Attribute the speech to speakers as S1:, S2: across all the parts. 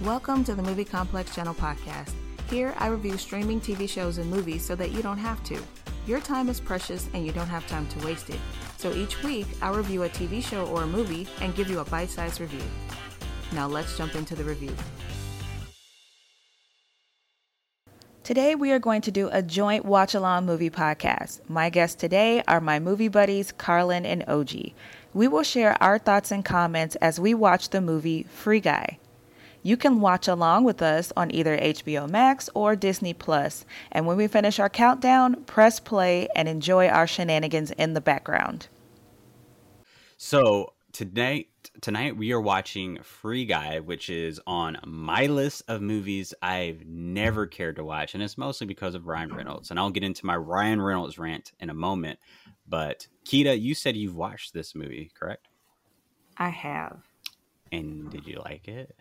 S1: Welcome to the Movie Complex Channel podcast. Here, I review streaming TV shows and movies so that you don't have to. Your time is precious and you don't have time to waste it. So each week, I'll review a TV show or a movie and give you a bite sized review. Now let's jump into the review. Today, we are going to do a joint watch along movie podcast. My guests today are my movie buddies, Carlin and OG. We will share our thoughts and comments as we watch the movie Free Guy. You can watch along with us on either HBO Max or Disney Plus, and when we finish our countdown, press play and enjoy our shenanigans in the background.
S2: So tonight, tonight we are watching Free Guy, which is on my list of movies I've never cared to watch, and it's mostly because of Ryan Reynolds. And I'll get into my Ryan Reynolds rant in a moment. But Kita, you said you've watched this movie, correct?
S1: I have.
S2: And did you like it?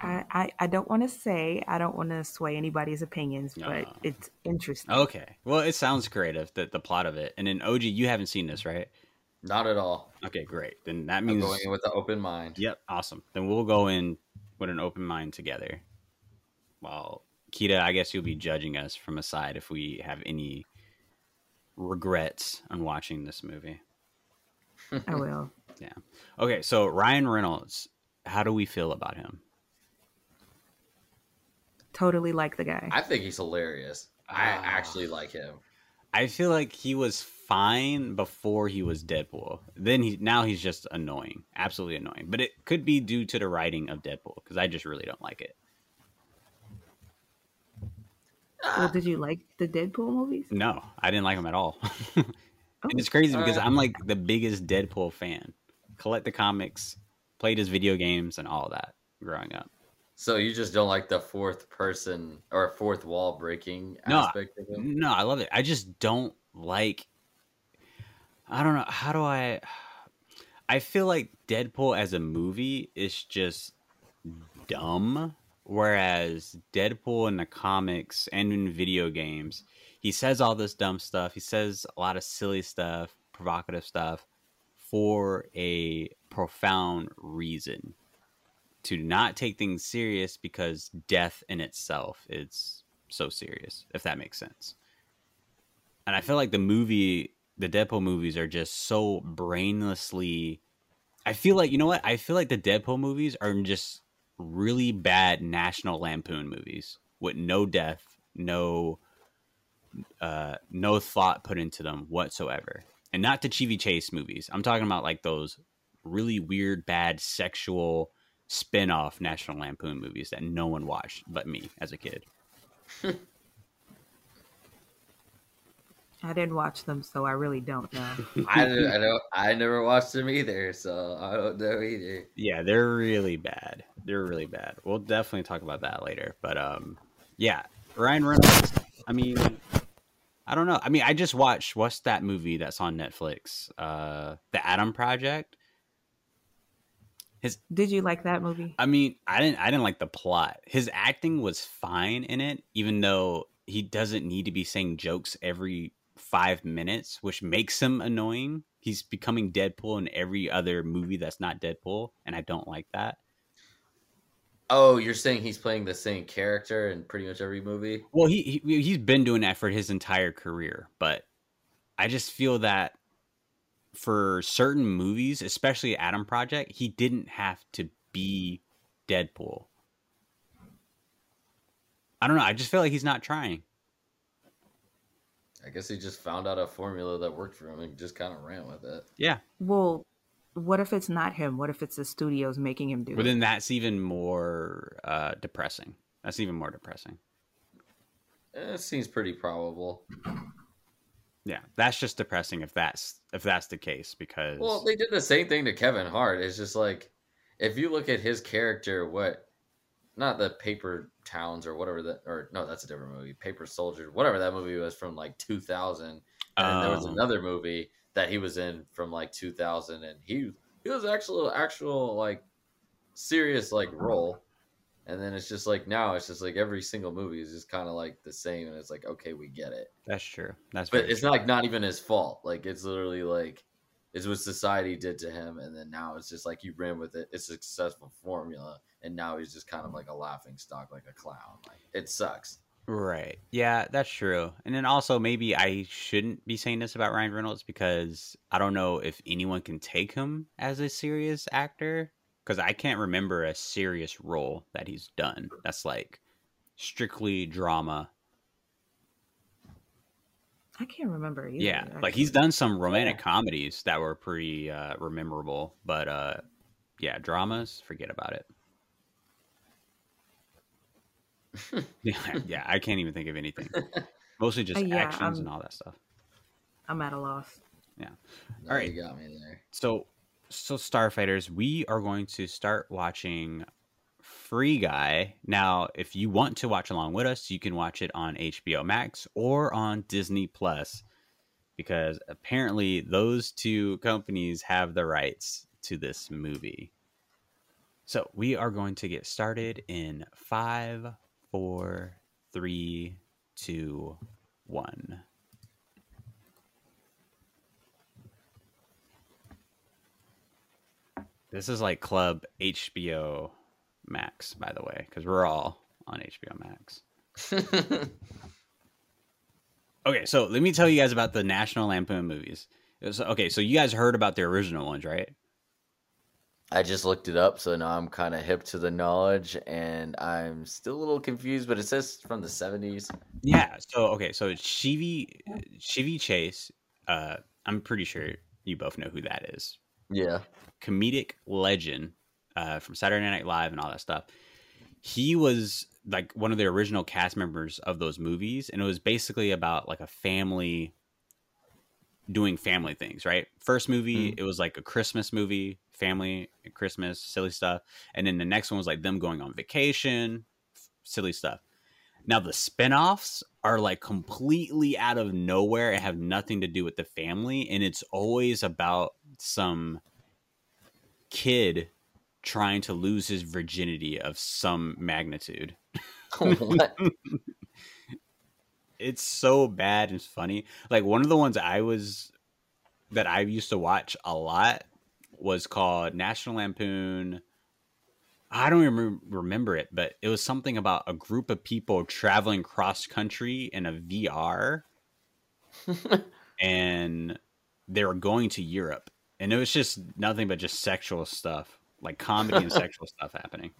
S1: I, I, I don't want to say, I don't want to sway anybody's opinions, but
S2: Uh.
S1: it's interesting.
S2: Okay. Well, it sounds creative, the, the plot of it. And then OG, you haven't seen this, right?
S3: Not at all.
S2: Okay, great. Then that
S3: I'm
S2: means
S3: going in with an open mind.
S2: Yep, awesome. Then we'll go in with an open mind together. Well, Kita, I guess you'll be judging us from a side if we have any regrets on watching this movie.
S1: I will.
S2: Yeah. Okay, so Ryan Reynolds, how do we feel about him?
S1: Totally like the guy.
S3: I think he's hilarious. I
S2: Ah.
S3: actually like him.
S2: I feel like he was fine before he was Deadpool. Then he now he's just annoying, absolutely annoying. But it could be due to the writing of Deadpool because I just really don't like it.
S1: well, did you like the Deadpool movies?
S2: No, I didn't like them at all. and it's crazy because
S3: Alright.
S2: I'm like the biggest Deadpool fan. Collect the comics, played his video games, and all that growing up.
S3: So you just don't like the fourth person or fourth wall breaking
S2: No,
S3: aspect of him?
S2: No, I love it. I just don't like. I don't know. How do I. I feel like Deadpool as a movie is just dumb. Whereas Deadpool in the comics and in video games, he says all this dumb stuff. He says a lot of silly stuff, provocative stuff for a profound reason. To not take things serious because death in itself is so serious, if that makes sense. And I feel like the movie, the Deadpool movies are just so brainlessly. I feel like, you know what? I feel like the Deadpool movies are just really bad National Lampoon movies with no death, no uh no thought put into them whatsoever. And not the Chevy Chase movies. I'm talking about like those really weird bad sexual spin-off National Lampoon movies that no one watched but me as a kid.
S1: I didn't watch them, so I really don't know.
S3: I don't, I don't. I never watched them either, so I don't know either.
S2: Yeah, they're really bad. They're really bad. We'll definitely talk about that later. But um, yeah, Ryan Reynolds. I mean, I don't know. I mean, I just watched what's that movie that's on Netflix? Uh, The Adam Project. His,
S1: Did you like that movie?
S2: I mean, I didn't. I didn't like the plot. His acting was fine in it, even though he doesn't need to be saying jokes every five minutes, which makes him annoying. He's becoming Deadpool in every other movie that's not Deadpool, and I don't like that.
S3: Oh, you're saying he's playing the same character in pretty much every movie?
S2: Well, he, he he's been doing that for his entire career, but I just feel that for certain movies, especially Adam Project, he didn't have to be Deadpool. I don't know. I just feel like he's not trying.
S3: I guess he just found out a formula that worked for him and just kind of ran with it.
S2: Yeah,
S1: Well, what if it's not him? What if it's the studios making him do
S2: but
S1: it?
S2: then that's even more uh, depressing. That's even more depressing.
S3: It seems pretty probable.
S2: Yeah, that's just depressing if that's if that's the case because
S3: Well, they did the same thing to Kevin Hart. It's just like if you look at his character, what not the paper towns or whatever that or no, that's a different movie. Paper Soldier, whatever that movie was from like 2000. And there was
S2: Um,
S3: another movie that he was in from like 2000 and he he was actual actual like serious like role. And then it's just like now it's just like every single movie is just kind of like the same and it's like okay, we get it.
S2: that's true. That's
S3: But it's
S2: true.
S3: not like not even his fault. Like it's literally like it's what society did to him, and then now it's just like he ran with it. It's a successful formula, and now he's just kind of like a laughing stock, like a clown. Like it sucks.
S2: Right. Yeah, that's true. And then also maybe I shouldn't be saying this about Ryan Reynolds because I don't know if anyone can take him as a serious actor because I can't remember a serious role that he's done. That's like strictly drama.
S4: I can't remember either.
S2: Yeah,
S4: actually.
S2: like he's done some romantic comedies that were pretty uh, memorable, but uh, yeah, dramas, forget about it. yeah, yeah, I can't even think of anything. Mostly just
S4: Uh, yeah,
S2: actions
S4: I'm-
S2: and all that stuff.
S4: I'm at a loss.
S3: No,
S2: All right.
S3: you got me there.
S2: So, so Starfighters, we are going to start watching Free Guy. Now, if you want to watch along with us, you can watch it on HBO Max or on Disney Plus because apparently those two companies have the rights to this movie. So, we are going to get started in five, four, three, two, one. This is like Club HBO Max, by the way, because we're all on HBO Max. Okay, so let me tell you guys about the National Lampoon movies. Was- okay, so you guys heard about the original ones, right?
S3: I just looked it up, so now I'm kind of hip to the knowledge, and I'm still a little confused. But it says from the '70s.
S2: Yeah. So okay, so Chevy Chevy Chase. Uh, I'm pretty sure you both know who that is.
S3: Yeah.
S2: comedic legend uh, from Saturday Night Live and all that stuff. He was like one of the original cast members of those movies, and it was basically about like a family doing family things. Right, first movie
S3: Mm.
S2: it was like a Christmas movie, family Christmas, silly stuff, and then the next one was like them going on vacation, silly stuff. Now the spin-offs are like completely out of nowhere and have nothing to do with the family and it's always about some kid trying to lose his virginity of some magnitude. It's so bad and funny. Like one of the ones I was that I used to watch a lot was called National Lampoon. I don't even remember it, but it was something about a group of people traveling cross country in a VR and they were going to Europe. And it was just nothing but just sexual stuff, like comedy and sexual stuff happening.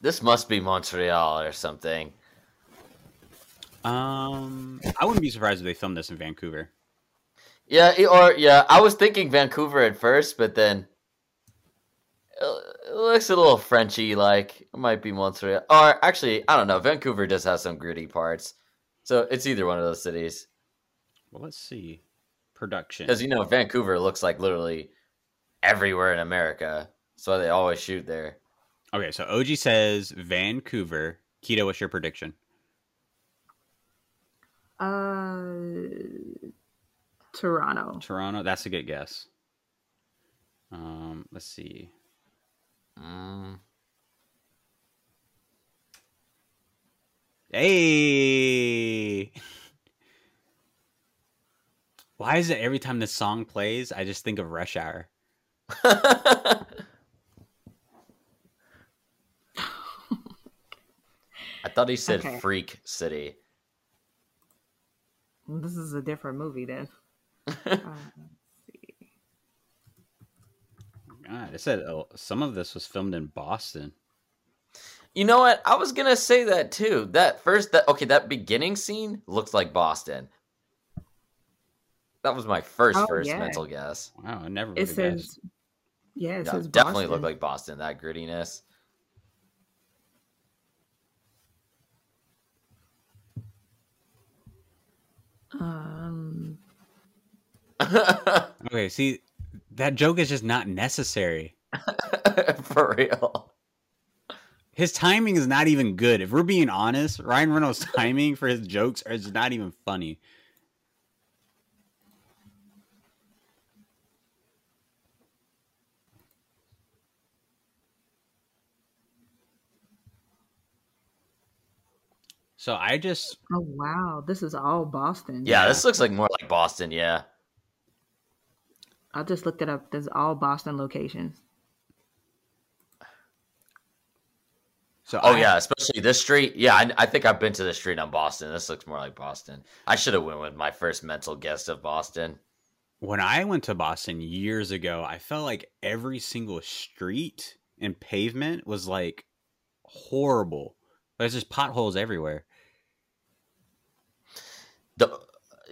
S3: This must be Montreal or something.
S2: Um, I wouldn't be surprised if they filmed this in Vancouver.
S3: Yeah, or yeah, I was thinking Vancouver at first, but then it it looks a little Frenchy. Like it might be Montreal, or actually, I don't know. Vancouver does have some gritty parts, so it's either one of those cities.
S2: Well, let's see. Production.
S3: Because you know, Vancouver looks like literally everywhere in America, so they always shoot there.
S2: Okay, so OG says Vancouver. Kita, what's your prediction?
S4: Uh, Toronto.
S2: Toronto. That's a good guess. Um, let's see.
S3: Mm.
S2: Hey. Why is it every time this song plays, I just think of Rush Hour?
S3: I thought he said
S4: Okay.
S3: Freak City.
S4: This is a different movie then. Uh, let's see.
S2: God, it said oh, some of this was filmed in Boston.
S3: You know what? I was gonna say that too. That first, that okay, that beginning scene looks like Boston. That was my first
S4: Oh,
S3: first
S4: yeah.
S3: mental guess.
S2: Wow, I never would
S4: It says,
S2: guessed.
S4: yeah, it
S3: Yeah,
S4: says
S3: definitely
S4: Boston.
S3: looked like Boston. That grittiness.
S4: Um,
S2: Okay, see, that joke is just not necessary.
S3: For real.
S2: His timing is not even good. If we're being honest, Ryan Reynolds' timing for his jokes is not even funny. So I just
S4: Oh wow, this is all Boston.
S3: Yeah,
S2: Yeah.
S3: this looks like more like Boston. Yeah.
S4: I just looked it up. There's all Boston locations.
S2: So
S3: Oh
S2: I-
S3: yeah, especially this street. Yeah, I, I think I've been to the street on Boston. This looks more like Boston. I should have went with my first mental guess of Boston.
S2: When I went to Boston years ago, I felt like every single street and pavement was like horrible. There's just potholes everywhere.
S3: The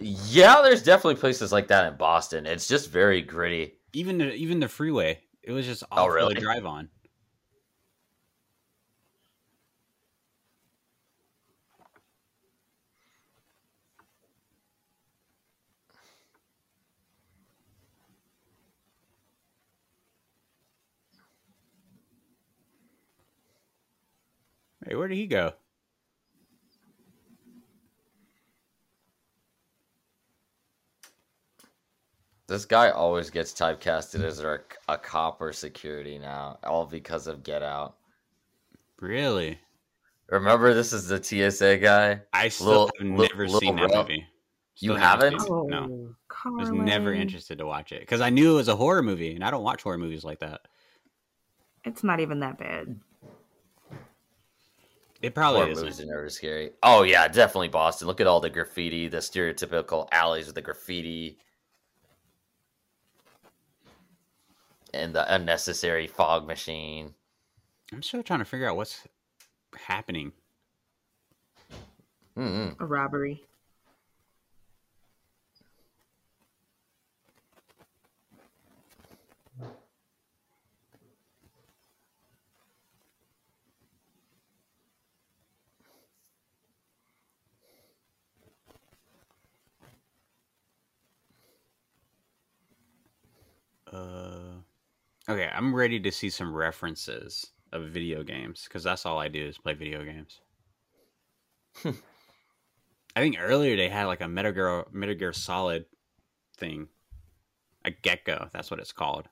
S3: yeah, there's definitely places like that in Boston. It's just very gritty.
S2: Even the, even the freeway, it was just
S3: Oh,
S2: awful
S3: really?
S2: to drive on. Hey, where did he go?
S3: This guy always gets typecasted as a, a cop or security now, all because of Get Out.
S2: Really?
S3: Remember, this is the TSA guy.
S2: I still
S3: Little-
S2: have never
S3: little
S2: seen that
S3: rough.
S2: movie.
S3: You
S2: Still haven't
S3: haven't?
S2: seen it.
S4: Oh,
S2: No. I was never interested to watch it because I knew it was a horror movie, and I don't watch horror movies like that.
S4: It's not even that bad.
S2: It probably
S3: Horror
S2: isn't.
S3: movies are never scary. Oh yeah, definitely Boston. Look at all the graffiti, the stereotypical alleys with the graffiti, and the unnecessary fog machine.
S2: I'm still trying to figure out what's happening.
S3: mm
S4: A robbery.
S2: Uh, okay, I'm ready to see some references of video games because that's all I do is play video games. I think earlier they had like a Metal Gear, Metal Gear Solid thing, a Gekko. That's what it's called.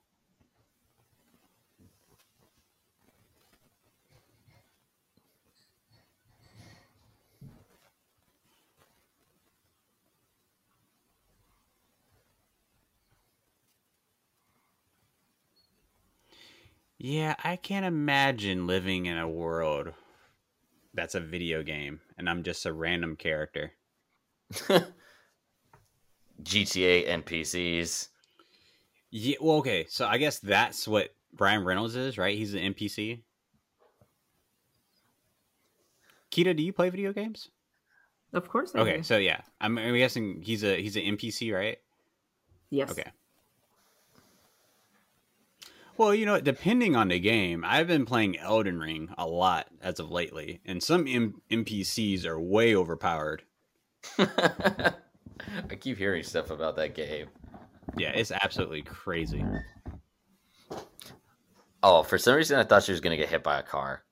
S2: Yeah, I can't imagine living in a world that's a video game and I'm just a random character.
S3: GTA NPCs.
S2: Yeah, well, okay, so I guess that's what Ryan Reynolds is, right? He's an NPC. Kita, do you play video games?
S4: Of course. I
S2: Okay,
S4: do.
S2: so yeah, I'm, I'm guessing he's a he's an NPC, right?
S4: Yes.
S2: Okay. Well, you know, depending on the game, I've been playing Elden Ring a lot as of lately, and some M- NPCs are way overpowered.
S3: I keep hearing stuff about that game.
S2: Yeah, it's absolutely crazy.
S3: Oh, for some reason I thought she was gonna get hit by a car.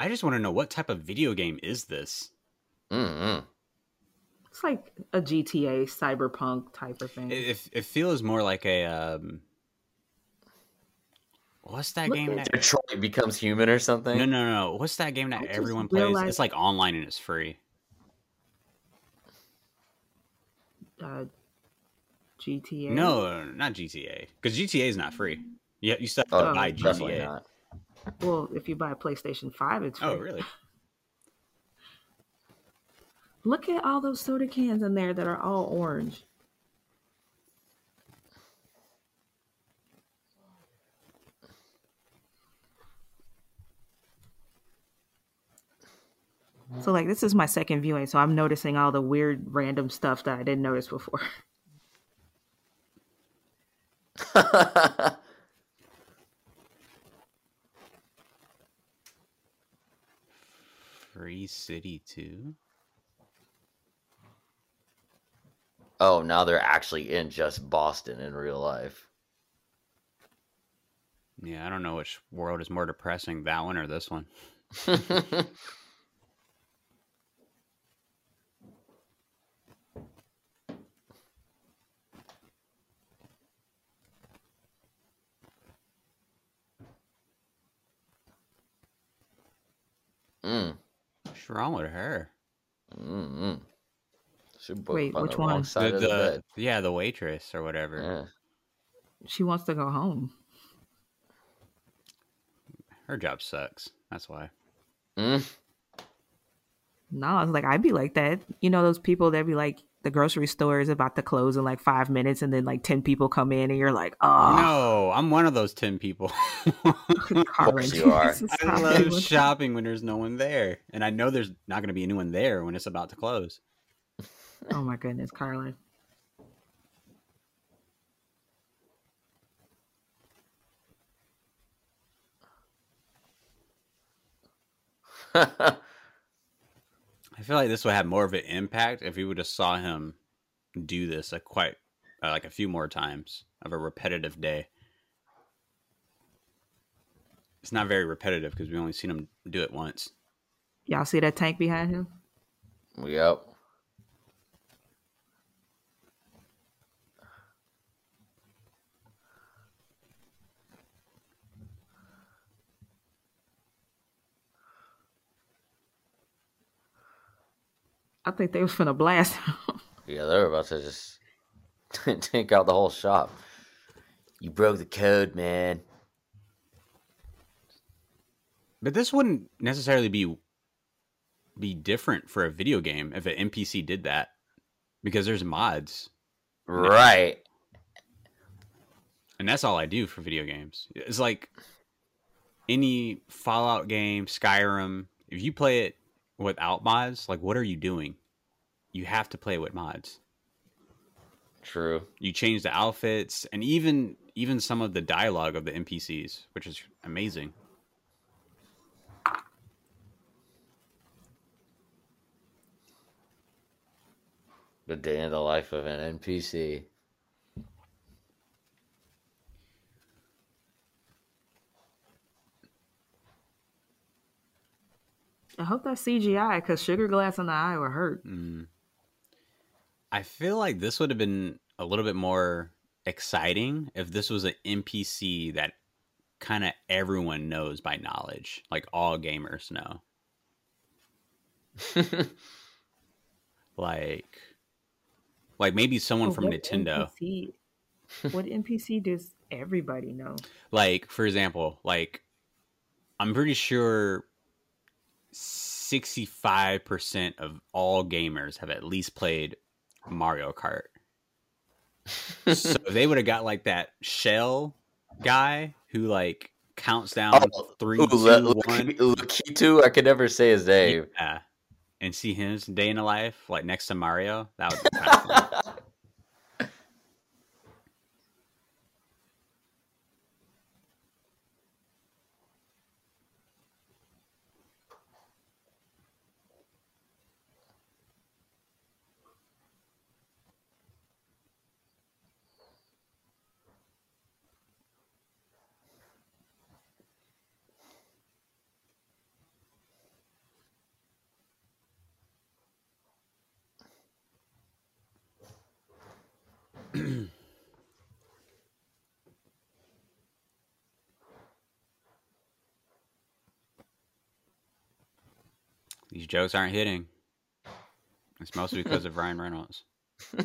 S2: I just want to know what type of video game is this?
S3: Mm-mm.
S4: It's like a GTA cyberpunk type of thing.
S2: It, it, it feels more like a um. What's that
S4: Look
S2: game?
S4: at
S2: That,
S3: Detroit becomes human or something.
S2: no, no, no. What's that game that everyone plays?
S4: realized-
S2: It's like online and it's free.
S4: uh, GTA.
S2: No, not GTA. Because GTA is not free. Yeah, you still have
S3: Oh,
S2: to buy GTA.
S3: not.
S4: Well, if you buy a PlayStation Five, it's
S2: Oh,
S4: free.
S2: really?
S4: Look at all those soda cans in there that are all orange. So like this is my second viewing, so I'm noticing all the weird random stuff that I didn't notice before.
S2: Free City 2?
S3: Oh, now they're actually in just Boston in real life.
S2: Yeah, I don't know which world is more depressing, that one or this one.
S3: Mm.
S2: What's wrong with her?
S3: Mm-hmm. Should book
S4: Wait,
S3: on
S4: which
S3: the wrong
S4: one?
S3: Side
S2: The,
S3: of the,
S2: the-
S3: bed.
S2: yeah, the waitress or whatever.
S3: Yeah.
S4: She wants to go home.
S2: Her job sucks. That's why.
S3: Mm.
S4: No, I was like, I'd be like that. You know, those people that be like, the grocery store is about to close in like five minutes, and then like ten people come in, and you're like, oh,
S2: No, I'm one of those ten people.
S4: Carlin,
S3: you are.
S2: I love shopping when there's no one there, and I know there's not going to be anyone there when it's about to close.
S4: Oh my goodness, Carlin.
S2: I feel like this would have more of an impact if we would have saw him do this a quite uh, like a few more times of a repetitive day. It's not very repetitive because we only seen him do it once.
S4: Y'all see that tank behind him?
S3: yep.
S4: I think they was finna blast him.
S3: Yeah, they were about to just take out the whole shop. You broke the code, man.
S2: But this wouldn't necessarily be be different for a video game if an NPC did that because there's mods
S3: Right.
S2: and that's all I do for video games. It's like any Fallout game, Skyrim, if you play it without mods, like what are you doing? You have to play with mods.
S3: True.
S2: You change the outfits and even even some of the dialogue of the NPCs, which is amazing.
S3: The day in the life of an NPC.
S4: I hope that's CGI because sugar glass in the eye would hurt.
S2: Mm. I feel like this would have been a little bit more exciting if this was an NPC that kind of everyone knows by knowledge, like all gamers know. Like, like maybe someone from Nintendo.
S4: NPC what NPC does everybody know?
S2: Like, for example, like I'm pretty sure 65% of all gamers have at least played Mario Kart. so they would have got like that shell guy who like counts down
S3: Oh,
S2: three,
S3: Ooh,
S2: two,
S3: Lu-
S2: one,
S3: Lukitu, I could never say his name.
S2: yeah, and see his day in the life like next to Mario, that would be jokes aren't hitting. It's mostly because of Ryan Reynolds.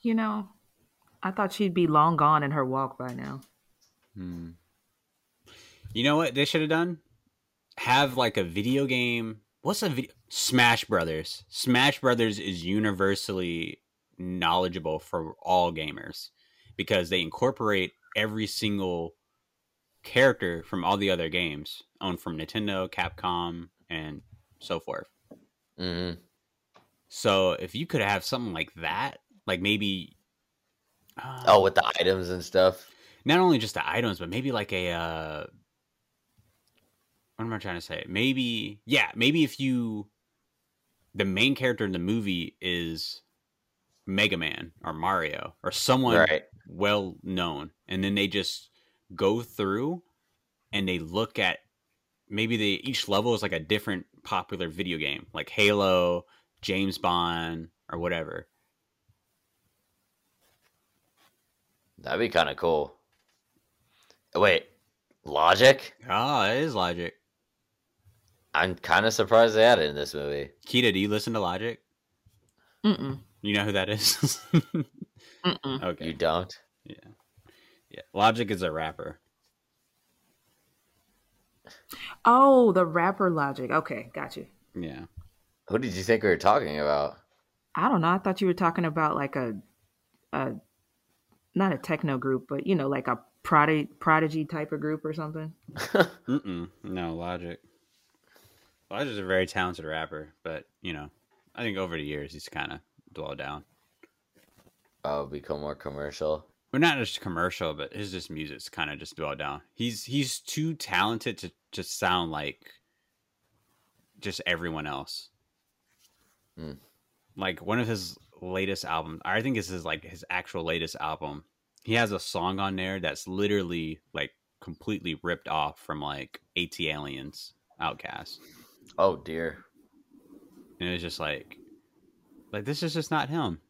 S4: You know, I thought she'd be long gone in her walk by now.
S2: Hmm. You know what they should have done? Have like a video game. What's a video? Smash Brothers. Smash Brothers is universally knowledgeable for all gamers because they incorporate every single character from all the other games owned from Nintendo, Capcom, and so forth.
S3: hmm
S2: So if you could have something like that, like maybe.
S3: Oh, with the items and stuff.
S2: not only just the items, but maybe like a uh what am I trying to say? Maybe yeah, maybe if you the main character in the movie is Mega Man or Mario or someone
S3: Right.
S2: well known, and then they just go through and they look at maybe they each level is like a different popular video game, like Halo, James Bond, or whatever.
S3: That'd be kind of cool. Wait, Logic?
S2: Oh, it is Logic.
S3: I'm kind of surprised they had it in this movie.
S2: Kita, do you listen to Logic?
S4: Mm-mm.
S2: You know who that is?
S4: Mm-mm.
S2: okay.
S3: You don't?
S2: Yeah. Yeah. Logic is a rapper.
S4: Oh, the rapper Logic. Okay, got you.
S2: Yeah.
S3: Who did you think we were talking about?
S4: I don't know. I thought you were talking about like a, a not a techno group, but you know, like a prodigy, prodigy type of group or something.
S2: Mm-mm. No, Logic. Logic's a very talented rapper, but, you know, I think over the years he's kind of dwelled down.
S3: oh, become more commercial.
S2: Well, not just commercial, but his just music's kind of just dwelled down. He's he's too talented to just sound like just everyone else.
S3: Hmm.
S2: Like one of his latest album. I think this is like his actual latest album. He has a song on there that's literally like completely ripped off from like AT Aliens OutKast.
S3: Oh dear.
S2: And was just like like this is just not him.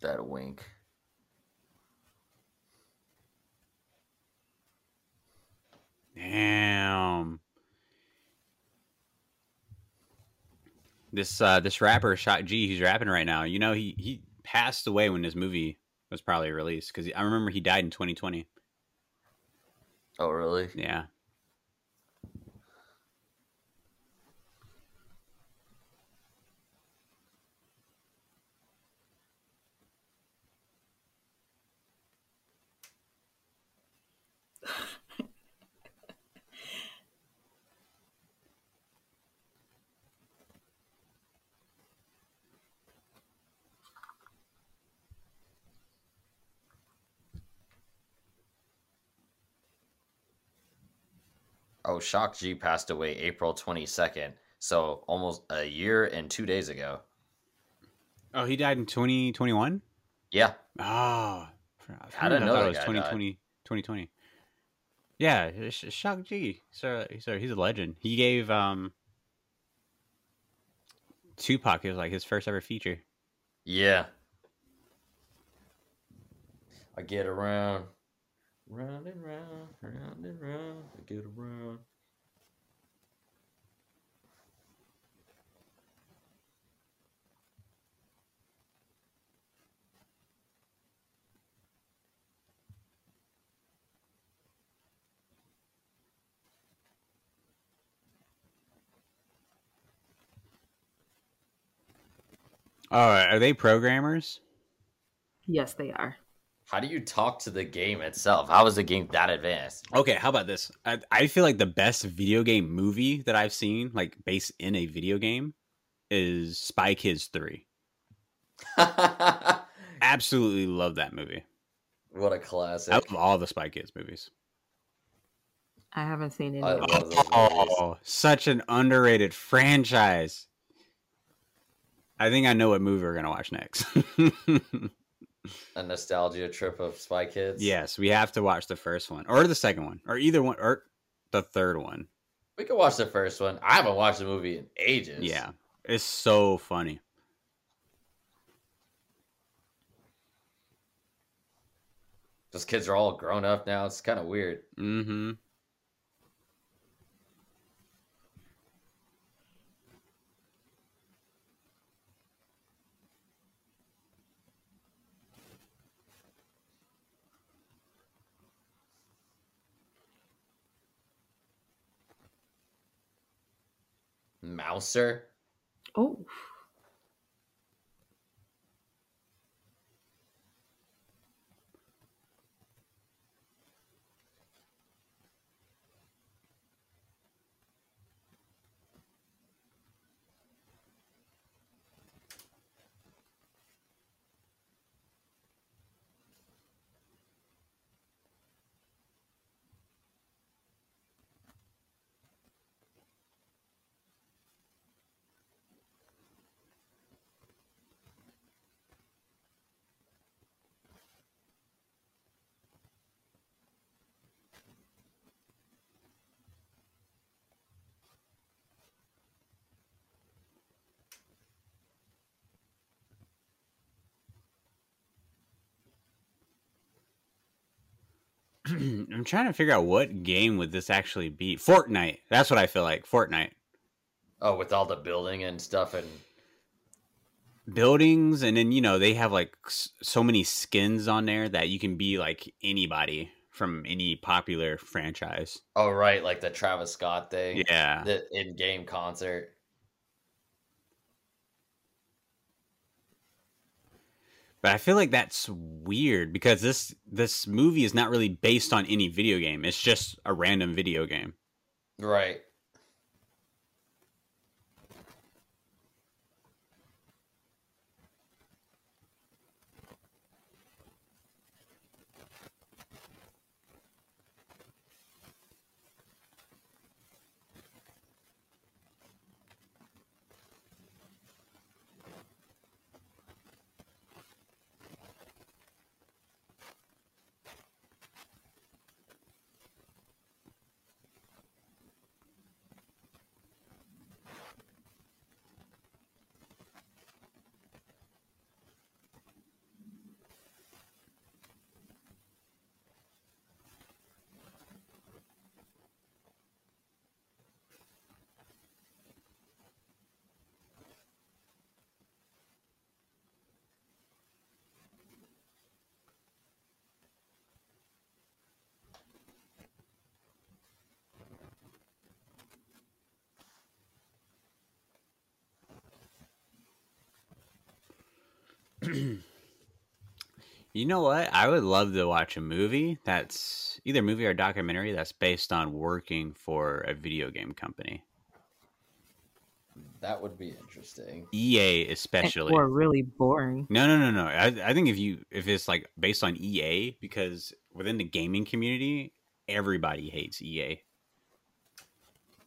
S3: That wink.
S2: Damn. This uh this rapper Shock G, he's rapping right now. You know, he he passed away when this movie was probably released because I remember he died in 2020.
S3: Oh really?
S2: Yeah.
S3: Oh, Shock G passed away April 22nd. So almost a year and two days ago.
S2: Oh, he died in 2021?
S3: Yeah.
S2: Oh.
S3: I didn't know that
S2: it was
S3: guy
S2: 2020 2020. Yeah, Shock G. So, so he's a legend. He gave um Tupac it was like his first ever feature.
S3: Yeah. I get around. Round and round, round and round, I get around.
S2: Oh, are they programmers?
S4: Yes, they are.
S3: How do you talk to the game itself? How is the game that advanced?
S2: Okay, how about this? I, I feel like the best video game movie that I've seen, like based in a video game, is Spy Kids 3. Absolutely love that movie.
S3: What a classic.
S2: I love all the Spy Kids movies.
S4: I haven't seen any. Of
S3: those.
S2: Oh, such an underrated franchise. I think I know what movie we're gonna watch next.
S3: A nostalgia trip of Spy Kids.
S2: yes, we have to watch the first one or the second one or either one or the third one.
S3: We could watch the first one. I haven't watched the movie in ages.
S2: Yeah, it's so funny.
S3: Those kids are all grown up now. It's kind of weird.
S2: Mm-hmm.
S3: Mouser.
S4: Oh,
S2: I'm trying to figure out what game would this actually be. Fortnite. That's what I feel like. Fortnite.
S3: Oh, with all the building and stuff and
S2: buildings and then you know they have like so many skins on there that you can be like anybody from any popular franchise.
S3: Oh right, like the Travis Scott thing.
S2: Yeah.
S3: The in-game concert.
S2: But I feel like that's weird because this this movie is not really based on any video game. It's just a random video game.
S3: Right.
S2: You know what? I would love to watch a movie that's either movie or documentary that's based on working for a video game company.
S3: That would be interesting.
S2: EA especially.
S4: Or really boring.
S2: No, no, no, no. I, I think if you if it's like based on EA because within the gaming community, everybody hates EA.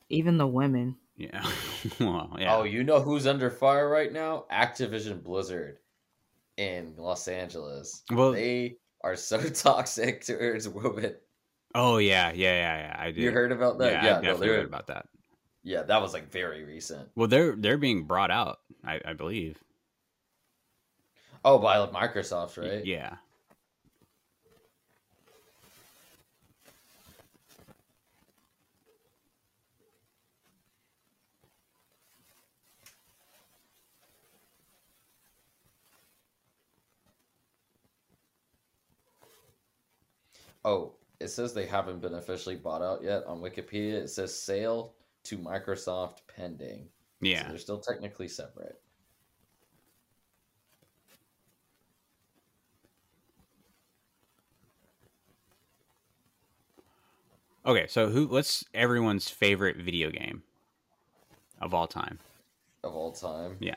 S4: Even the women.
S2: Yeah. well, yeah.
S3: Oh, you know who's under fire right now? Activision Blizzard in Los Angeles.
S2: Well,
S3: they are so toxic towards women.
S2: Oh yeah, yeah, yeah, yeah. I did.
S3: You heard about that?
S2: Yeah,
S3: yeah
S2: I definitely
S3: no,
S2: heard about that.
S3: Yeah, that was like very recent.
S2: Well, they're they're being brought out, I, I believe.
S3: Oh, by Microsoft, right?
S2: Yeah.
S3: Oh, it says they haven't been officially bought out yet on Wikipedia. It says sale to Microsoft pending.
S2: Yeah.
S3: So they're still technically separate.
S2: Okay, so who what's everyone's favorite video game of all time?
S3: Of all time.
S2: Yeah.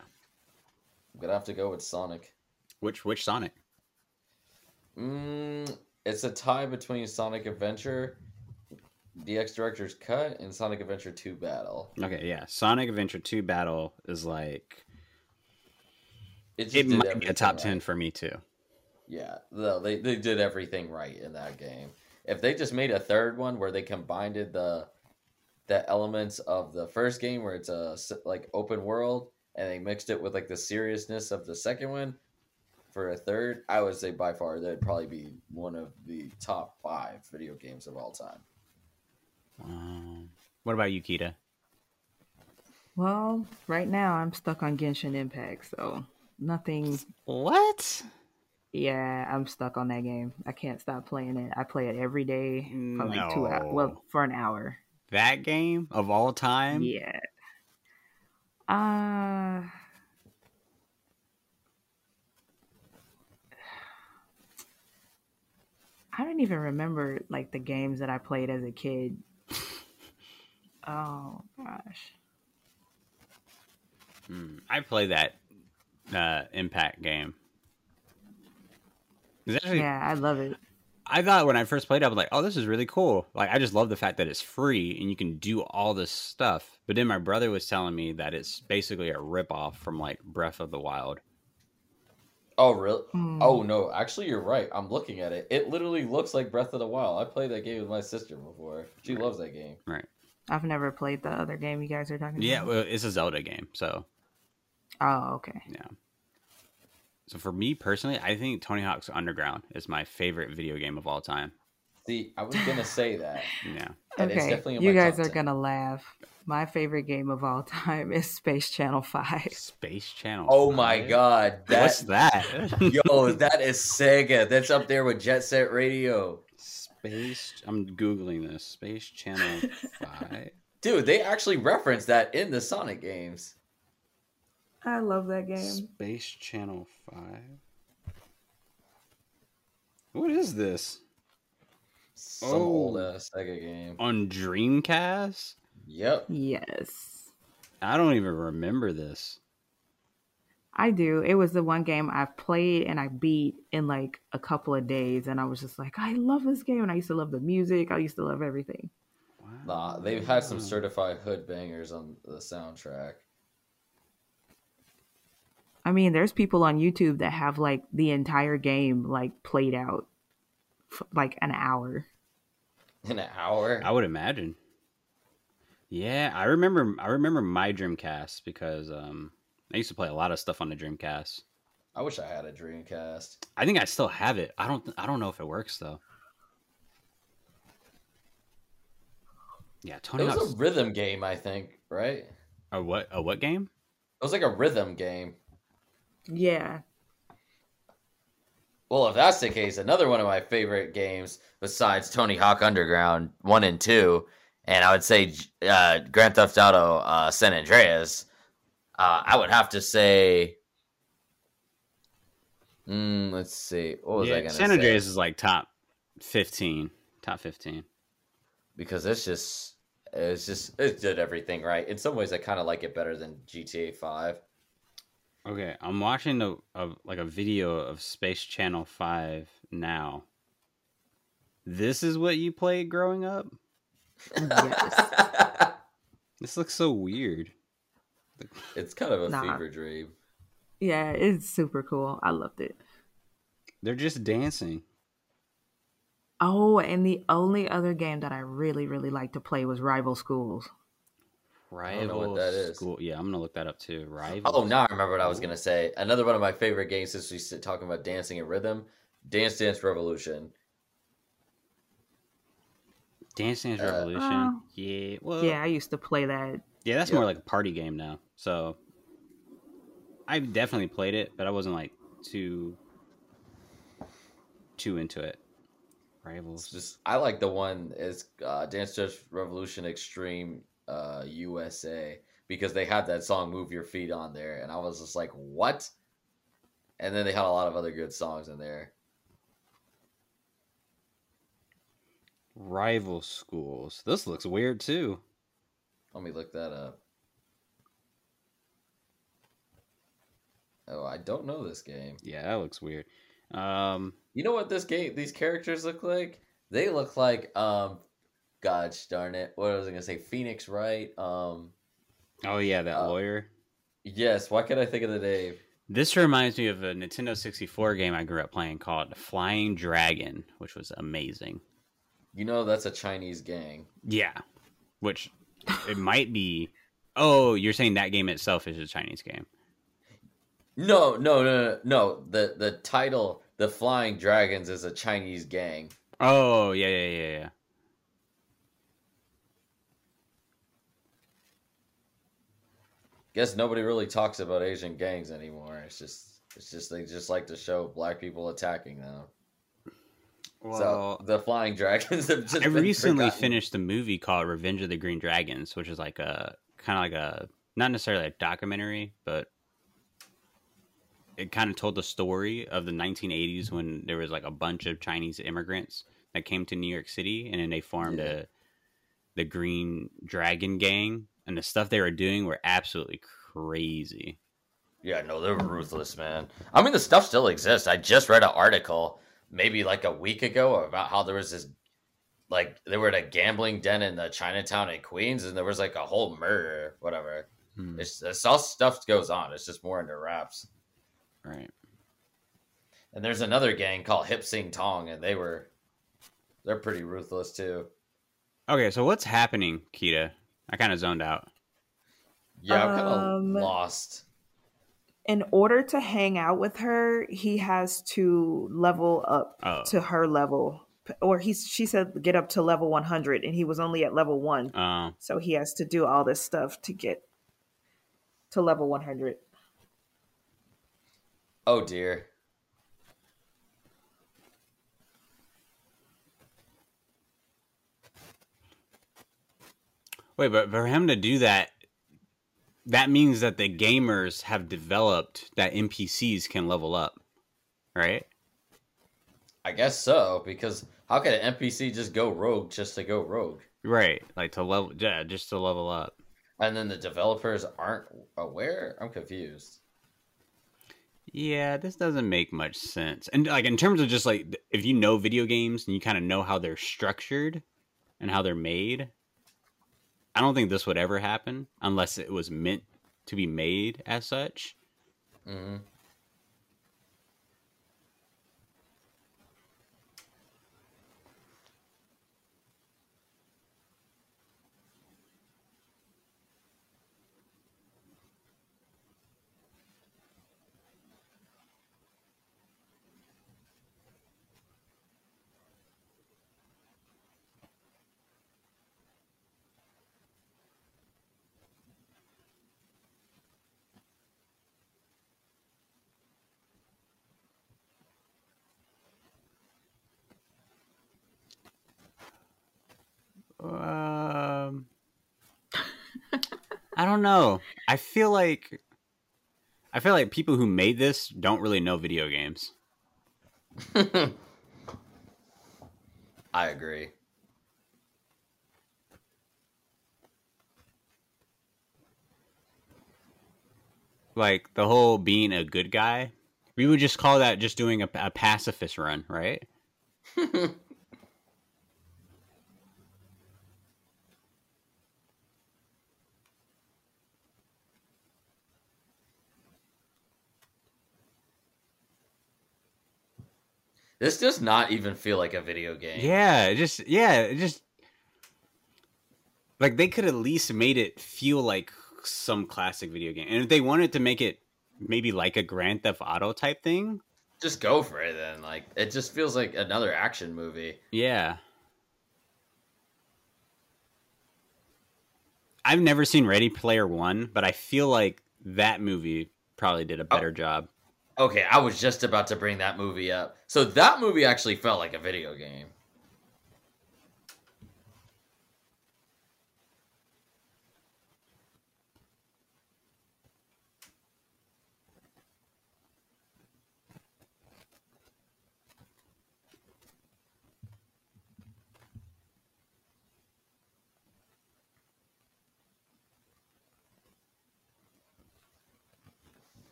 S3: I'm gonna have to go with Sonic.
S2: Which which Sonic?
S3: Mm, it's a tie between Sonic Adventure, DX Director's Cut, and Sonic Adventure 2 Battle.
S2: Okay, yeah. Sonic Adventure 2 Battle is like
S3: It,
S2: it might be a top
S3: right.
S2: 10 for me too.
S3: Yeah, no, they they did everything right in that game. If they just made a third one where they combined the the elements of the first game, where it's a like open world, and they mixed it with like the seriousness of the second one for a third, I would say by far that'd probably be one of the top five video games of all time.
S2: Um, what about you, Kita?
S4: Well, right now I'm stuck on Genshin Impact, so nothing.
S2: What?
S4: Yeah, I'm stuck on that game. I can't stop playing it. I play it every day for like two hours. Well, for an hour.
S2: That game of all time?
S4: Yeah. Uh I don't even remember like the games that I played as a kid. oh gosh.
S2: Hmm, I play that uh, Impact game. Actually,
S4: Yeah, I love it.
S2: I thought when I first played it, I was like, "Oh, this is really cool!" Like, I just love the fact that it's free and you can do all this stuff. But then my brother was telling me that it's basically a ripoff from like Breath of the Wild.
S3: Oh really?
S4: Hmm.
S3: Oh no, actually you're right. I'm looking at it. It literally looks like Breath of the Wild. I played that game with my sister before. She loves that game.
S2: Right?
S4: I've never played the other game you guys are talking
S2: Yeah,
S4: about.
S2: well, it's a Zelda game, so
S4: Oh, okay.
S2: yeah. So for me personally, I think Tony Hawk's Underground is my favorite video game of all time.
S3: See, I was gonna say that.
S2: Yeah.
S3: And it's
S4: okay,
S3: definitely in
S4: you
S3: my
S4: guys
S3: top
S4: are
S3: 10.
S4: gonna laugh. My favorite game of all time is Space Channel Five.
S2: Space Channel.
S3: Oh my
S2: 5?
S3: god,
S2: What's
S3: that
S2: that?
S3: yo, that is Sega. That's up there with Jet Set Radio.
S2: Space. I'm googling this. Space Channel Five.
S3: Dude, they actually reference that in the Sonic games.
S4: I love that game.
S2: Space Channel Five. What is this
S3: Some
S2: Oh.
S3: old ass Sega game.
S2: on Dreamcast?
S3: Yep.
S4: Yes,
S2: I don't even remember this.
S4: I do. It was the one game I played and I beat in like a couple of days, and I was just like, I love this game, and I used to love the music. I used to love everything.
S2: Wow.
S3: Nah, they've had some certified hood bangers on the soundtrack.
S4: I mean, there's people on YouTube that have like the entire game like played out, f- like an hour.
S3: In an hour.
S2: I would imagine. Yeah, I remember. I remember my Dreamcast because um, I used to play a lot of stuff on the Dreamcast.
S3: I wish I had a Dreamcast.
S2: I think I still have it. I don't. I don't know if it works though. Yeah,
S3: It
S2: Tony
S3: was
S2: Hawk's.
S3: a rhythm game, I think, right?
S2: A what? A what game?
S3: It was like a rhythm game.
S4: Yeah,
S3: Well, if that's the case, another one of my favorite games besides Tony Hawk Underground 1 and 2, and I would say uh, Grand Theft Auto uh, San Andreas, uh, I would have to say. Mm, let's see. What was I going to say?
S2: San Andreas is like top fifteen. Top fifteen.
S3: Because it's just. It's just. It did everything right. In some ways, I kind of like it better than GTA 5.
S2: Okay, I'm watching a, a like a video of Space Channel Five now. This is what you played growing up.
S4: Yes.
S2: This looks so weird.
S3: it's kind of a
S4: Nah.
S3: fever dream.
S4: yeah, it's super cool. I loved it.
S2: They're just dancing.
S4: Oh, and the only other game that I really, really liked to play was Rival Schools.
S2: Rival
S3: know what that is.
S2: School. Yeah, I'm gonna look that up too. Rival.
S3: Oh, now I remember what I was gonna say. Another one of my favorite games since we sit talking about dancing and rhythm, Dance Dance Revolution.
S2: Dance Dance
S3: Uh,
S2: Revolution.
S4: oh.
S2: yeah. Well.
S4: yeah, I used to play that.
S2: Yeah, that's
S3: Yep.
S2: more like a party game now. So I definitely played it, but I wasn't like too too into it.
S3: It's
S2: Rivals.
S3: just I like the one is uh, Dance Dance Revolution Extreme uh, USA because they had that song "Move Your Feet" on there, and I was just like, what? And then they had a lot of other good songs in there.
S2: Rival schools. This looks weird too.
S3: Let me look that up. Oh, I don't know this game.
S2: Yeah, that looks weird. Um
S3: You know what this game these characters look like? They look like um gosh darn it. What was I gonna say? Phoenix Wright. Um
S2: oh yeah, that
S3: Uh,
S2: lawyer.
S3: yes, why can't I think of the name?
S2: This reminds me of a Nintendo 64 game I grew up playing called Flying Dragon, which was amazing.
S3: You know that's a Chinese gang.
S2: Yeah. Which it might be Oh, you're saying that game itself is a Chinese game.
S3: No, no, no, no, no. The the title, The Flying Dragons, is a Chinese gang.
S2: Oh, yeah, yeah, yeah, yeah.
S3: Guess nobody really talks about Asian gangs anymore. It's just it's just they just like to show black people attacking them. So the Flying Dragons have just
S2: I recently
S3: forgotten.
S2: finished a movie called Revenge of the Green Dragons, which is like a kind of like a not necessarily a documentary, but it kind of told the story of the 1980s when there was like a bunch of Chinese immigrants that came to New York City, and then they formed
S3: Yeah.
S2: a the Green Dragon Gang, and the stuff they were doing were absolutely crazy.
S3: Yeah, no, they're ruthless, man. I mean, the stuff still exists. I just read an article maybe like a week ago about how there was this, like, they were at a gambling den in the Chinatown in Queens, and there was like a whole murder, whatever.
S2: Hmm,
S3: It's, it's all stuff goes on. It's just more under wraps.
S2: right.
S3: And there's another gang called Hip Sing Tong, and they were, they're pretty ruthless too.
S2: Okay, so what's happening, Kita? I kind of zoned out.
S3: Yeah, I'm kind of
S4: Um,
S3: lost.
S4: In order to hang out with her, he has to level up
S2: Oh,
S4: to her level.
S1: or he's she said get up to level 100 and he was only at level 1
S2: Uh,
S1: so he has to do all this stuff to get to level 100
S3: Oh dear.
S2: wait, but for him to do that, that means that the gamers have developed that NPCs can level up, right?
S3: I guess so because how could an NPC just go rogue just to go rogue?
S2: Right, like to level, yeah, just to level up.
S3: And then the developers aren't aware? I'm confused.
S2: Yeah, this doesn't make much sense. And like in terms of just like if you know video games and you kind of know how they're structured and how they're made, I don't think this would ever happen unless it was meant to be made as such.
S3: hmm
S2: Um, I don't know. I feel like I feel like people who made this don't really know video games.
S3: I agree.
S2: Like the whole being a good guy, we would just call that just doing a, a pacifist run, right?
S3: This does not even feel like a video game.
S2: Yeah, it just yeah, it just like they could at least made it feel like some classic video game. And if they wanted to make it maybe like a Grand Theft Auto type thing,
S3: Just go for it then. Like it just feels like another action movie.
S2: yeah. I've never seen Ready Player 1, but I feel like that movie probably did a oh. better job.
S3: Okay, I was just about to bring that movie up. So that movie actually felt like a video game.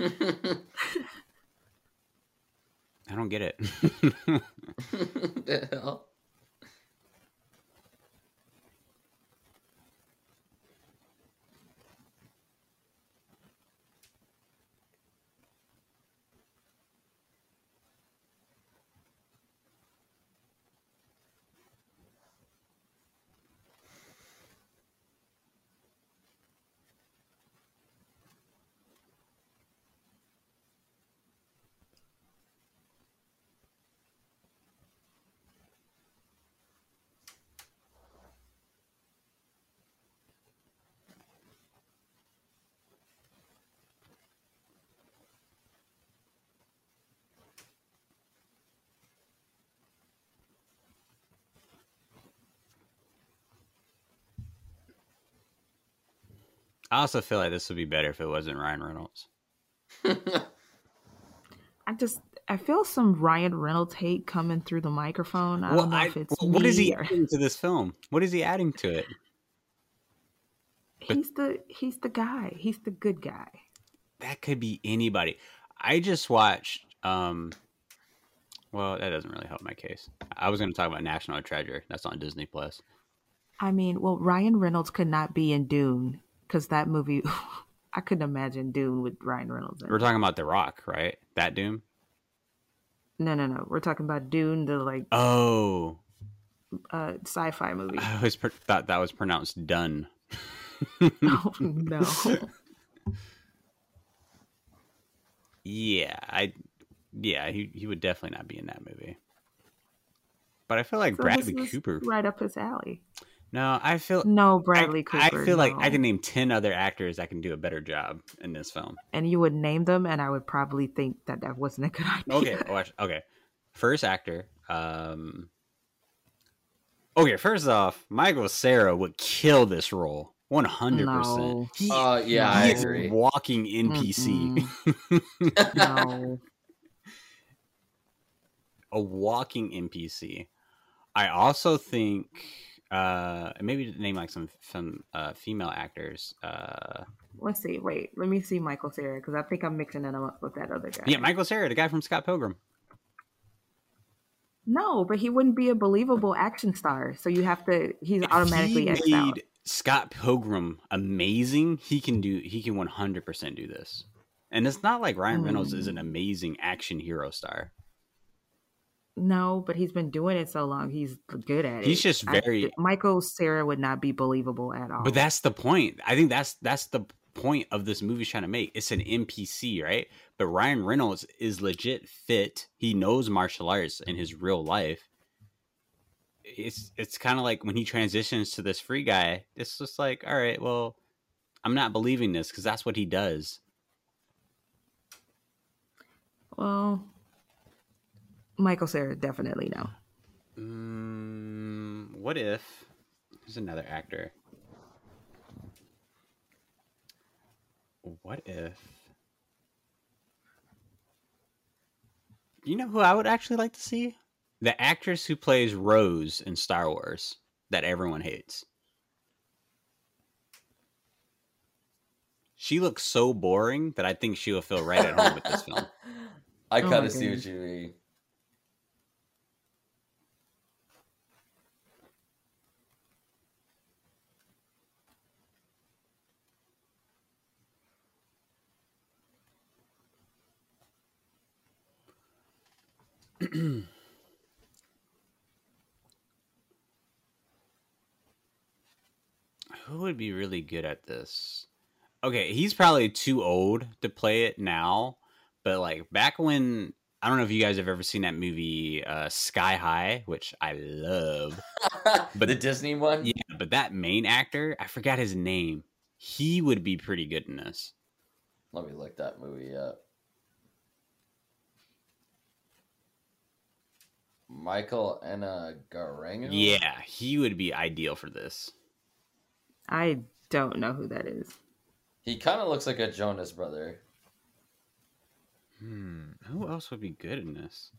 S2: I don't get it.
S3: the hell?
S2: I also feel like this would be better if it wasn't Ryan Reynolds.
S1: i just i feel some ryan reynolds hate coming through the microphone i
S2: Well,
S1: don't know
S2: I-
S1: if it's
S2: well, what is he
S1: or-
S2: adding to this film? What is he adding to it?
S1: he's the he's the guy he's the good guy
S2: that could be anybody. I just watched um well, that doesn't really help my case. I was going to talk about National Treasure. That's on Disney Plus.
S1: I mean, well, Ryan Reynolds could not be in Dune because that movie, I couldn't imagine Dune with Ryan Reynolds. In
S2: We're
S1: it.
S2: talking about The Rock, right? That Doom?
S1: No, no, no. We're talking about Dune, the like
S2: Oh,
S1: uh, sci-fi movie.
S2: I always pr- thought that was pronounced done.
S1: oh no,
S2: Yeah, I yeah, he he would definitely not be in that movie. But I feel like
S1: So
S2: Bradley Cooper.
S1: right up his alley.
S2: No, I feel
S1: No,
S2: I,
S1: Bradley
S2: I
S1: Cooper.
S2: feel like I can name ten other actors that can do a better job in this film.
S1: and you would name them, and I would probably think that that wasn't a good idea.
S2: Okay, watch. Okay, first actor. Um. Okay, first off, Michael Cera would kill this role. One hundred percent.
S1: No.
S3: Uh, yeah, I
S2: he is
S3: agree.
S2: walking NPC.
S1: no.
S2: a walking NPC. I also think uh maybe name like some some uh female actors. Uh
S1: Let's see. Wait, let me see Michael Cera because I think I'm mixing him up with that other guy.
S2: yeah, Michael Cera, the guy from Scott Pilgrim.
S1: No, but he wouldn't be a believable action star. So you have to. He's automatically
S2: he
S1: X'd out.
S2: made Scott Pilgrim amazing. He can do he can 100% do this. And it's not like Ryan Reynolds is an
S1: Hmm.
S2: amazing action hero star.
S1: No, but he's been doing it so long. He's good at it.
S2: He's just
S1: I-
S2: very-
S1: Michael Cera would not be believable at all.
S2: But that's the point. I think that's that's the point of this movie's trying to make. It's an NPC, right? But Ryan Reynolds is legit fit. He knows martial arts in his real life. It's it's kind of like when he transitions to this free guy. It's just like, all right, well, I'm not believing this because that's what he does.
S1: well, Michael Cera definitely no.
S2: Mm, what if? There's another actor. What if? You know who I would actually like to see? The actress who plays Rose in Star Wars that everyone hates. She looks so boring that I think she will feel right at home with this film.
S3: I
S1: Oh
S3: kind
S1: my
S3: of see what you mean.
S2: Who would be really good at this? Okay, he's probably too old to play it now, but like back when I don't know if you guys have ever seen that movie uh, Sky High, which I love.
S3: but the Disney one?
S2: Yeah, but that main actor, I forgot his name. He would be pretty good in this.
S3: Let me look that movie up. Michael Angarano?
S2: Yeah, he would be ideal for this.
S1: I don't know who that is.
S3: He kind of looks like a Jonas brother.
S2: Hmm, who else would be good in this?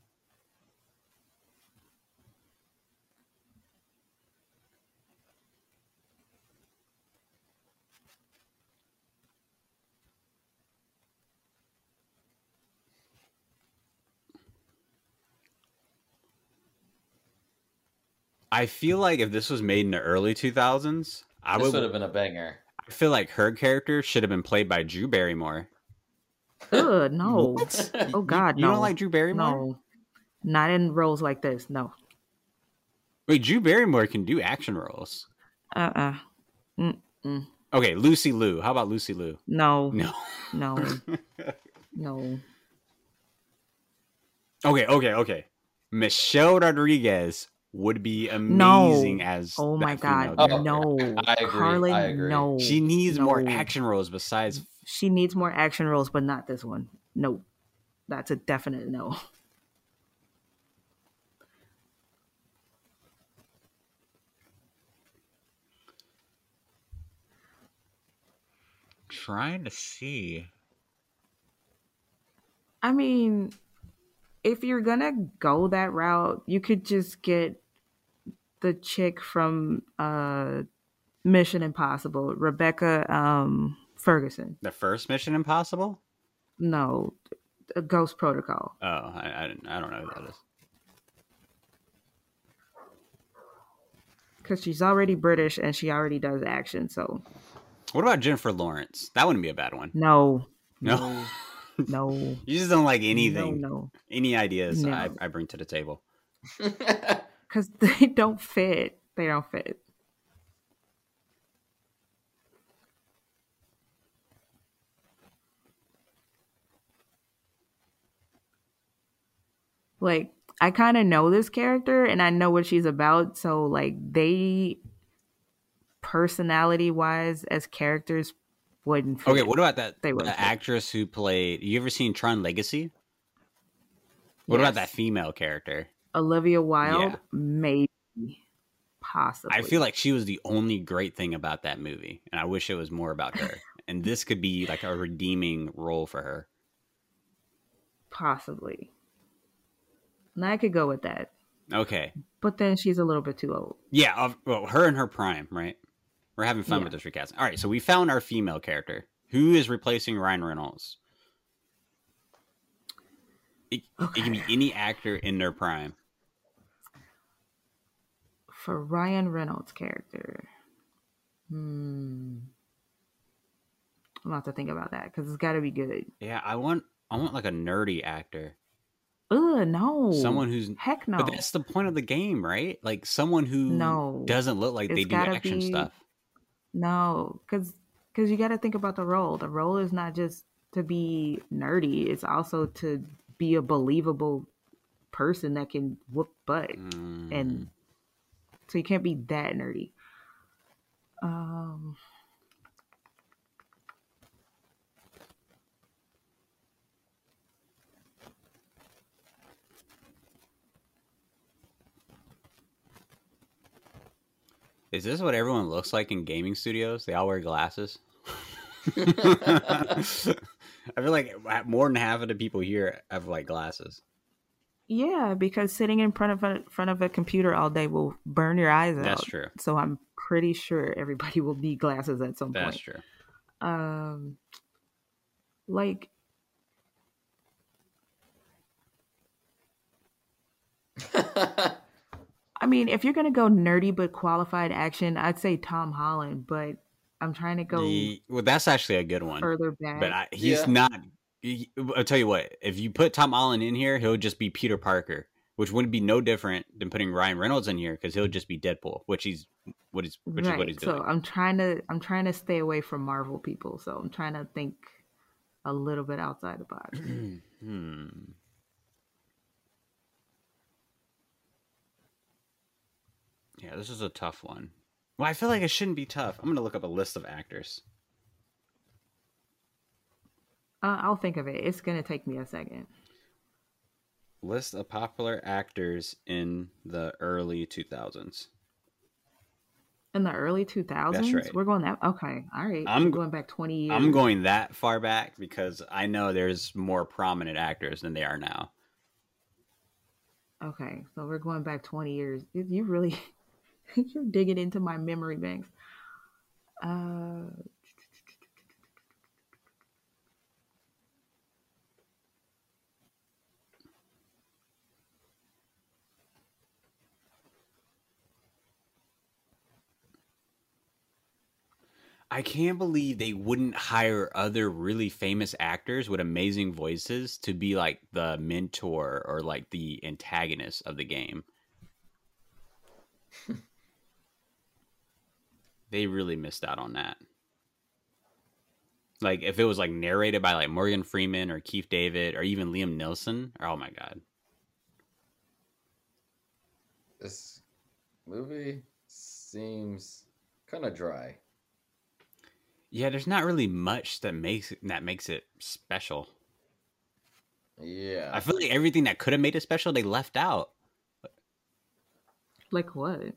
S2: I feel like if this was made in the early 2000s, I
S3: this
S2: would
S3: would have been a banger.
S2: I feel like her character should have been played by Drew Barrymore.
S1: Ugh, no. Oh God,
S2: You
S1: no.
S2: don't like Drew Barrymore?
S1: No, not in roles like this. No.
S2: Wait, Drew Barrymore can do action roles.
S1: Uh. uh Mm-mm.
S2: Okay, Lucy Liu. How about Lucy Liu?
S1: No.
S2: No.
S1: No. no.
S2: Okay, okay, okay. Michelle Rodriguez would be
S1: No.
S2: amazing as.
S1: Oh my God.
S3: Oh,
S1: no.
S3: I agree,
S1: Carlin,
S3: I agree.
S1: No.
S2: She needs more action roles besides.
S1: She needs more action roles, but not this one. No. That's a definite no.
S2: Trying to see.
S1: I mean, if you're gonna go that route, you could just get the chick from uh Mission Impossible, Rebecca um Ferguson.
S2: The first Mission Impossible?
S1: No, Ghost Protocol.
S2: Oh, I, I, didn't- I don't know who that is.
S1: Because she's already British and she already does action, so
S2: What about Jennifer Lawrence? That wouldn't be a bad one.
S1: no.
S2: No.
S1: No. No.
S2: you just don't like anything.
S1: No, no.
S2: Any ideas
S1: no.
S2: I, I bring to the table.
S1: Because they don't fit. They don't fit. Like, I kind of know this character and I know what she's about. So, like, they personality wise as characters wouldn't. Fit.
S2: Okay, what about that
S1: They
S2: the actress who played? You ever seen Tron Legacy? What about that female character?
S1: Olivia Wilde?
S2: Yeah.
S1: Maybe, possibly.
S2: I feel like she was the only great thing about that movie, and I wish it was more about her. and this could be like a redeeming role for her.
S1: possibly. And I could go with that,
S2: Okay,
S1: but then she's a little bit too old.
S2: yeah, well, her in her prime, right? We're having fun
S1: Yeah.
S2: with this recasting. All right, so we found our female character. Who is replacing Ryan Reynolds? It, it can be any actor in their prime.
S1: For Ryan Reynolds' character, hmm, I'm gonna have to think about that because it's got to be good.
S2: Yeah, I want I want like a nerdy actor,
S1: Ugh, no.
S2: someone who's.
S1: heck no.
S2: But that's the point of the game, right? Like someone who
S1: No.
S2: doesn't look like they do action
S1: be-
S2: stuff.
S1: No, because because you got to think about the role. The role is not just to be nerdy; it's also to be a believable person that can whoop butt,
S2: Mm.
S1: and so you can't be that nerdy. Um,
S2: Is this what everyone looks like in gaming studios? They all wear glasses. I feel like more than half of the people here have like glasses.
S1: yeah, because sitting in front of a front of a computer all day will burn your eyes out.
S2: That's true.
S1: So I'm pretty sure everybody will need glasses at some
S2: That's
S1: point.
S2: That's true.
S1: um like I mean, if you're gonna go nerdy but qualified action, I'd say Tom Holland, but I'm trying to go
S2: The- well, that's actually a good one.
S1: further back.
S2: But I, he's
S3: Yeah.
S2: not. he- I'll tell you what. If you put Tom Holland in here, he'll just be Peter Parker, which wouldn't be no different than putting Ryan Reynolds in here because he'll just be Deadpool, which he's what is which is what he's doing.
S1: So I'm trying to I'm trying to stay away from Marvel people. So I'm trying to think a little bit outside the box.
S2: hmm. Yeah, this is a tough one. Well, I feel like it shouldn't be tough. I'm gonna look up a list of actors.
S1: Uh, I'll think of it. It's gonna take me a second.
S2: List of popular actors in the early 2000s.
S1: In the early 2000s,
S2: right.
S1: we're going that. Okay, all right.
S2: I'm go-
S1: going back 20 years.
S2: I'm going that far back because I know there's more prominent actors than they are now.
S1: Okay, so we're going back 20 years. You really, you're digging into my memory banks. Uh,
S2: I can't believe they wouldn't hire other really famous actors with amazing voices to be like the mentor or like the antagonist of the game. they really missed out on that. Like if it was like narrated by like Morgan Freeman or Keith David or even Liam Neeson, oh my god.
S3: this movie seems kind of dry.
S2: Yeah, there's not really much that makes it, that makes it special.
S3: Yeah.
S2: I feel like everything that could have made it special they left out.
S1: like what?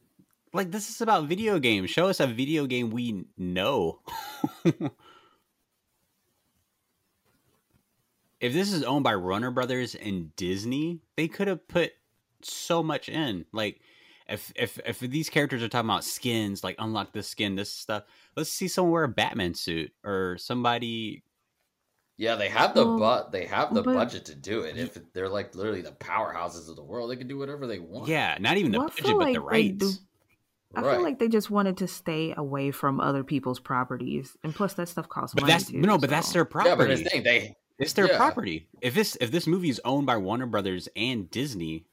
S2: Like this is about video games. Show us a video game we know. if this is owned by Warner Brothers and Disney, they could have put so much in. Like if if if these characters are talking about skins, like unlock this skin, this stuff. Let's see someone wear a Batman suit or somebody.
S3: yeah, they have the um,
S1: Well,
S3: but they have the
S1: but-
S3: budget to do it. If they're like literally the powerhouses of the world, they can do whatever they want.
S2: Yeah, not even the budget,
S1: feel
S2: but the
S1: like do-
S2: rights.
S1: I
S3: Right.
S1: feel like they just wanted to stay away from other people's properties, and plus that stuff costs
S2: But
S1: money
S2: that's
S1: too.
S2: no, but that's their property.
S3: yeah, but the thing they
S2: It's their
S3: Yeah.
S2: property. If this if this movie is owned by Warner Brothers and Disney,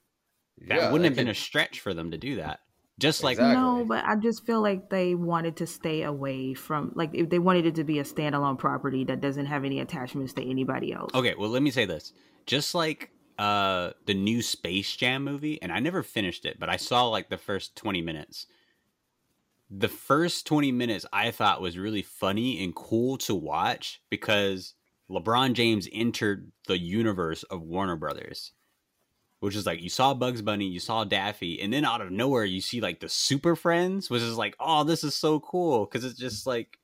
S2: that
S3: yeah,
S2: wouldn't
S3: they
S2: have been a stretch for them to do that. Just like
S3: Exactly.
S1: No, but I just feel like they wanted to stay away from like if they wanted it to be a standalone property that doesn't have any attachments to anybody else.
S2: okay, well let me say this. Just like uh the new Space Jam movie, and I never finished it, but I saw like the first twenty minutes. The first twenty minutes I thought was really funny and cool to watch because LeBron James entered the universe of Warner Brothers. Which is like you saw Bugs Bunny, you saw Daffy, and then out of nowhere you see like the Super Friends, which is like, oh, this is so cool because it's just like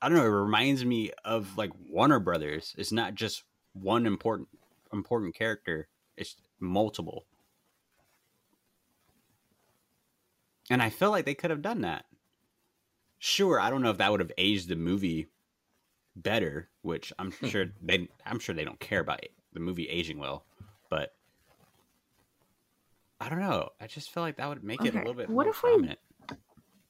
S2: I don't know. It reminds me of like Warner Brothers. It's not just one important important character. It's multiple. And I feel like they could have done that. Sure, I don't know if that would have aged the movie better, which I'm hmm. sure they I'm sure they don't care about the movie aging well, but I don't know. I just feel like that would make it a little bit
S1: what
S2: more
S1: if we-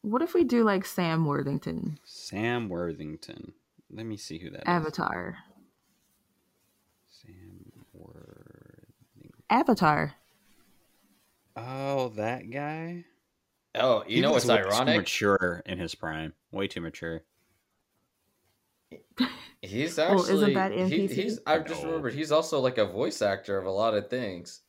S1: What if we do like Sam Worthington,
S2: Sam Worthington. Let me see who that is.
S1: Avatar?
S2: Sam Worthington.
S1: Avatar.
S2: Oh, that guy.
S3: Oh, you
S2: He
S3: know
S2: was
S3: what's ironic?
S2: Mature in his prime, way too mature.
S3: He's
S1: Oh,
S3: actually
S1: isn't that
S3: he-
S1: NPC?
S3: he's I just remembered he's also like a voice actor of a lot of things.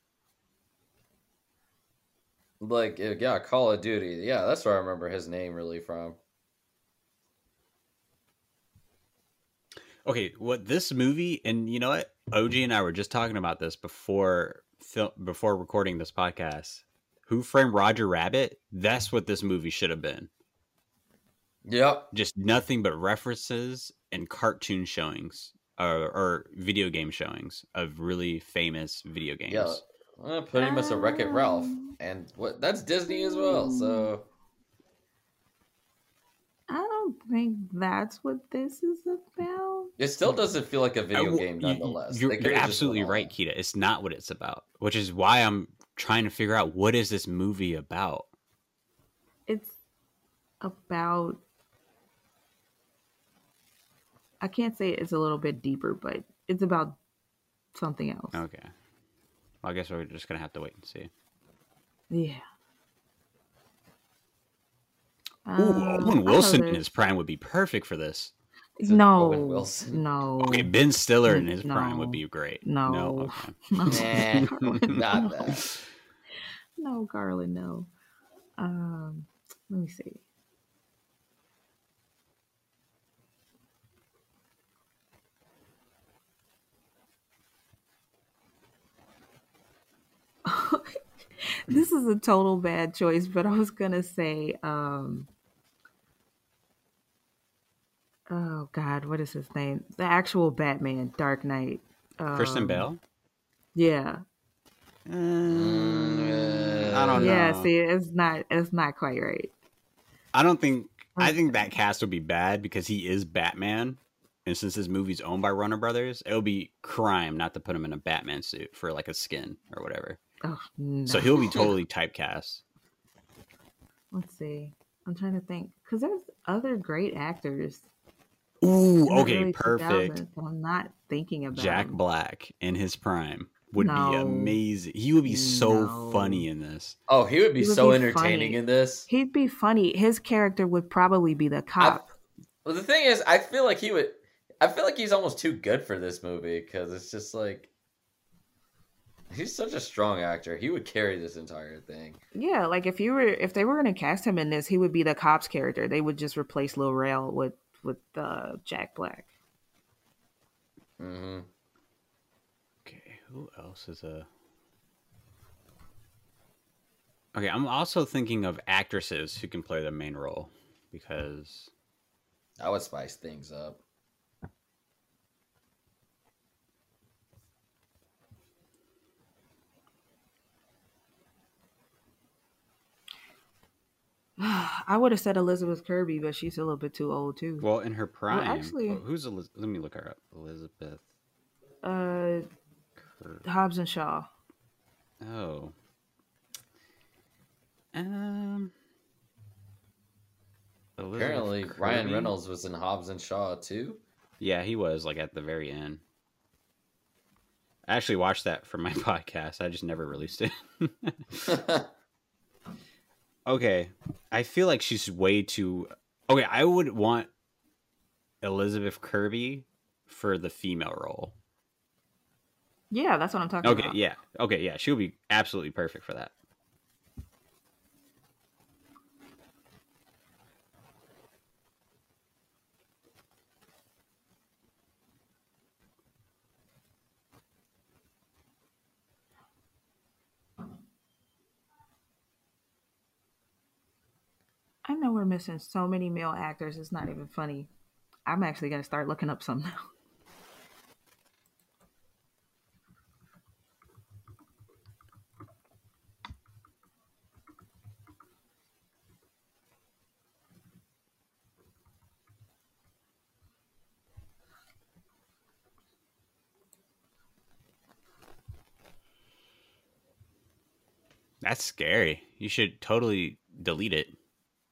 S3: Like uh, yeah, Call of Duty. Yeah, that's where I remember his name really from.
S2: Okay, what this movie and you know what? OG and I were just talking about this before fil- before recording this podcast. Who Framed Roger Rabbit? That's what this movie should have been.
S3: Yep.
S2: Just nothing but references and cartoon showings or, or video game showings of really famous video games.
S3: Yeah. Well, pretty much a Wreck It Ralph, and what that's Disney as well. So
S1: I don't think that's what this is about.
S3: it still doesn't feel like a video
S2: w-
S3: game,
S2: you- you-
S3: nonetheless.
S2: You're, you're absolutely
S3: went all
S2: right,
S3: out.
S2: Kita. It's not what it's about, which is why I'm trying to figure out what is this movie about.
S1: It's about. I can't say it's a little bit deeper, but it's about something else.
S2: Okay. Well, I guess we're just gonna have to wait and see.
S1: Yeah.
S2: Ooh,
S1: Uh,
S2: Owen Wilson in his prime would be perfect for this.
S3: Is it
S1: No,
S3: Owen Wilson?
S1: no.
S2: Okay, Ben Stiller in his
S1: No.
S2: prime would be great.
S1: No.
S2: no,
S1: no,
S3: Nah, not that.
S1: No, Garland, no. Um, let me see. this is a total bad choice, but I was gonna say, um, oh God, what is his name? The actual Batman, Dark Knight. Um,
S2: Christian Bale.
S1: Yeah,
S3: Mm,
S2: I don't know.
S1: yeah. See, it's not, it's not quite right.
S2: I don't think. I think that cast would be bad because he is Batman, and since this movie's owned by Warner Brothers, it would be crime not to put him in a Batman suit for like a skin or whatever.
S1: Oh no.
S2: So he'll be totally typecast.
S1: Let's see. I'm trying to think because there's other great actors.
S2: Ooh, okay, perfect.
S1: I'm not thinking about.
S2: Jack Black in his prime would be amazing. He would be so
S1: No.
S2: funny in this.
S3: Oh, he would be
S1: He would
S3: so
S1: be
S3: entertaining
S1: funny.
S3: in this.
S1: He'd be funny. His character would probably be the cop.
S3: Well, the thing is, I feel like he would. I feel like he's almost too good for this movie because it's just like he's such a strong actor. He would carry this entire thing.
S1: Yeah, like if you were if they were gonna cast him in this, he would be the cop's character. They would just replace Lil Rel with with uh, Jack Black.
S3: hmm
S2: Okay, who else is a Okay, I'm also thinking of actresses who can play the main role because
S3: I would spice things up.
S1: I would have said Elizabeth Kirby, but she's a little bit too old too.
S2: well, in her prime.
S1: actually-
S2: oh, who's Eliz- let me look her up. Elizabeth
S1: Uh,
S2: Kirby.
S1: Hobbs and Shaw.
S2: Oh. Um. Elizabeth
S3: Apparently, Ryan Reynolds was in Hobbs and Shaw too.
S2: Yeah, he was like at the very end. I actually watched that for my podcast. I just never released it. okay, I feel like she's way too. Okay, I would want Elizabeth Kirby for the female role.
S1: Yeah, that's what I'm talking
S2: Okay,
S1: about.
S2: Okay, yeah. Okay, yeah. She'll be absolutely perfect for that.
S1: I know we're missing so many male actors. It's not even funny. I'm actually gonna start looking up some now.
S2: That's scary. You should totally delete it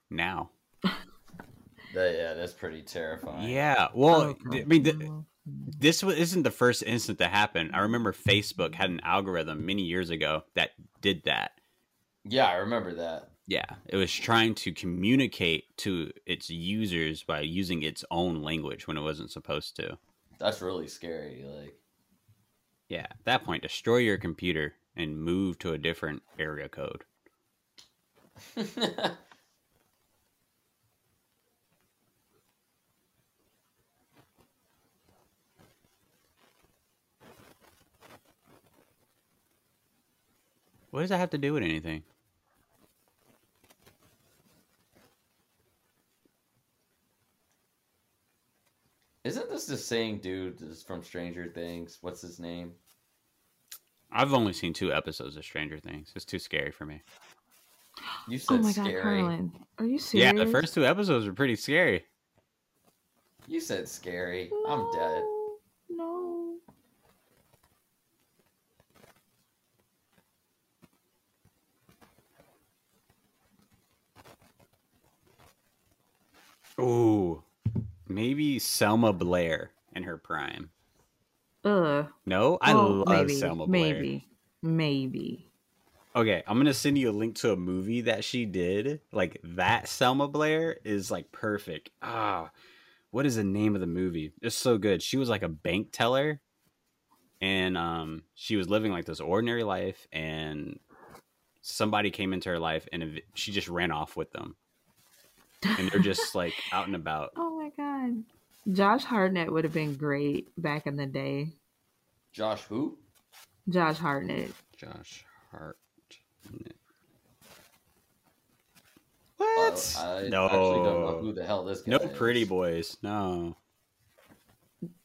S2: now.
S3: That, yeah, that's pretty terrifying.
S2: Yeah. Well,
S1: Okay.
S2: th- I mean, th- this isn't the first incident that happened. I remember Facebook had an algorithm many years ago that did that.
S3: Yeah, I remember that.
S2: Yeah, it was trying to communicate to its users by using its own language when it wasn't supposed to.
S3: That's really scary. Like,
S2: Yeah, at that point, destroy your computer and move to a different area code. What does that have to do with anything?
S3: isn't this the same dude from Stranger Things? What's his name?
S2: I've only seen two episodes of Stranger Things. It's too scary for me.
S3: You
S1: Oh
S3: said
S1: my god,
S3: scary.
S1: Carlin, are you serious?
S2: Yeah, the first two episodes were pretty scary.
S3: You said scary. I'm dead.
S1: No.
S2: Ooh, maybe Selma Blair in her prime.
S1: Ugh.
S2: No, I
S1: Well,
S2: love
S1: maybe,
S2: Selma Blair.
S1: Maybe. Maybe.
S2: Okay, I'm gonna send you a link to a movie that she did. Like that Selma Blair is like perfect. Ah, what is the name of the movie? It's so good. She was like a bank teller, and um, she was living like this ordinary life, and somebody came into her life, and she just ran off with them, and they're just like out and about.
S1: Oh my god. Josh Hartnett would have been great back in the day.
S3: Josh, who?
S1: Josh Hartnett.
S2: Josh Hart.
S3: Uh,
S2: What?
S3: I
S2: no,
S3: actually don't know who the hell this guy
S2: no
S3: is.
S2: pretty boys. No.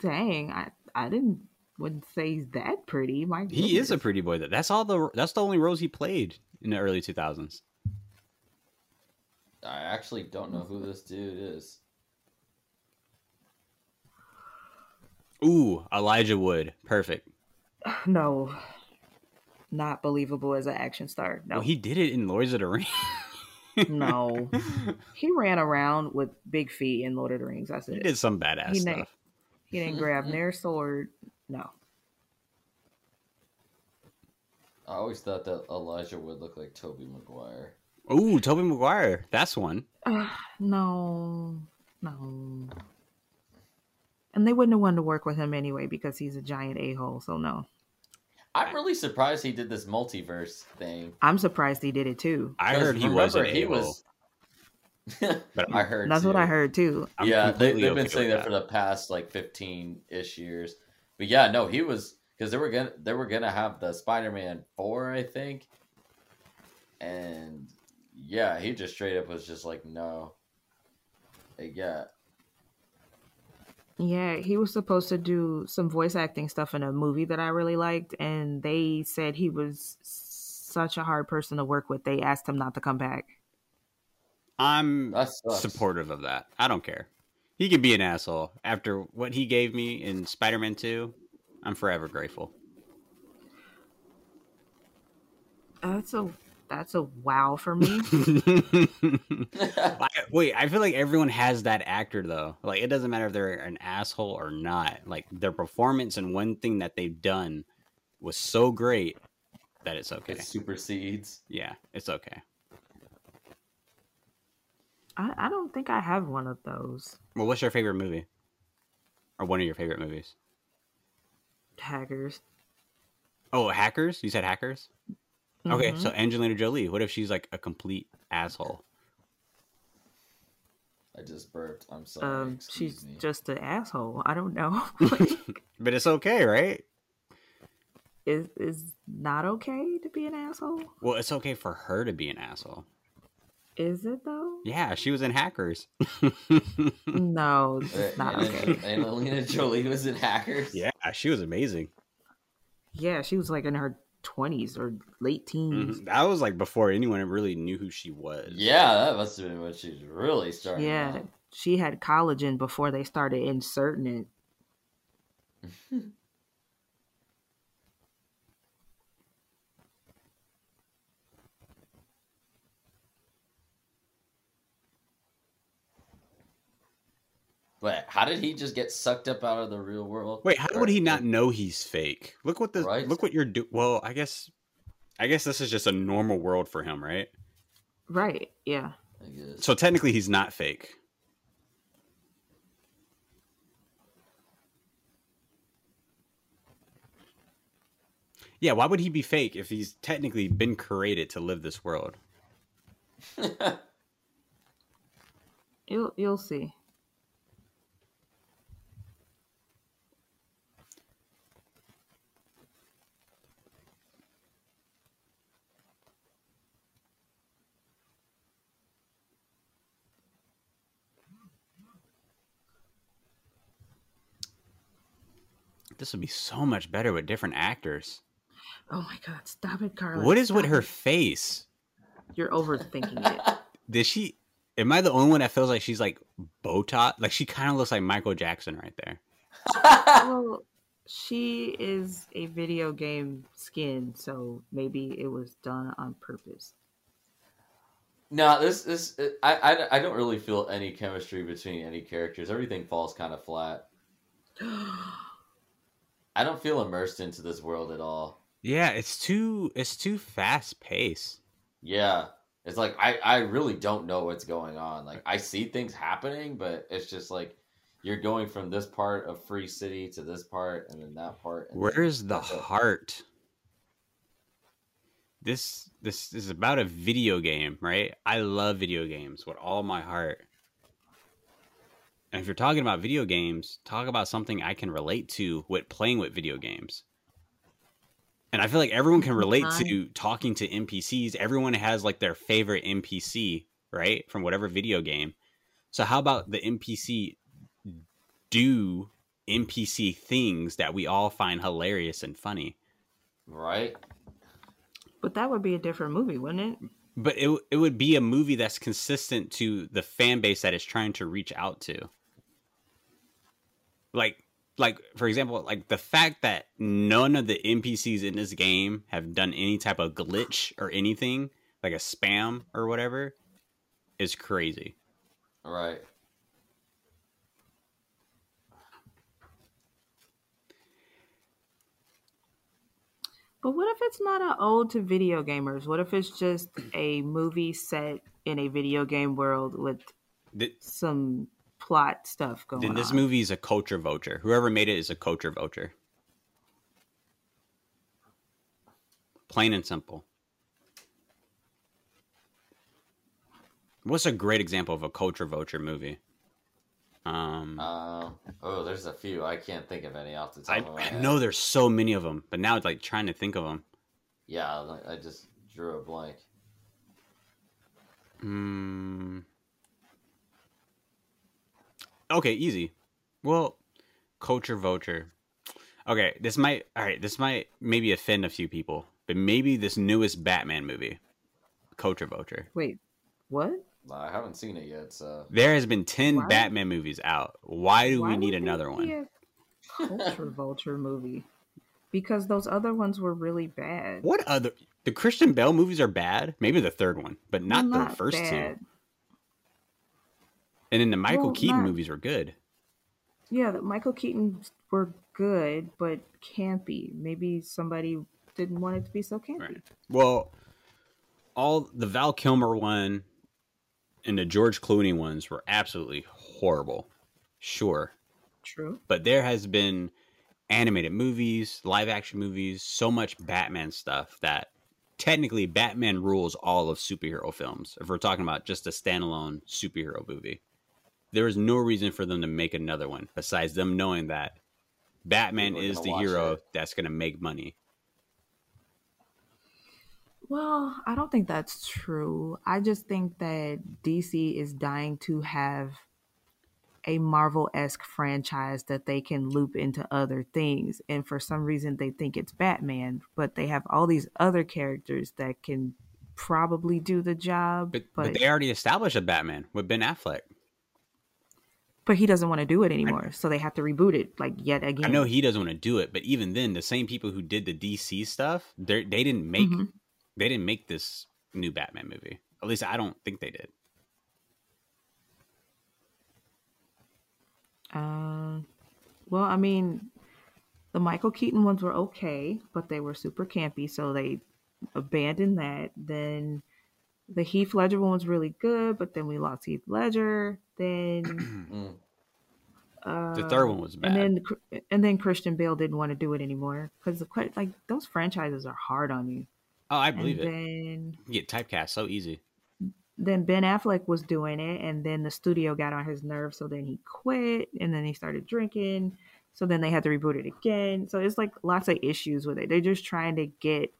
S1: Dang, I I didn't wouldn't say he's that pretty. My
S2: He is a pretty boy. That that's all the that's the only roles he played in the early 2000s.
S3: I actually don't know who this dude is.
S2: Ooh, Elijah Wood, perfect.
S1: no. Not believable as an action star. No.
S2: Well, he did it in Lords of the Rings.
S1: no. He ran around with big feet in Lord of the Rings. That's it.
S2: he
S1: it.
S2: did some badass
S1: He na-
S2: stuff.
S1: He didn't grab their sword. No.
S3: I always thought that Elijah would look like Tobey Maguire.
S2: Ooh, Tobey Maguire, that's one.
S1: Ugh, no. No. And they wouldn't have wanted to work with him anyway because he's a giant a hole. So no.
S3: I'm really surprised he did this multiverse thing.
S1: I'm surprised he did it too.
S2: I heard he was an
S3: he
S2: a-hole,
S3: was.
S2: but
S3: I heard.
S1: That's what. I heard too.
S2: I'm
S3: yeah, they,
S2: completely
S3: they've been saying
S2: with
S3: that, for the past like 15 ish years. But yeah, no, he was because they were gonna they were gonna have the Spider-Man four, I think, and yeah, he just straight up was just like, no, Like, yeah,
S1: Yeah, he was supposed to do some voice acting stuff in a movie that I really liked, and they said he was such a hard person to work with. They asked him not to come back.
S2: I'm supportive of that. I don't care. He can be an asshole. After what he gave me in Spider Man 2, I'm forever grateful.
S1: That's a that's a wow for me.
S2: Wait, I feel like everyone has that actor though. Like it doesn't matter if they're an asshole or not. Like their performance and one thing that they've done was so great that it's okay.
S3: It supersedes.
S2: yeah, it's okay.
S1: I, I don't think I have one of those
S2: Well, what's your favorite movie? Or one of your favorite movies?
S1: hackers.
S2: Oh, hackers? You said hackers? Okay,
S1: Mhm.
S2: so Angelina Jolie. What if she's like a complete asshole?
S3: I just burped. I'm sorry.
S1: um,
S3: Excuse
S1: she's
S3: me.
S1: just an asshole. I don't know.
S2: But it's okay, right?
S1: is is not okay to be an asshole?
S2: Well, it's okay for her to be an asshole.
S1: Is it though?
S2: Yeah, she was in Hackers.
S1: No, it's not
S3: Anna-
S1: okay.
S3: Angelina Jolie was in Hackers.
S2: yeah, she was amazing.
S1: Yeah, she was like in her twenties or late teens.
S2: Mhm. That was like before anyone really knew who she was.
S3: Yeah, that must have been when she was really starting.
S1: Yeah,
S3: out.
S1: she had collagen before they started inserting it.
S3: But how did he just get sucked up out of the real world?
S2: Wait, how
S3: Or-
S2: would he not know he's fake? Look what the
S3: Right.
S2: look what you're doing. Well, I guess, I guess this is just a normal world for him, right?
S1: Right? Yeah.
S2: So technically, he's not fake. Yeah, why would he be fake if he's technically been created to live this world?
S1: You'll you'll see.
S2: This would be so much better with different actors.
S1: Oh my god, stop it, Carla.
S2: What is with
S1: Stop
S2: her
S1: it.
S2: face?
S1: You're overthinking it.
S2: Did she? Am I the only one that feels like she's like Botox? Like she kind of looks like Michael Jackson right there.
S1: well, she is a video game skin, so maybe it was done on purpose.
S3: no, this this uh, I, I I don't really feel any chemistry between any characters. Everything falls kind of flat. I don't feel immersed into this world at all.
S2: Yeah, it's too it's too fast paced.
S3: Yeah. It's like I, I really don't know what's going on. Like I see things happening, but it's just like you're going from this part of Free City to this part and then that part. then
S2: Where's the heart? This this is about a video game, right? I love video games with all my heart. And if you're talking about video games, talk about something I can relate to with playing with video games. And I feel like everyone can relate to talking to NPCs. Everyone has like their favorite NPC, right? From whatever video game. So how about the NPC do NPC things that we all find hilarious and funny?
S3: Right?
S1: But that would be a different movie, wouldn't it?
S2: But it it would be a movie that's consistent to the fan base that it's trying to reach out to. Like like for example, like the fact that none of the NPCs in this game have done any type of glitch or anything, like a spam or whatever, is crazy.
S3: Right.
S1: But what if it's not an ode to video gamers? What if it's just a movie set in a video game world with
S2: Th-
S1: some plot stuff going
S2: Then this
S1: on?
S2: movie is a culture vulture. Whoever made it is a culture vulture. Plain and simple. What's a great example of a culture vulture movie? Um,
S3: Um, oh, there's a few. I can't think of any off the top
S2: I,
S3: of my
S2: I know there's so many of them, but now it's like trying to think of them.
S3: Yeah, I just drew a blank.
S2: Hmm. Okay, easy. Well, culture vulture. Okay, this might all right. This might maybe offend a few people, but maybe this newest Batman movie, culture vulture.
S1: Wait, what?
S3: I haven't seen it yet, so
S2: There has been ten
S1: Why?
S2: Batman movies out. Why do
S1: Why
S2: we need
S1: would
S2: another one?
S1: be culture vulture movie? Because those other ones were really bad.
S2: What other? The Christian Bale movies are bad. Maybe the third one, but not
S1: Well,
S2: the first
S1: bad.
S2: two. And then the Michael
S1: Well,
S2: Keaton
S1: not-
S2: movies were good.
S1: Yeah, the Michael Keaton were good, but campy. Maybe somebody didn't want it to be so campy.
S2: Right. Well, all the Val Kilmer one and the George Clooney ones were absolutely horrible. Sure.
S1: True.
S2: But there has been animated movies, live action movies, so much Batman stuff that technically Batman rules all of superhero films. If we're talking about just a standalone superhero movie, there is no reason for them to make another one besides them knowing that Batman is the hero
S3: it.
S2: that's going to make money.
S1: Well, I don't think that's true. I just think that DC is dying to have a Marvel esque franchise that they can loop into other things. And for some reason, they think it's Batman, but they have all these other characters that can probably do the job.
S2: But,
S1: But,
S2: but they already established a Batman with Ben Affleck.
S1: But he doesn't want to do it anymore. So they have to reboot it like yet again.
S2: I know he doesn't want to do it, but even then, the same people who did the DC stuff, they they didn't make
S1: Mhm.
S2: they didn't make this new Batman movie. At least I don't think they did.
S1: Uh, well, I mean, the Michael Keaton ones were okay, but they were super campy, so they abandoned that. Then the Heath Ledger one was really good, but then we lost Heath Ledger. Then uh,
S2: The third one was bad.
S1: and then and then Christian Bale didn't want to do it anymore because the like those franchises are hard on you.
S2: Oh, I believe
S1: and
S2: it.
S1: then
S2: You get typecast so easy.
S1: then Ben Affleck was doing it, and then the studio got on his nerves, so then he quit, and then he started drinking. So then they had to reboot it again. So it's like lots of issues with it. They're just trying to get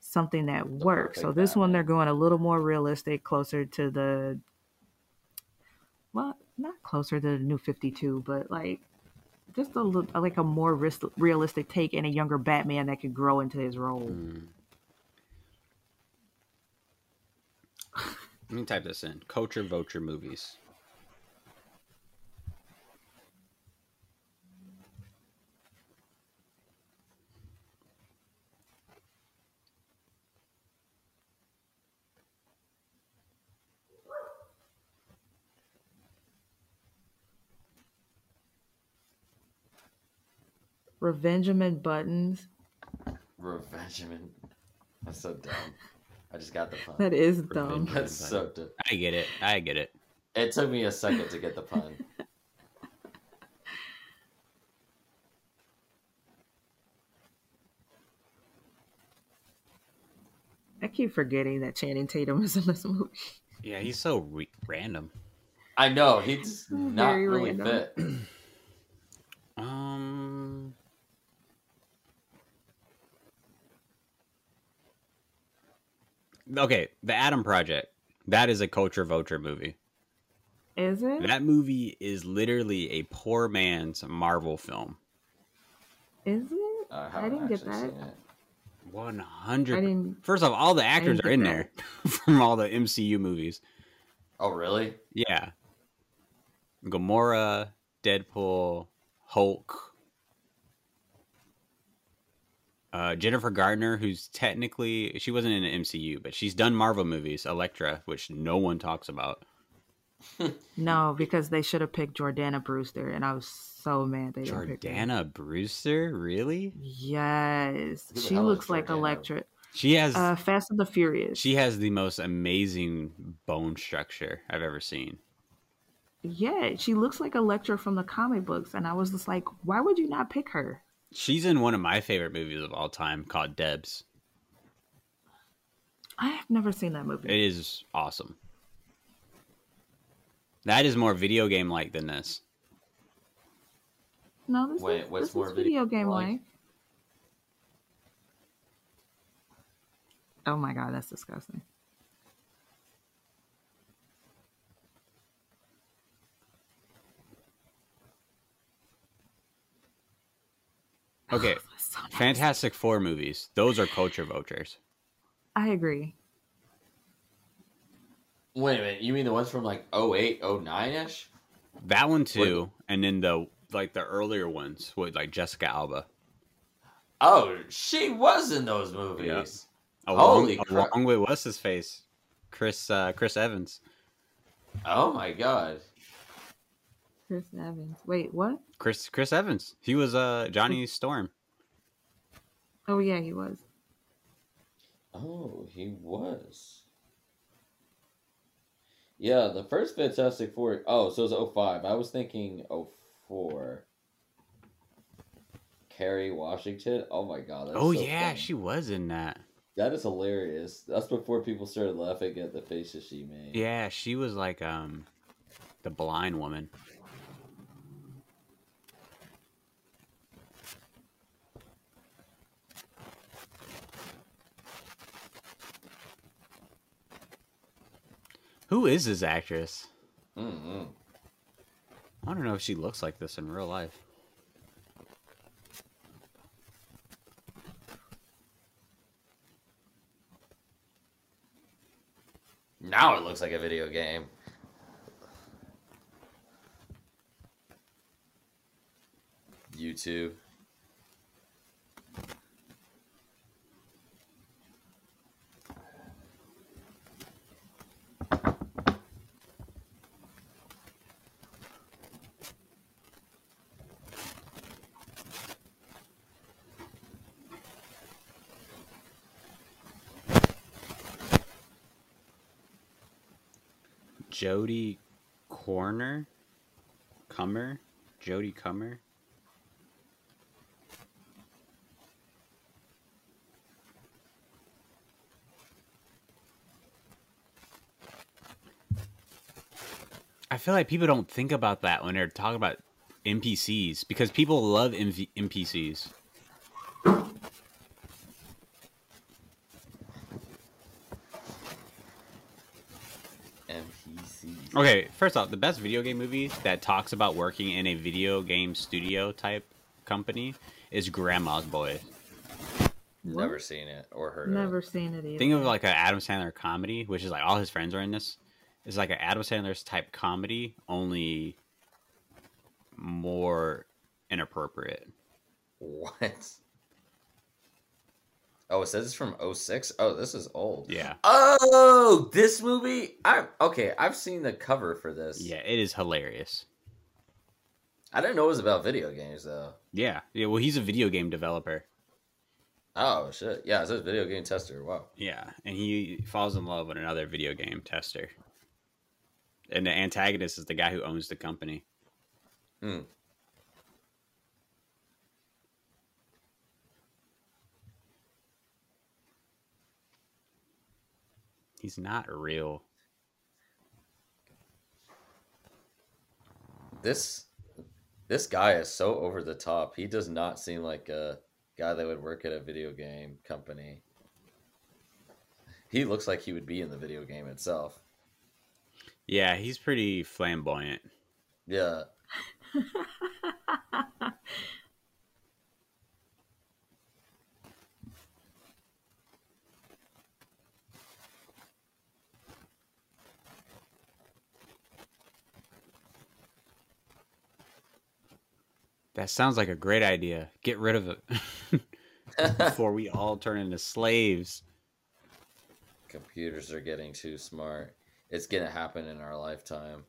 S1: something that works. So this one they're going a little more realistic, closer to the well, not closer to the new Fifty Two, but like just a little like a more realistic take and a younger Batman that could grow into his role.
S2: Mm. Let me type this in. Culture Vulture movies.
S1: Revengeman Buttons.
S3: Revengeman. That's so dumb. I just got the pun.
S1: That is dumb.
S2: Revenge-
S3: That's so dumb.
S2: I get it. I get it.
S3: It took me a second to get the pun.
S1: I keep forgetting that Channing Tatum is in this movie.
S2: Yeah, he's so re- random.
S3: I know he's not really
S1: random.
S3: fit.
S2: Okay, The Adam Project. That is a culture vulture movie.
S1: Is it?
S2: That movie is literally a poor man's Marvel film.
S1: Is it?
S3: I,
S1: I didn't get that.
S3: seen it.
S2: One
S1: I
S2: hundred. First off, all the actors are in
S1: get
S2: there from all the MCU movies.
S3: Oh really?
S2: Yeah, Gamora, Deadpool, Hulk, uh, Jennifer Gardner, who's technically she wasn't in the MCU, but she's done Marvel movies. Elektra, which no one talks about.
S1: No, because they should have picked Jordana Brewster, and I was so mad they didn't pick her.
S2: Jordana Brewster, really?
S1: Yes,
S3: Who
S1: she looks like
S3: Jordana?
S1: Elektra.
S2: She has
S1: Uh, Fast and the Furious.
S2: she has the most amazing bone structure I've ever seen.
S1: yeah, she looks like Elektra from the comic books, and I was just like, why would you not pick her?
S2: She's in one of my favorite movies of all time called Debs.
S1: I have never seen that movie.
S2: It is awesome. That is more video game like than this.
S1: no, this
S3: Wait,
S1: is,
S3: what's
S1: this
S3: more
S1: is video game
S3: video-like?
S1: like. Oh my god, that's disgusting.
S2: Okay,
S1: That's so nasty.
S2: Fantastic Four movies. Those are culture vultures.
S1: I agree.
S3: Wait a minute. You mean the ones from like 08, 09 ish?
S2: That one too, and then the like the earlier ones with like Jessica Alba.
S3: Oh, she was in those movies.
S2: Along,
S3: Holy crap.
S2: along with what's his face, Chris uh, Chris Evans.
S3: Oh my god.
S1: Chris Evans. Wait, what?
S2: Chris Chris Evans. He was uh Johnny Storm.
S1: Oh yeah, he was.
S3: Oh, he was. Yeah, the first Fantastic Four. Oh, so it was 05. I was thinking 04. Kerry Washington. Oh my god. That's
S2: oh
S3: so
S2: yeah,
S3: funny.
S2: she was in that.
S3: That is hilarious. That's before people started laughing at the faces she made.
S2: Yeah, she was like um the blind woman. Who is this actress?
S3: Mm-hmm.
S2: I don't know if she looks like this in real life.
S3: Now it looks like a video game. YouTube.
S2: Jodie Corner? Comer? Jodie Comer? I feel like people don't think about that when they're talking about NPCs because people love MV- NPCs.
S3: NPCs.
S2: Okay, first off, the best video game movie that talks about working in a video game studio type company is Grandma's Boy.
S3: Never seen it or heard
S1: Never
S3: of it.
S1: seen it either.
S2: Think of like an Adam Sandler comedy, which is like all his friends are in this. It's like an Adam Sandler's type comedy, only more inappropriate.
S3: What? Oh, it says it's from 06? Oh, this is old.
S2: Yeah.
S3: Oh, this movie? I okay, I've seen the cover for this.
S2: Yeah, it is hilarious.
S3: I didn't know it was about video games though.
S2: Yeah. Yeah, well he's a video game developer.
S3: Oh shit. Yeah, it says video game tester. Wow.
S2: Yeah, and he falls in love with another video game tester. And the antagonist is the guy who owns the company.
S3: Hmm.
S2: He's not real.
S3: This this guy is so over the top. He does not seem like a guy that would work at a video game company. He looks like he would be in the video game itself.
S2: Yeah, he's pretty flamboyant.
S3: Yeah.
S2: That sounds like a great idea. Get rid of it before we all turn into slaves.
S3: Computers are getting too smart. It's gonna happen in our lifetime.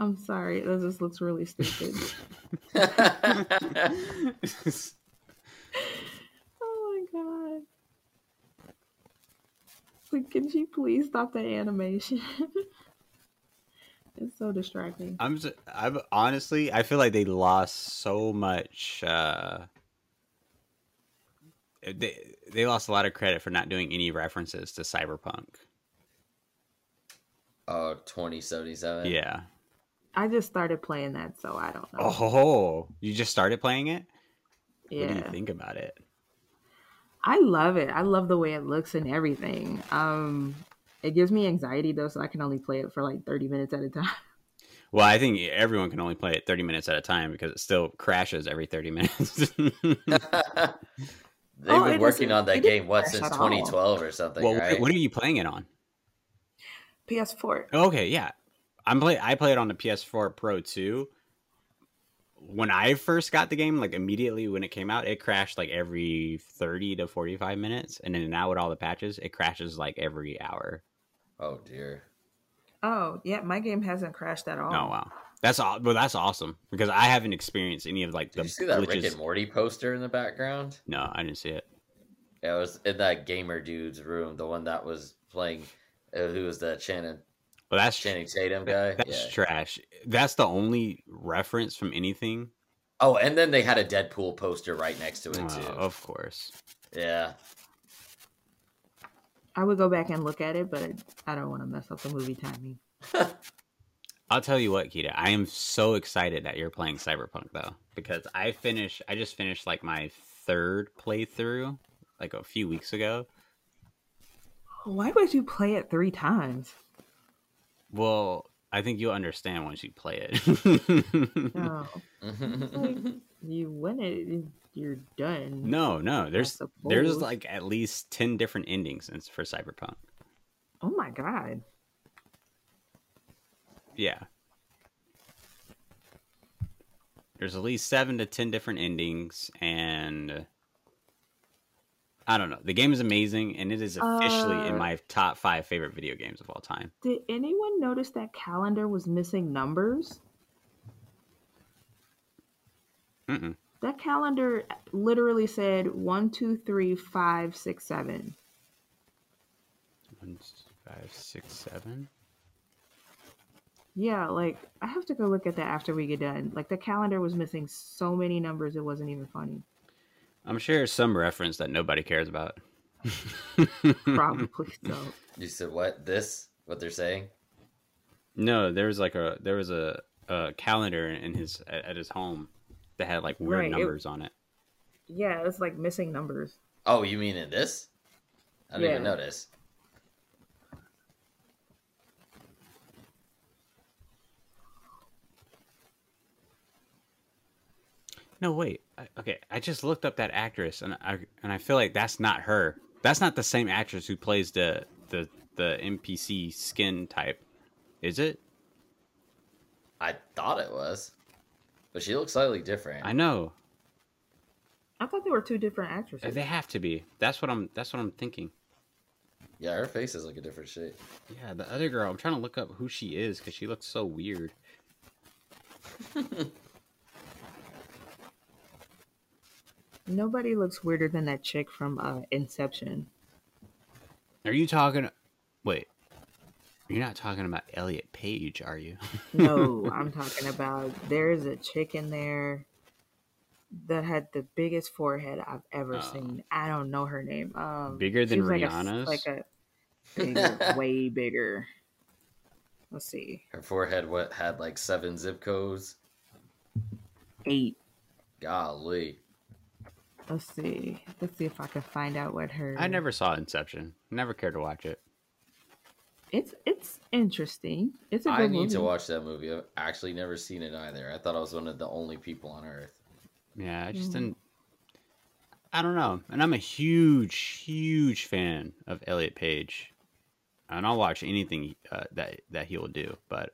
S1: I'm sorry. That just looks really stupid. oh my god. Like, can you please stop the animation? it's so distracting.
S2: I'm just, I'm honestly, I feel like they lost so much. Uh, they they lost a lot of credit for not doing any references to cyberpunk.
S3: oh, 2077.
S2: Yeah.
S1: I just started playing that, so I don't know.
S2: Oh, you just started playing it.
S1: yeah.
S2: What do you think about it?
S1: I love it. I love the way it looks and everything. Um, it gives me anxiety though, so I can only play it for like 30 minutes at a time.
S2: Well, I think everyone can only play it 30 minutes at a time because it still crashes every 30 minutes.
S3: They've
S1: Oh,
S3: been working on that game what since
S1: at all.
S3: 2012 or something,
S2: well,
S3: right?
S2: what are you playing it on?
S1: PS4.
S2: Okay, yeah. I'm play I play it on the PS4 Pro too. when I first got the game, like immediately when it came out, it crashed like every 30 to 45 minutes. And then now with all the patches, it crashes like every hour.
S3: Oh dear.
S1: Oh yeah, my game hasn't crashed at all.
S2: Oh, wow. That's all, Well, that's awesome because I haven't experienced any of like the
S3: Did you see that Rick and Morty poster in the background?
S2: No, I didn't see it.
S3: Yeah, it was in that gamer dude's room, the one that was playing. Uh, who was the Channing
S2: Well, that's
S3: Channing Tatum guy?
S2: that's
S3: yeah.
S2: trash. That's the only reference from anything.
S3: Oh, and then they had a Deadpool poster right next to it
S2: Uh,
S3: too.
S2: of course.
S3: Yeah.
S1: I would go back and look at it, but I don't want to mess up the movie timing.
S2: I'll tell you what, Kita. I am so excited that you're playing Cyberpunk though, because I finished. I just finished like my third playthrough, like a few weeks ago.
S1: Why would you play it three times?
S2: Well, I think you'll understand once you play it.
S1: No, like you win it, you're done.
S2: no, no. There's there's like at least ten different endings for Cyberpunk.
S1: Oh my god.
S2: Yeah. There's at least seven to ten different endings, and I don't know. The game is amazing, and it is officially in
S1: Uh,
S2: my top five favorite video games of all time.
S1: Did anyone notice that calendar was missing numbers?
S2: Mm-mm.
S1: That calendar literally said one, two, three, five, six, seven.
S2: One, five, six, seven.
S1: Yeah, like I have to go look at that after we get done. Like the calendar was missing so many numbers, it wasn't even funny.
S2: I'm sure there's some reference that nobody cares about.
S1: Probably so.
S3: you said what? This? What they're saying?
S2: No, there was like a there was a, a calendar in his at, at his home that had like weird
S1: Right, it-
S2: numbers on it.
S1: Yeah, it's like missing numbers.
S3: Oh, you mean in this? I didn't even notice.
S2: No, wait. I, okay, I just looked up that actress, and I and I feel like that's not her. That's not the same actress who plays the the the NPC skin type, is it?
S3: I thought it was, but she looks slightly different.
S2: I know
S1: I thought they were two different actresses.
S2: they have to be. That's what I'm. That's what I'm thinking.
S3: Yeah, her face is like a different shape.
S2: Yeah, the other girl. I'm trying to look up who she is because she looks so weird.
S1: Nobody looks weirder than that chick from uh, Inception.
S2: Are you talking? Wait, you're not talking about Elliot Page, are you?
S1: No, I'm talking about there's a chick in there that had the biggest forehead I've ever
S2: Oh.
S1: seen. I don't know her name. Um,
S2: Bigger than
S1: she was like a-
S2: Rihanna's?
S1: Like a, bigger, way bigger. Let's see,
S3: Her forehead what had like seven zip codes.
S1: eight.
S3: Golly.
S1: Let's see. Let's see if I can find out what her.
S2: I never saw Inception. Never cared to watch it.
S1: It's it's interesting. It's a good
S3: I need
S1: movie.
S3: to watch that movie. I've actually never seen it either. I thought I was one of the only people on earth.
S2: Yeah, I just
S1: Mhm.
S2: didn't. I don't know, and I'm a huge, huge fan of Elliot Page, and I'll watch anything uh, that that he will do. But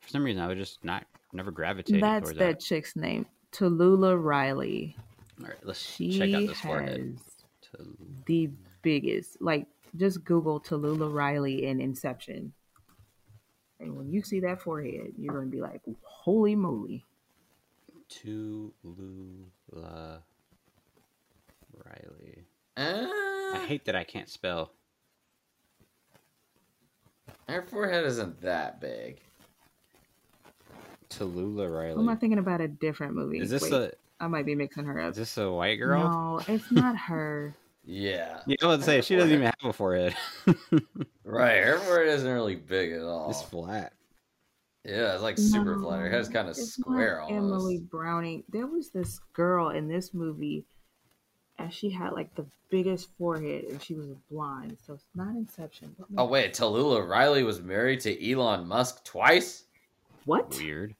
S2: for some reason, I was just not never gravitated
S1: That's
S2: towards
S1: that
S2: that.
S1: chick's name, Tallulah Riley.
S2: All right, let's
S1: She
S2: check out this
S1: has
S2: forehead.
S1: The biggest. Like, just Google Tallulah Riley in Inception, and when you see that forehead, you're gonna be like, "Holy moly!"
S2: Tulula Riley.
S3: Uh,
S2: I hate that I can't spell.
S3: her forehead isn't that big.
S2: Tallulah Riley.
S1: Who am I thinking about a different movie?
S2: Is this
S1: Wait,
S2: a
S1: I might be mixing her up.
S2: is this a white girl?
S1: No, it's not her.
S3: Yeah.
S2: Yeah, I was say she doesn't even have a forehead.
S3: Right. Her forehead isn't really big at all.
S2: it's flat.
S3: Yeah, it's like super
S1: No,
S3: flat. Her head's kind of
S1: it's
S3: square
S1: not
S3: almost.
S1: Emily Browning. There was this girl in this movie, and she had like the biggest forehead, and she was blind. So it's not Inception. What
S3: Oh wait, Tallulah Riley was married to Elon Musk twice.
S1: what?
S2: Weird.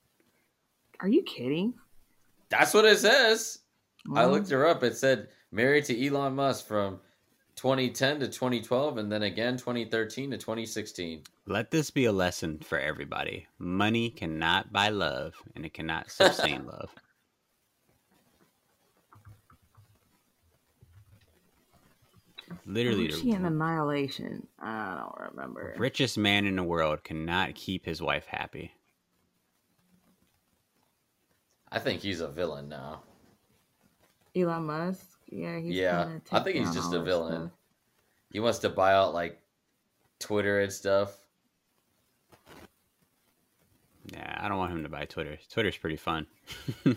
S1: Are you kidding?
S3: That's what it says. Mm.
S1: I
S3: looked her up. It said married to Elon Musk from 2010 to 2012 and then again 2013 to 2016.
S2: Let this be a lesson for everybody. Money cannot buy love and it cannot sustain love. Literally,
S1: she in annihilation. I don't remember.
S2: Richest man in the world cannot keep his wife happy.
S3: I think he's a villain now.
S1: Elon Musk. Yeah, he's
S3: Yeah,
S1: kinda
S3: I think he's just a villain.
S1: stuff.
S3: He wants to buy out like Twitter and stuff.
S2: Yeah, I don't want him to buy Twitter. Twitter's pretty fun.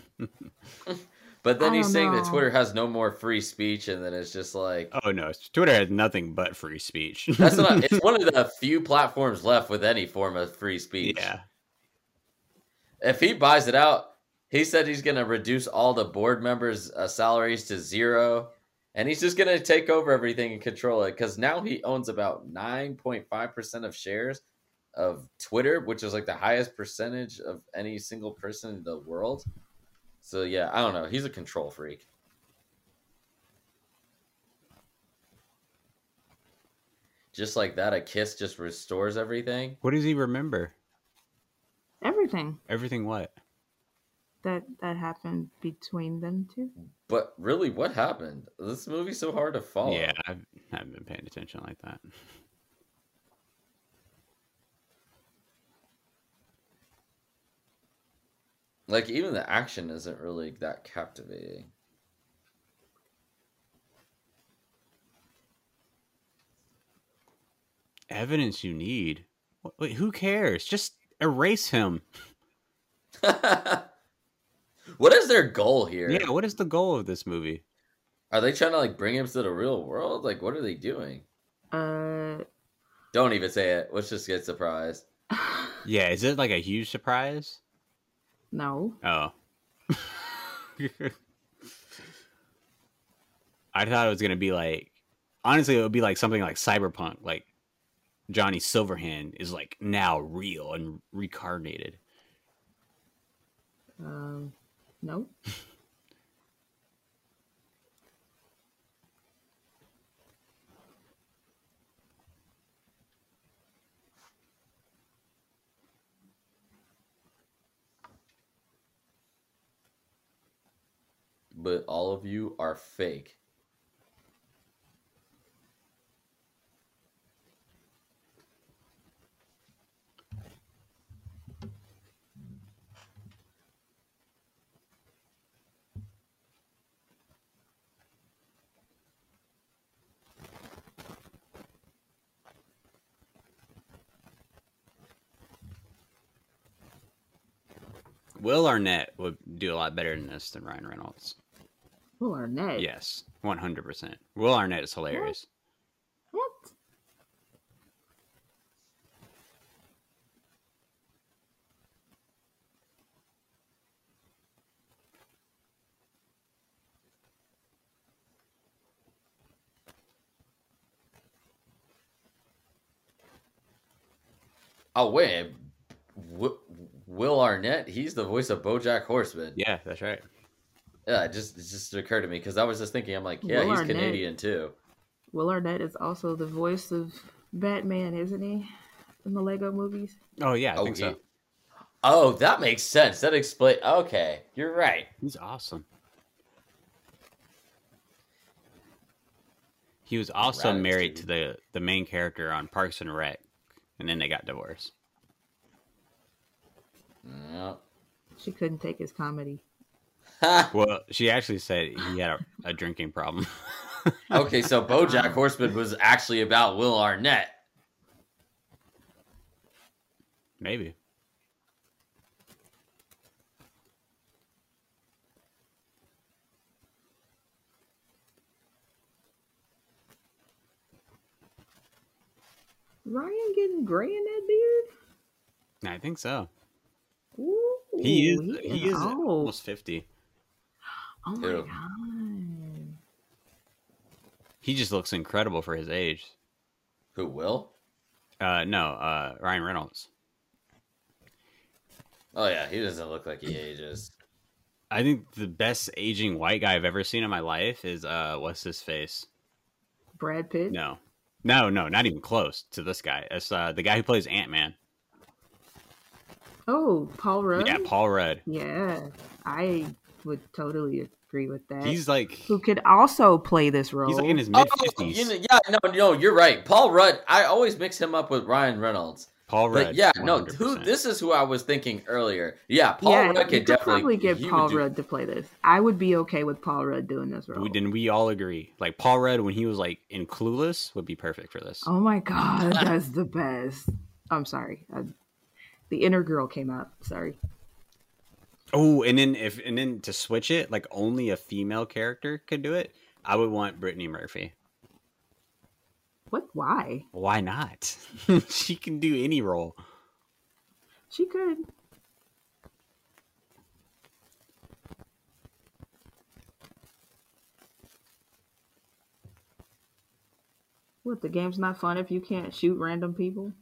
S3: But then
S1: I
S3: he's
S1: don't
S3: saying that. Twitter has no more free speech, and then it's just like
S2: oh no, Twitter has nothing but free speech.
S3: that's not. It's one of the few platforms left with any form of free speech.
S2: yeah.
S3: If he buys it out, he said he's going to reduce all the board members' uh, salaries to zero, and he's just going to take over everything and control it. Because now he owns about nine point five percent of shares of Twitter, which is like the highest percentage of any single person in the world. So yeah, I don't know. He's a control freak. Just like that, a kiss just restores everything.
S2: What does he remember?
S1: Everything
S2: Everything what?
S1: That that happened between them two.
S3: But really, what happened? This movie's so hard to follow.
S2: Yeah, I've, I haven't been paying attention like that.
S3: Like even the action isn't really that captivating.
S2: Evidence you need. Wait, who cares? Just erase him.
S3: what is their goal here?
S2: Yeah, what is the goal of this movie?
S3: Are they trying to like bring him to the real world? Like what are they doing?
S1: Uh,
S3: Don't even say it. Let's just get surprised.
S2: Yeah, is it like a huge surprise?
S1: no.
S2: Oh. I thought it was gonna be like honestly it would be like something like cyberpunk, like Johnny Silverhand is like now real and reincarnated.
S1: Um, no.
S3: But all of you are fake.
S2: Will Arnett would do a lot better than this than Ryan Reynolds.
S1: Will Arnett.
S2: Yes, one hundred percent. Will Arnett is hilarious.
S1: What?
S3: Oh wait, w- Will Arnett? He's the voice of BoJack Horseman.
S2: Yeah, that's right.
S3: Yeah, it just it just occurred to me because I was just thinking, I'm like, yeah,
S1: Will
S3: he's
S1: Arnett.
S3: Canadian too.
S1: Will Arnett is also the voice of Batman, isn't he? In the Lego movies.
S2: Oh yeah, I
S3: oh,
S2: think so.
S3: he- oh, that makes sense. That explain. Okay, you're right.
S2: He's awesome. He was also
S3: Rabbit,
S2: married to the the main character on Parks and Rec, and then they got divorced.
S3: Yeah.
S1: She couldn't take his comedy.
S2: Well, she actually said he had a, a drinking problem.
S3: okay, so BoJack Horseman was actually about Will Arnett.
S2: Maybe.
S1: Ryan getting gray in that beard?
S2: I think so.
S1: Ooh,
S2: He is. He is
S1: old.
S2: almost fifty.
S1: Oh my
S3: Ew.
S1: god.
S2: He just looks incredible for his age.
S3: Who will?
S2: Uh, no, uh, Ryan Reynolds.
S3: Oh yeah, he doesn't look like he ages.
S2: I think the best aging white guy I've ever seen in my life is uh, what's his face?
S1: Brad Pitt?
S2: No, no, no, not even close to this guy. It's uh, the guy who plays Ant Man.
S1: Oh, Paul Rudd?
S2: Yeah, Paul Rudd.
S1: Yeah, I would totally agree with that.
S2: He's like
S1: who could also play this role.
S2: he's like in his
S3: Oh,
S2: mid
S3: you
S2: fifties.
S3: know, yeah, no, no, you're right. Paul Rudd. I always mix him up with Ryan Reynolds.
S2: Paul
S3: But
S2: Rudd.
S3: yeah, no, who this is who I was thinking earlier. Yeah, Paul
S1: yeah,
S3: Rudd could
S1: could
S3: definitely
S1: probably get
S3: he would
S1: Paul
S3: do-
S1: Rudd to play this. I would be okay with Paul Rudd doing this role.
S2: We, then we all agree. Like Paul Rudd when he was like in Clueless would be perfect for this.
S1: Oh my god, that's the best. I'm sorry. I, the inner girl came out. Sorry.
S2: Oh, and then if and then to switch it, like only a female character could do it. I would want Brittany Murphy.
S1: What? Why?
S2: Why not? she can do any role.
S1: She could. What? The game's not fun if you can't shoot random people.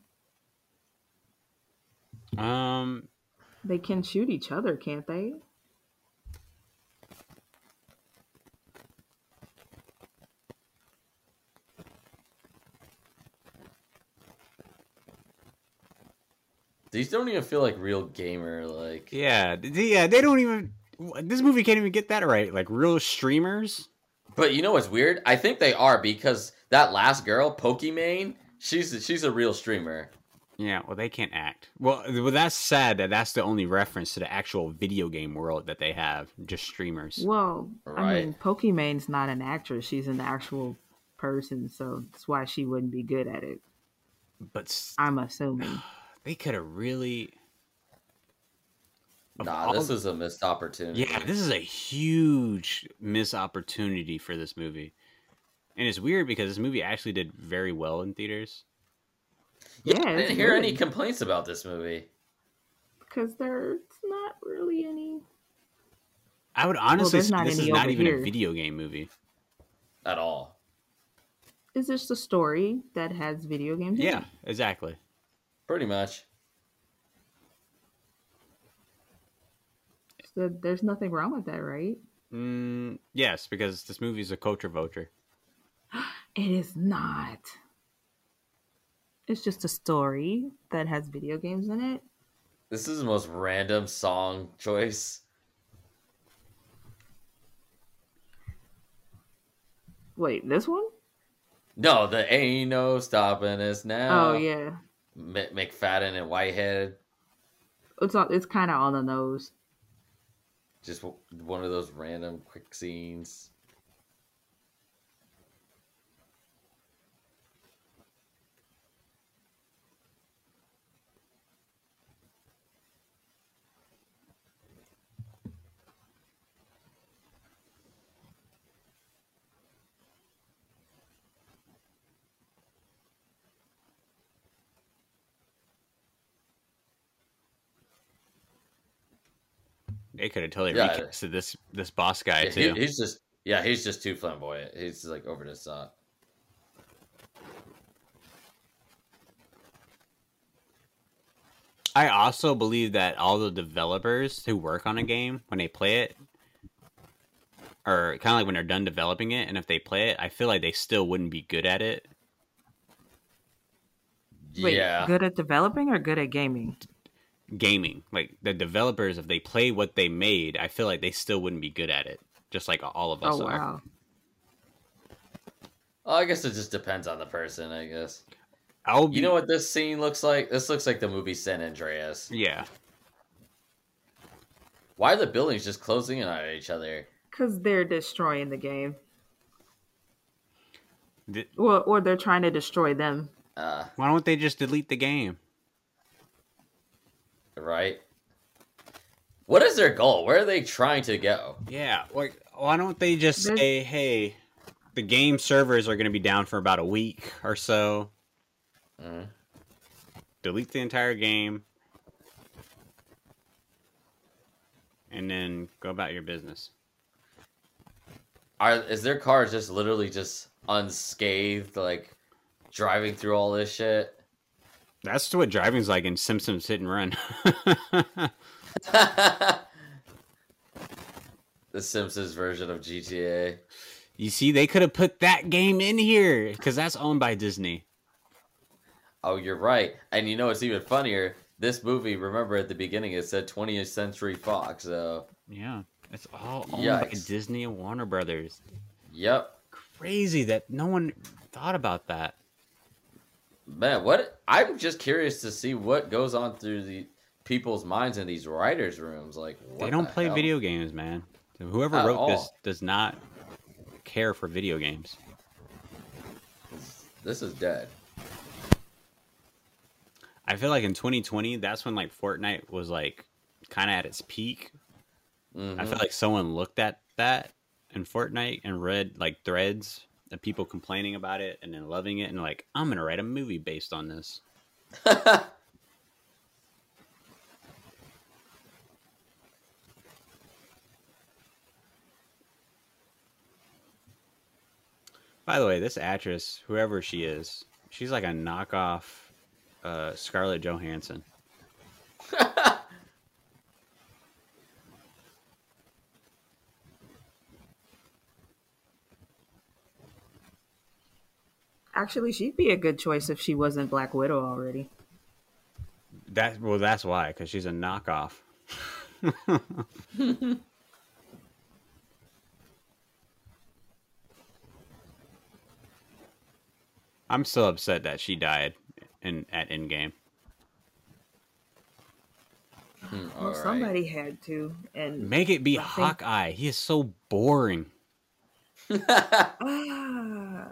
S2: Um,
S1: They can shoot each other, can't they?
S3: These don't even feel like real gamer like.
S2: yeah, yeah. They don't even. This movie can't even get that right. Like real streamers.
S3: But you know what's weird? I think they are because that last girl, Pokimane, she's she's a real streamer.
S2: Yeah, well, they can't act. Well, well, that's sad that that's the only reference to the actual video game world that they have. Just streamers.
S1: Well, I
S3: Right.
S1: mean, Pokimane's not an actress; she's an actual person, so that's why she wouldn't be good at it.
S2: But
S1: I'm assuming.
S2: they could have really.
S3: Nah,
S2: all-
S3: this is a missed opportunity.
S2: Yeah, this is a huge miss opportunity for this movie. And it's weird because this movie actually did very well in theaters.
S3: Yeah,
S1: Yeah,
S3: I didn't hear any complaints about this movie.
S1: because there's not really any.
S2: I would honestly
S1: there's
S2: say
S1: not
S2: this is not even
S1: here.
S2: a video game movie.
S3: At all.
S1: It's just a story that has video games. in
S2: Yeah,
S1: it.
S2: exactly.
S3: Pretty much.
S1: So there's nothing wrong with that, right?
S2: Mm, yes, because this movie is a culture vulture.
S1: It is not. It's just a story that has video games in it.
S3: This is the most random song choice.
S1: Wait, this one?
S3: No, the ain't no stopping us now.
S1: oh yeah,
S3: M- McFadden and Whitehead.
S1: it's all, it's kind of on the nose.
S3: Just w- one of those random quick scenes.
S2: They could have totally
S3: Yeah.
S2: recasted this this boss guy
S3: Yeah,
S2: too.
S3: he- he's just yeah, he's just too flamboyant. He's just, like over the top.
S2: I also believe that all the developers who work on a game when they play it, or kind of like when they're done developing it, and if they play it, I feel like they still wouldn't be good at it.
S1: Wait,
S3: yeah.
S1: good at developing or good at gaming?
S2: Gaming, like the developers, if they play what they made, I feel like they still wouldn't be good at it. Just like all of us
S1: Oh
S2: are.
S1: wow.
S3: Well, I guess it just depends on the person, I guess.
S2: I'll be,
S3: You know what this scene looks like? This looks like the movie San Andreas.
S2: Yeah,
S3: Why are the buildings just closing in on each other?
S1: Because they're destroying the game.
S2: Th-
S1: Well, or they're trying to destroy them.
S3: Uh,
S2: why don't they just delete the game?
S3: Right? What is their goal? Where are they trying to go?
S2: Yeah, like why don't they just
S1: There's-
S2: say, "Hey, the game servers are going to be down for about a week or so.
S3: Mhm.
S2: Delete the entire game, and then go about your business."
S3: Are is their car just literally just unscathed, like driving through all this shit?
S2: That's what driving's like in Simpsons Hit and Run.
S3: the Simpsons version of GTA.
S2: you see, they could have put that game in here because that's owned by Disney.
S3: Oh, you're right. And you know what's even funnier? This movie, remember at the beginning, it said 20th Century Fox. So
S2: Yeah, It's all owned by Disney and Warner Brothers.
S3: Yep.
S2: Crazy that no one thought about that.
S3: Man, what I'm just curious to see what goes on through the people's minds in these writers' rooms. Like what
S2: they don't
S3: the
S2: play
S3: hell?
S2: video games, man. Whoever
S3: At
S2: wrote this does not care for video games.
S3: This is dead.
S2: I feel like in 2020, that's when like Fortnite was like kind of at its peak. I
S3: Mhm.
S2: feel like someone looked at that in Fortnite and read like threads people complaining about it and then loving it and like I'm gonna write a movie based on this. By the way, this actress, whoever she is, she's like a knockoff uh, Scarlett Johansson.
S1: Actually, she'd be a good choice if she wasn't Black Widow already.
S2: That well, that's why, because she's a knockoff. I'm still upset that she died in at Endgame.
S3: Hmm,
S1: Well,
S3: alright.
S1: somebody had to, and
S2: Make it be
S1: I think-
S2: Hawkeye. He is so boring.
S1: Ah.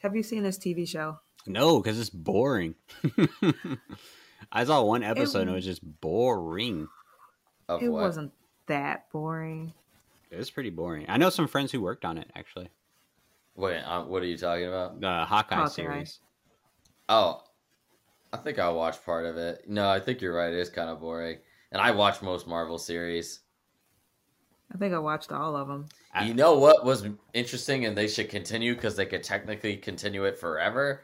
S1: Have you seen this TV show?
S2: No, because it's boring. I saw one episode and it was just boring.
S3: Of
S1: It
S3: what?
S1: wasn't that boring.
S2: It was pretty boring. I know some friends who worked on it actually.
S3: Wait, uh, what are you talking about?
S2: The Hawkeye,
S1: Hawkeye.
S2: series.
S3: Oh, I think I watched part of it. No, I think you're right. It is kind of boring. And I watch most Marvel series.
S1: I think I watched all of them.
S3: You know what was interesting, and they should continue because they could technically continue it forever.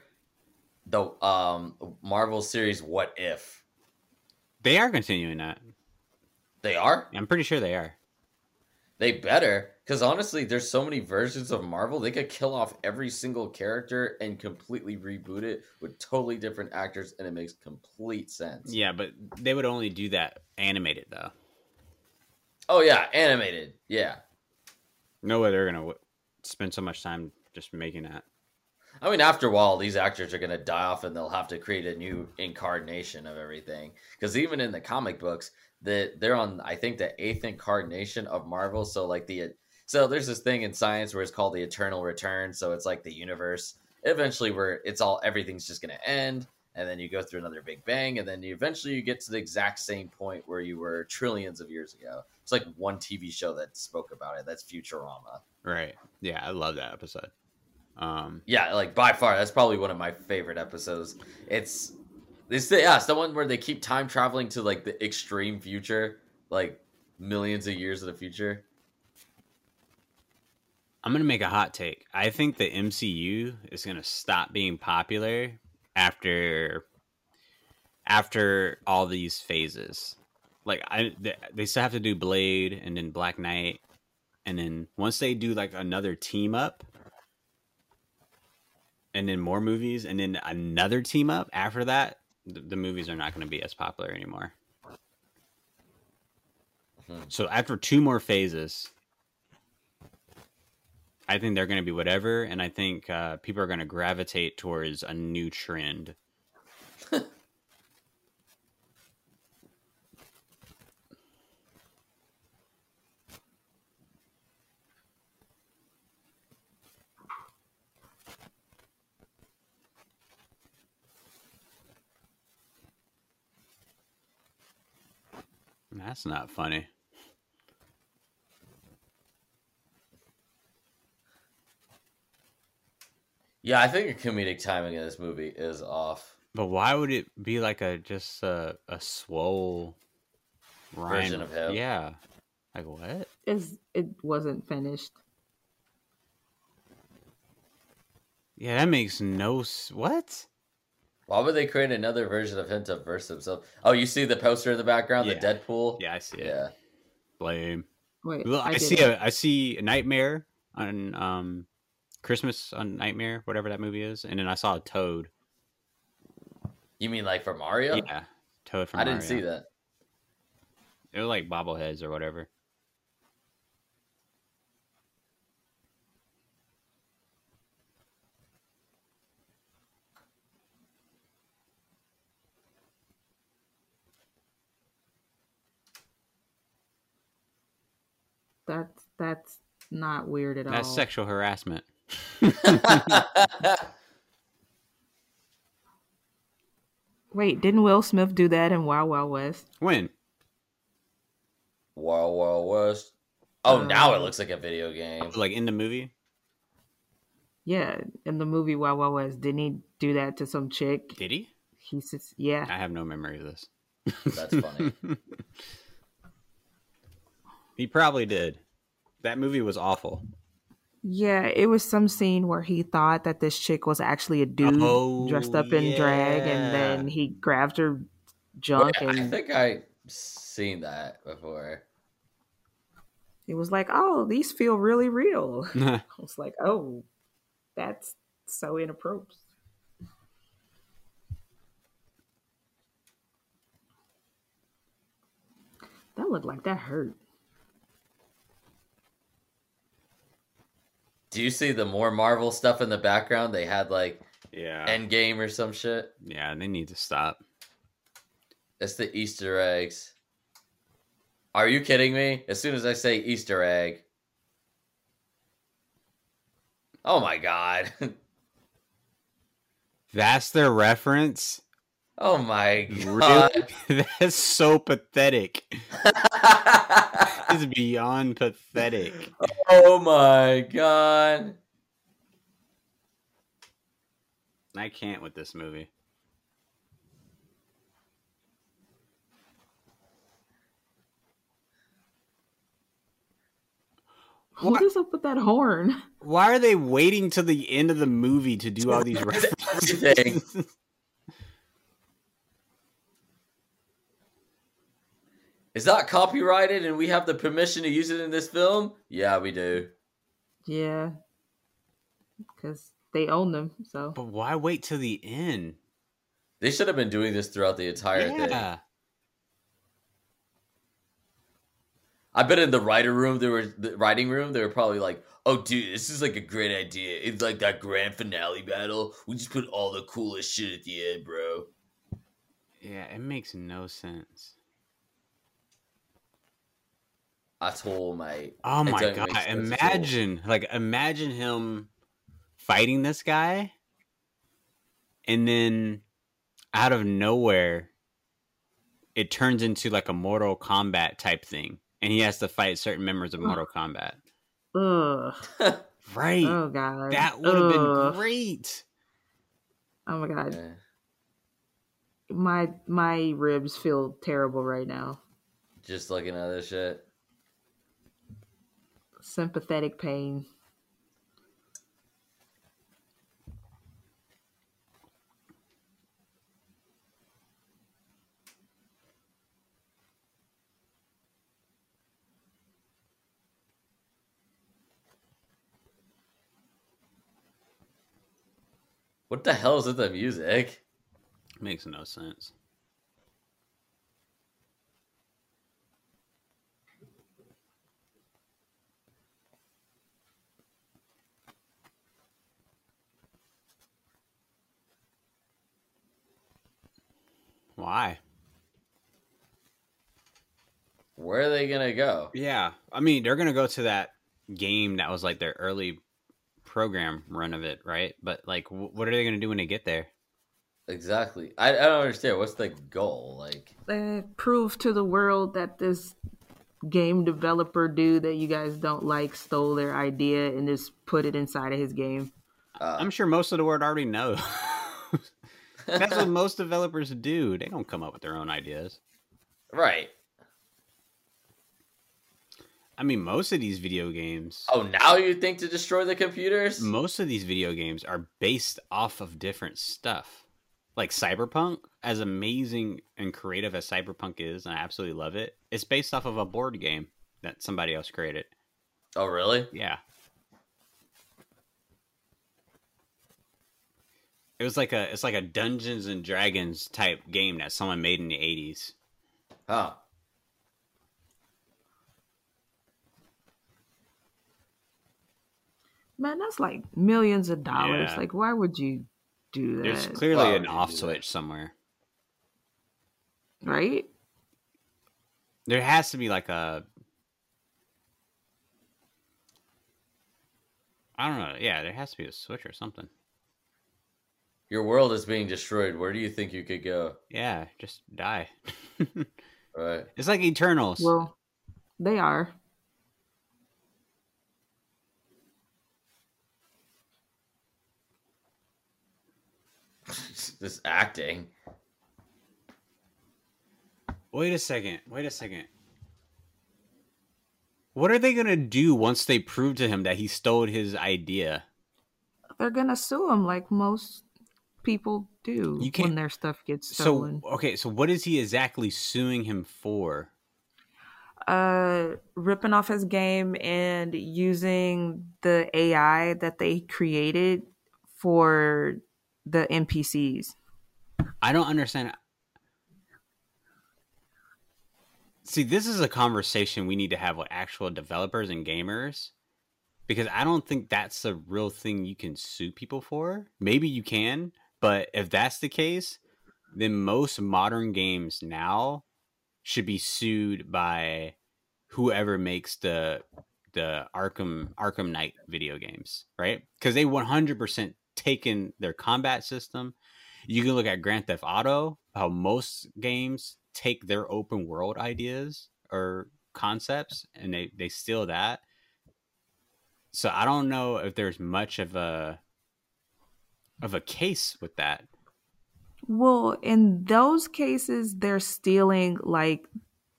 S3: The um Marvel series What If
S2: They are continuing that.
S3: they are
S2: I'm pretty sure they are.
S3: they better because honestly, there's so many versions of Marvel they could kill off every single character and completely reboot it with totally different actors, and it makes complete sense.
S2: Yeah, but they would only do that animated though.
S3: Oh yeah, animated. Yeah.
S2: No way they're gonna spend so much time just making that.
S3: I mean, after a while, these actors are to die off, and they'll have to create a new incarnation of everything. Because even in the comic books, that they're on, I think, the eighth incarnation of Marvel. So, like the, so there's this thing in science where it's called the eternal return. So it's like the universe eventually where it's all everything's just to end, and then you go through another big bang, and then you eventually you get to the exact same point where you were trillions of years ago. It's like one TV show that spoke about it. That's Futurama.
S2: Right. Yeah, I love that episode. Um,
S3: Yeah, like by far, that's probably one of my favorite episodes. It's this, yeah, it's the one where they keep time traveling to like the extreme future, like millions of years in the future.
S2: I'm gonna make a hot take. I think the MCU is gonna stop being popular after after all these phases. Like I, they, they still have to do Blade and then Black Knight, and then once they do like another team up, and then more movies, and then another team up after that, the, the movies are not going to be as popular anymore.
S3: Hmm.
S2: So after two more phases, I think they're going to be whatever, and I think uh, people are going to gravitate towards a new trend. That's not funny.
S3: Yeah, I think the comedic timing of this movie is off.
S2: But why would it be like a just a a swole Ryan?
S3: Version of him?
S2: Yeah. Like what?
S1: Is it wasn't finished?
S2: Yeah, that makes no s- what?
S3: Why would they create another version of him to verse himself? Oh, you see the poster in the background,
S2: Yeah.
S3: the Deadpool.
S2: Yeah, I see it.
S3: yeah.
S2: Blame.
S1: Wait,
S2: Well, I,
S1: did
S2: see
S1: it.
S2: a I see a Nightmare on um Christmas on Nightmare, whatever that movie is, and then I saw a Toad.
S3: You mean like for Mario?
S2: Yeah, Toad from
S3: I didn't see that.
S2: It was like bobbleheads or whatever.
S1: That's that's not weird at
S2: That's
S1: all.
S2: That's sexual harassment.
S1: Wait, didn't Will Smith do that in Wild Wild West?
S2: When?
S3: Wild Wild West. Oh, uh, now it looks like a video game.
S2: Like in the movie?
S1: Yeah, in the movie Wild Wild West, didn't he do that to some chick?
S2: Did he?
S1: He says, "Yeah,
S2: I have no memory of this.
S3: That's funny.
S2: He probably did. That movie was awful.
S1: yeah." It was some scene where he thought that this chick was actually a dude
S2: Oh,
S1: dressed up in drag, and then he grabbed her junk,
S3: Wait, I think I seen that before.
S1: it was like, "Oh, these feel really real." I was like, "Oh, that's so inappropriate." That looked like that hurt.
S3: Do you see the more Marvel stuff in the background? They had like
S2: yeah.
S3: Endgame or some shit.
S2: yeah, they need to stop.
S3: It's the Easter eggs. Are you kidding me? As soon as I say Easter egg. Oh my god.
S2: That's their reference?
S3: Oh my god.
S2: Really? That's so pathetic. It's beyond pathetic.
S3: oh my god.
S2: I can't with this movie.
S1: What is up with that horn?
S2: Why are they waiting till the end of the movie to do all these references?
S3: Is that copyrighted and we have the permission to use it in this film? Yeah, we do.
S1: Yeah, because they own them. So
S2: but why wait till the end?
S3: They should have been doing this throughout the entire thing.
S2: Yeah.
S3: I bet in the writer room, there were the writing room. They were probably like, "Oh, dude, this is like a great idea. It's like that grand finale battle. We just put all the coolest shit at the end, bro."
S2: Yeah, it makes no sense.
S3: I told mate.
S2: Oh
S3: It
S2: my god!
S3: make sense at all.
S2: Imagine, like, imagine him fighting this guy, and then out of nowhere, it turns into like a Mortal Kombat type thing, and he has to fight certain members of Mortal Kombat.
S1: ugh,
S2: Right?
S1: oh god,
S2: that would have been great.
S1: Oh my god,
S3: Yeah.
S1: my my ribs feel terrible right now.
S3: Just looking at this shit.
S1: Sympathetic pain.
S3: What the hell is with the music?
S2: Makes no sense. Why?
S3: Where are they gonna go?
S2: Yeah, I mean they're gonna go to that game that was like their early program run of it, right? But like, wh- what are they gonna do when they get there?
S3: Exactly. I, I don't understand. What's the goal? Like,
S1: Uh, prove to the world that this game developer dude that you guys don't like stole their idea and just put it inside of his game.
S3: uh,
S2: I'm sure most of the world already know. That's what most developers do. They don't come up with their own ideas.
S3: right.
S2: I mean, most of these video games,
S3: Oh, now you think to destroy the computers?
S2: most of these video games are based off of different stuff. Like Cyberpunk, as amazing and creative as Cyberpunk is, and I absolutely love it, it's based off of a board game that somebody else created.
S3: Oh, really?
S2: Yeah. It was like a it's like a Dungeons and Dragons type game that someone made in the eighties.
S3: Huh.
S1: Man, that's like millions of dollars.
S2: Yeah.
S1: Like, why would you do that?
S2: There's clearly an off switch somewhere,
S1: right?
S2: There has to be like a. I don't know. Yeah, there has to be a switch or something.
S3: Your world is being destroyed. Where do you think you could go?
S2: Yeah, just die.
S3: Right.
S2: it's like Eternals.
S1: Well, they are.
S3: this acting.
S2: Wait a second. Wait a second. What are they gonna do once they prove to him that he stole his idea?
S1: They're gonna sue him like most people do
S2: You can't-
S1: when their stuff gets stolen.
S2: So okay, so what is he exactly suing him for?
S1: uh ripping off his game and using the AI that they created for the NPCs.
S2: I don't understand. See, this is a conversation we need to have with actual developers and gamers because I don't think that's a real thing you can sue people for. Maybe you can, but if that's the case, then most modern games now should be sued by whoever makes the the Arkham Arkham Knight video games, right? Because they 100% taken their combat system. You can look at Grand Theft Auto, how most games take their open world ideas or concepts and they they steal that. So I don't know if there's much of a of a case with that.
S1: Well, in those cases they're stealing like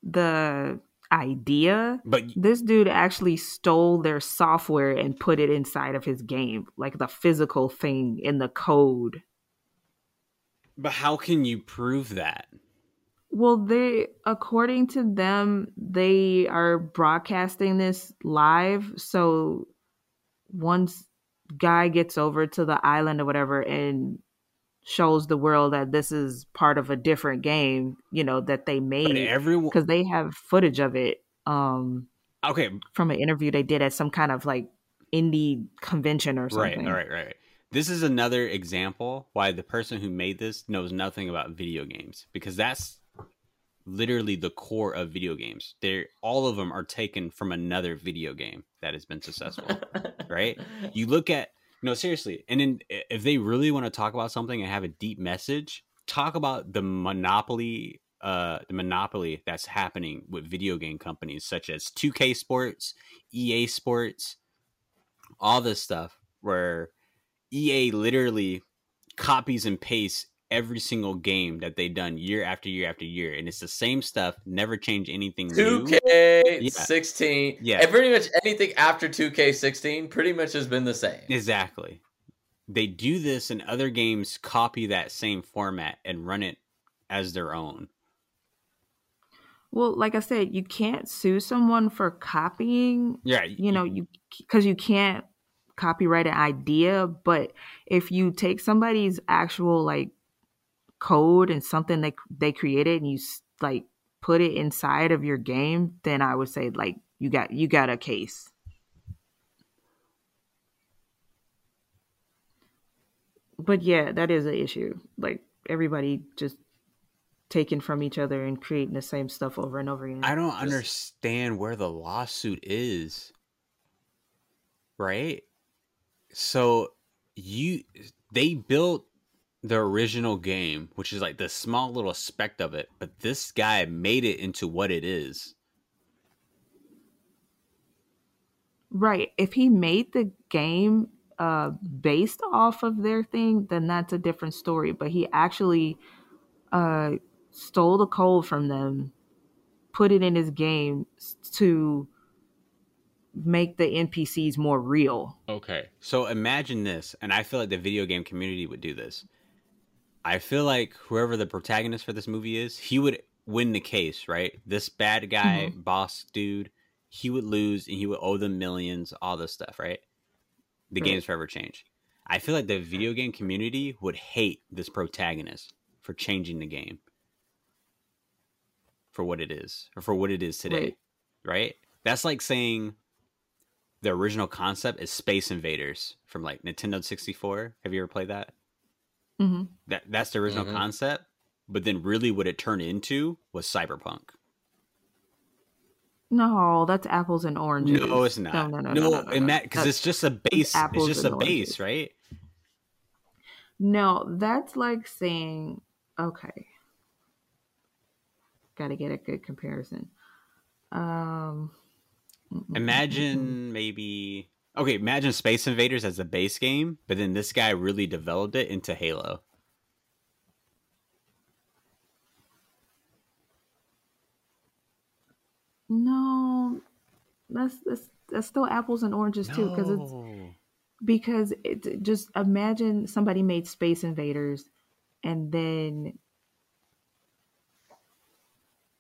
S1: the idea.
S2: But
S1: This dude actually stole their software and put it inside of his game, like the physical thing in the code.
S2: but how can you prove that?
S1: Well, they, according to them, they are broadcasting this live. So once guy gets over to the island or whatever and shows the world that this is part of a different game, you know, that they made
S2: everyone
S1: because they have footage of it um
S2: okay,
S1: from an interview they did at some kind of like indie convention or
S2: right,
S1: something.
S2: all right, right, right. This is another example why the person who made this knows nothing about video games because that's literally the core of video games. They're all of them are taken from another video game that has been successful. Right? you look at no seriously and then if they really want to talk about something and have a deep message talk about the monopoly uh the monopoly that's happening with video game companies such as 2k sports ea sports all this stuff where ea literally copies and pastes every single game that they've done year after year after year and it's the same stuff never change anything
S3: 2K 16.
S2: Yeah.
S3: And pretty much anything after 2K 16 pretty much has been the same.
S2: Exactly. They do this and other games copy that same format and run it as their own.
S1: Well, like I said, you can't sue someone for copying
S2: Yeah,
S1: you know you because you can't copyright an idea but if you take somebody's actual like code and something they they created and you like put it inside of your game then i would say like you got you got a case but yeah that is an issue like everybody just taking from each other and creating the same stuff over and over again
S2: I don't understand where the lawsuit is. Right? So you they built the original game, which is like the small little speck of it, but this guy made it into what it is.
S1: Right. If he made the game uh based off of their thing, then that's a different story. But he actually uh stole the code from them, put it in his game to make the NPCs more real.
S2: Okay. So imagine this, and I feel like the video game community would do this. I feel like whoever the protagonist for this movie is, he would win the case, right? This bad guy, mm-hmm. boss dude, he would lose and he would owe them millions, all this stuff, right? The game's forever change. I feel like the video game community would hate this protagonist for changing the game for what it is, or for what it is today,
S1: Right.
S2: right? That's like saying the original concept is Space Invaders from like Nintendo 64. Have you ever played that?
S1: Hmm
S2: That that's the original
S3: Mhm.
S2: concept, but then really what it turned into was Cyberpunk.
S1: No, that's apples and oranges.
S2: No, it's not.
S1: No, no, no, no, no, no, no.
S2: because it's just a base. It's
S1: apples
S2: just a base,
S1: oranges.
S2: right?
S1: No, that's like saying, okay, got to get a good comparison. Um.
S2: Imagine maybe okay. Imagine Space Invaders as the base game, but then this guy really developed it into Halo.
S1: no, that's that's that's still apples and oranges too, because it's because it just imagine somebody made Space Invaders, and then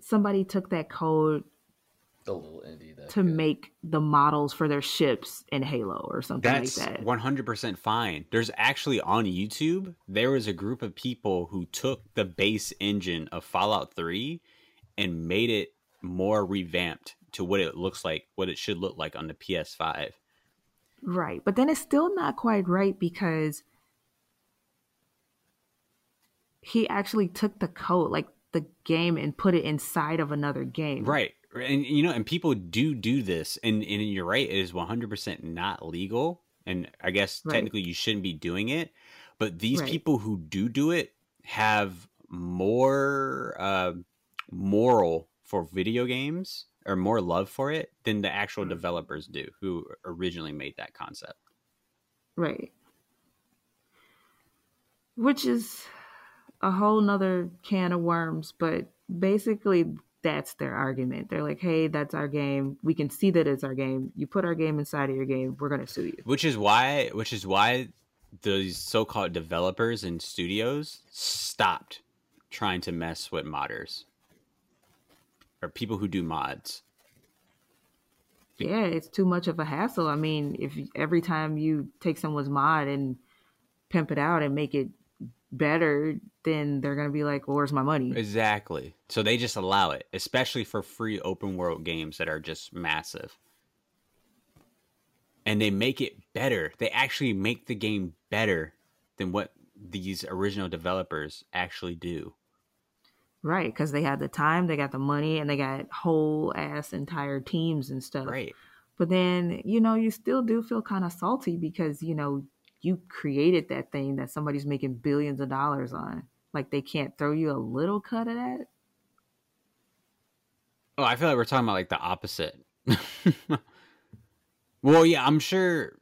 S1: somebody took that code
S3: The little indie that
S1: to
S3: could-
S1: make the models for their ships in Halo or something
S2: That's
S1: like that.
S2: one hundred percent fine. There's actually on YouTube there was a group of people who took the base engine of Fallout Three and made it more revamped to what it looks like, what it should look like on the PS5.
S1: Right. But then it's still not quite right because he actually took the code, like the game, and put it inside of another game.
S2: Right. And you know, and people do do this, and and you're right. It is 100 percent not legal, and I guess
S1: Right.
S2: technically you shouldn't be doing it. But these
S1: Right.
S2: people who do do it have more uh, moral for video games or more love for it than the actual
S1: Mm.
S2: developers do, who originally made that concept.
S1: Right. Which is a whole nother can of worms, but basically that's their argument. They're like, hey, that's our game. We can see that it's our game. You put our game inside of your game, we're gonna sue you.
S2: Which is why, which is why those so-called developers and studios stopped trying to mess with modders or people who do mods.
S1: Yeah, it's too much of a hassle. I mean, if every time you take someone's mod and pimp it out and make it better, then they're gonna be like, well, "Where's my money?"
S2: Exactly. So they just allow it, especially for free open world games that are just massive. And they make it better. They actually make the game better than what these original developers actually do.
S1: Right? Because they had the time, they got the money, and they got whole ass entire teams and stuff.
S2: Right.
S1: But then, you know, you still do feel kind of salty because, you know, you created that thing that somebody's making billions of dollars on. Like they can't throw you a little cut of that.
S2: Oh, I feel like we're talking about like the opposite. well, yeah, I'm sure.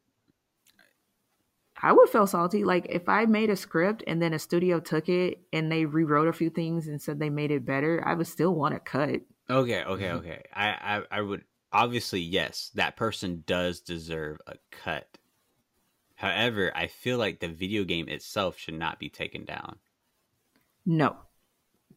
S1: I would feel salty. Like if I made a script and then a studio took it and they rewrote a few things and said they made it better, I would still want a cut.
S2: Okay, okay, okay. I, I, I would obviously yes, that person does deserve a cut. However, I feel like the video game itself should not be taken down.
S1: No,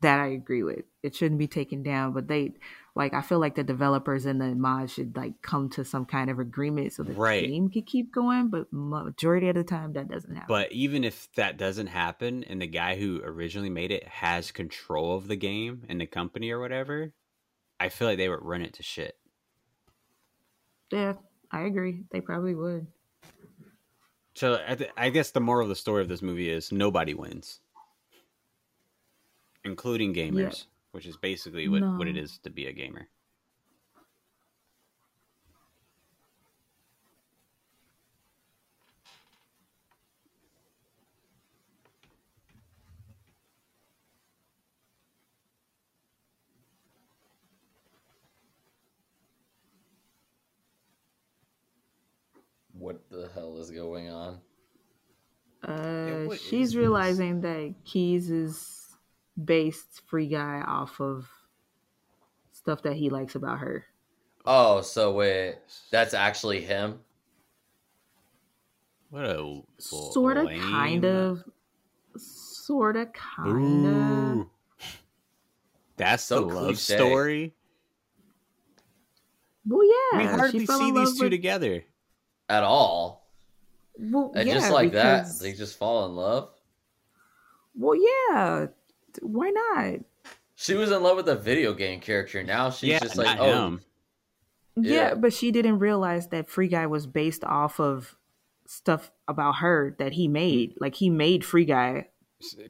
S1: that I agree with. It shouldn't be taken down, but they like I feel like the developers and the mods should like come to some kind of agreement so the
S2: Right.
S1: game could keep going. But majority of the time, that doesn't happen.
S2: But even if that doesn't happen, and the guy who originally made it has control of the game and the company or whatever, I feel like they would run it to shit.
S1: yeah, I agree. They probably would.
S2: So I, th- I guess the moral of the story of this movie is nobody wins, including gamers, which is basically what, what it
S1: No.
S2: is to be a gamer.
S3: What the is going on?
S1: Uh,
S2: what is
S1: she's
S2: this?
S1: realizing that Keys is based free guy off of stuff that he likes about her.
S3: Oh, so wait, that's actually him.
S2: What a
S1: Sort of, kind of, sort of, kind of.
S2: That's
S3: So
S2: the love
S3: cliche.
S2: story.
S1: Well, yeah,
S2: we hardly see these two
S1: with-
S2: together.
S3: At all.
S1: Well,
S3: And
S1: yeah,
S3: just like that, they just fall in love.
S1: Well, yeah. Why not?
S3: She was in love with a video game character. Now she's
S2: yeah,
S3: just like, oh,
S2: him.
S1: Yeah,
S3: Yeah.
S1: but she didn't realize that Free Guy was based off of stuff about her that he made. Like he made Free Guy.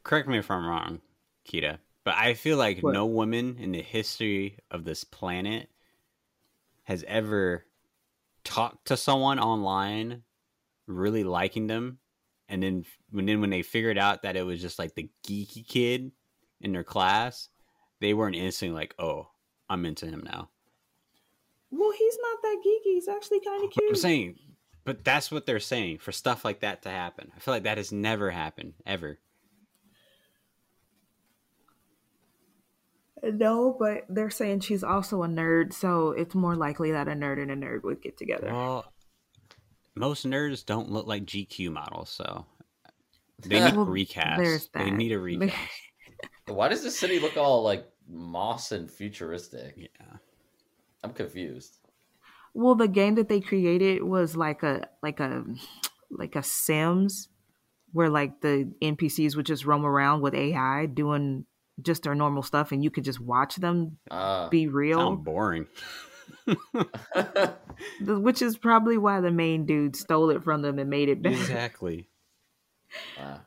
S2: Correct me if I'm wrong, Kita, but I feel like
S1: What?
S2: no woman in the history of this planet has ever talked to someone online, really liking them, and then when then when they figured out that it was just like the geeky kid in their class, they weren't instantly like, "Oh, I'm into him now."
S1: Well, he's not that geeky. He's actually kind of cute.
S2: I'm saying, but that's what they're saying for stuff like that to happen. I feel like that has never happened ever.
S1: Uh, no, but they're saying she's also a nerd, so it's more likely that a nerd and a nerd would get together.
S2: Well, most nerds don't look like GQ models, so they need a recast.
S1: there's
S2: They need a recast.
S3: Why does the city look all like moss and futuristic?
S2: yeah.
S3: I'm confused.
S1: Well, the game that they created was like a like a like a Sims, where like the NPCs would just roam around with AI doing just their normal stuff, and you could just watch them
S3: Uh,
S1: be real.
S2: Sound boring.
S1: Which is probably why the main dude stole it from them and made it better.
S2: exactly.
S3: wow.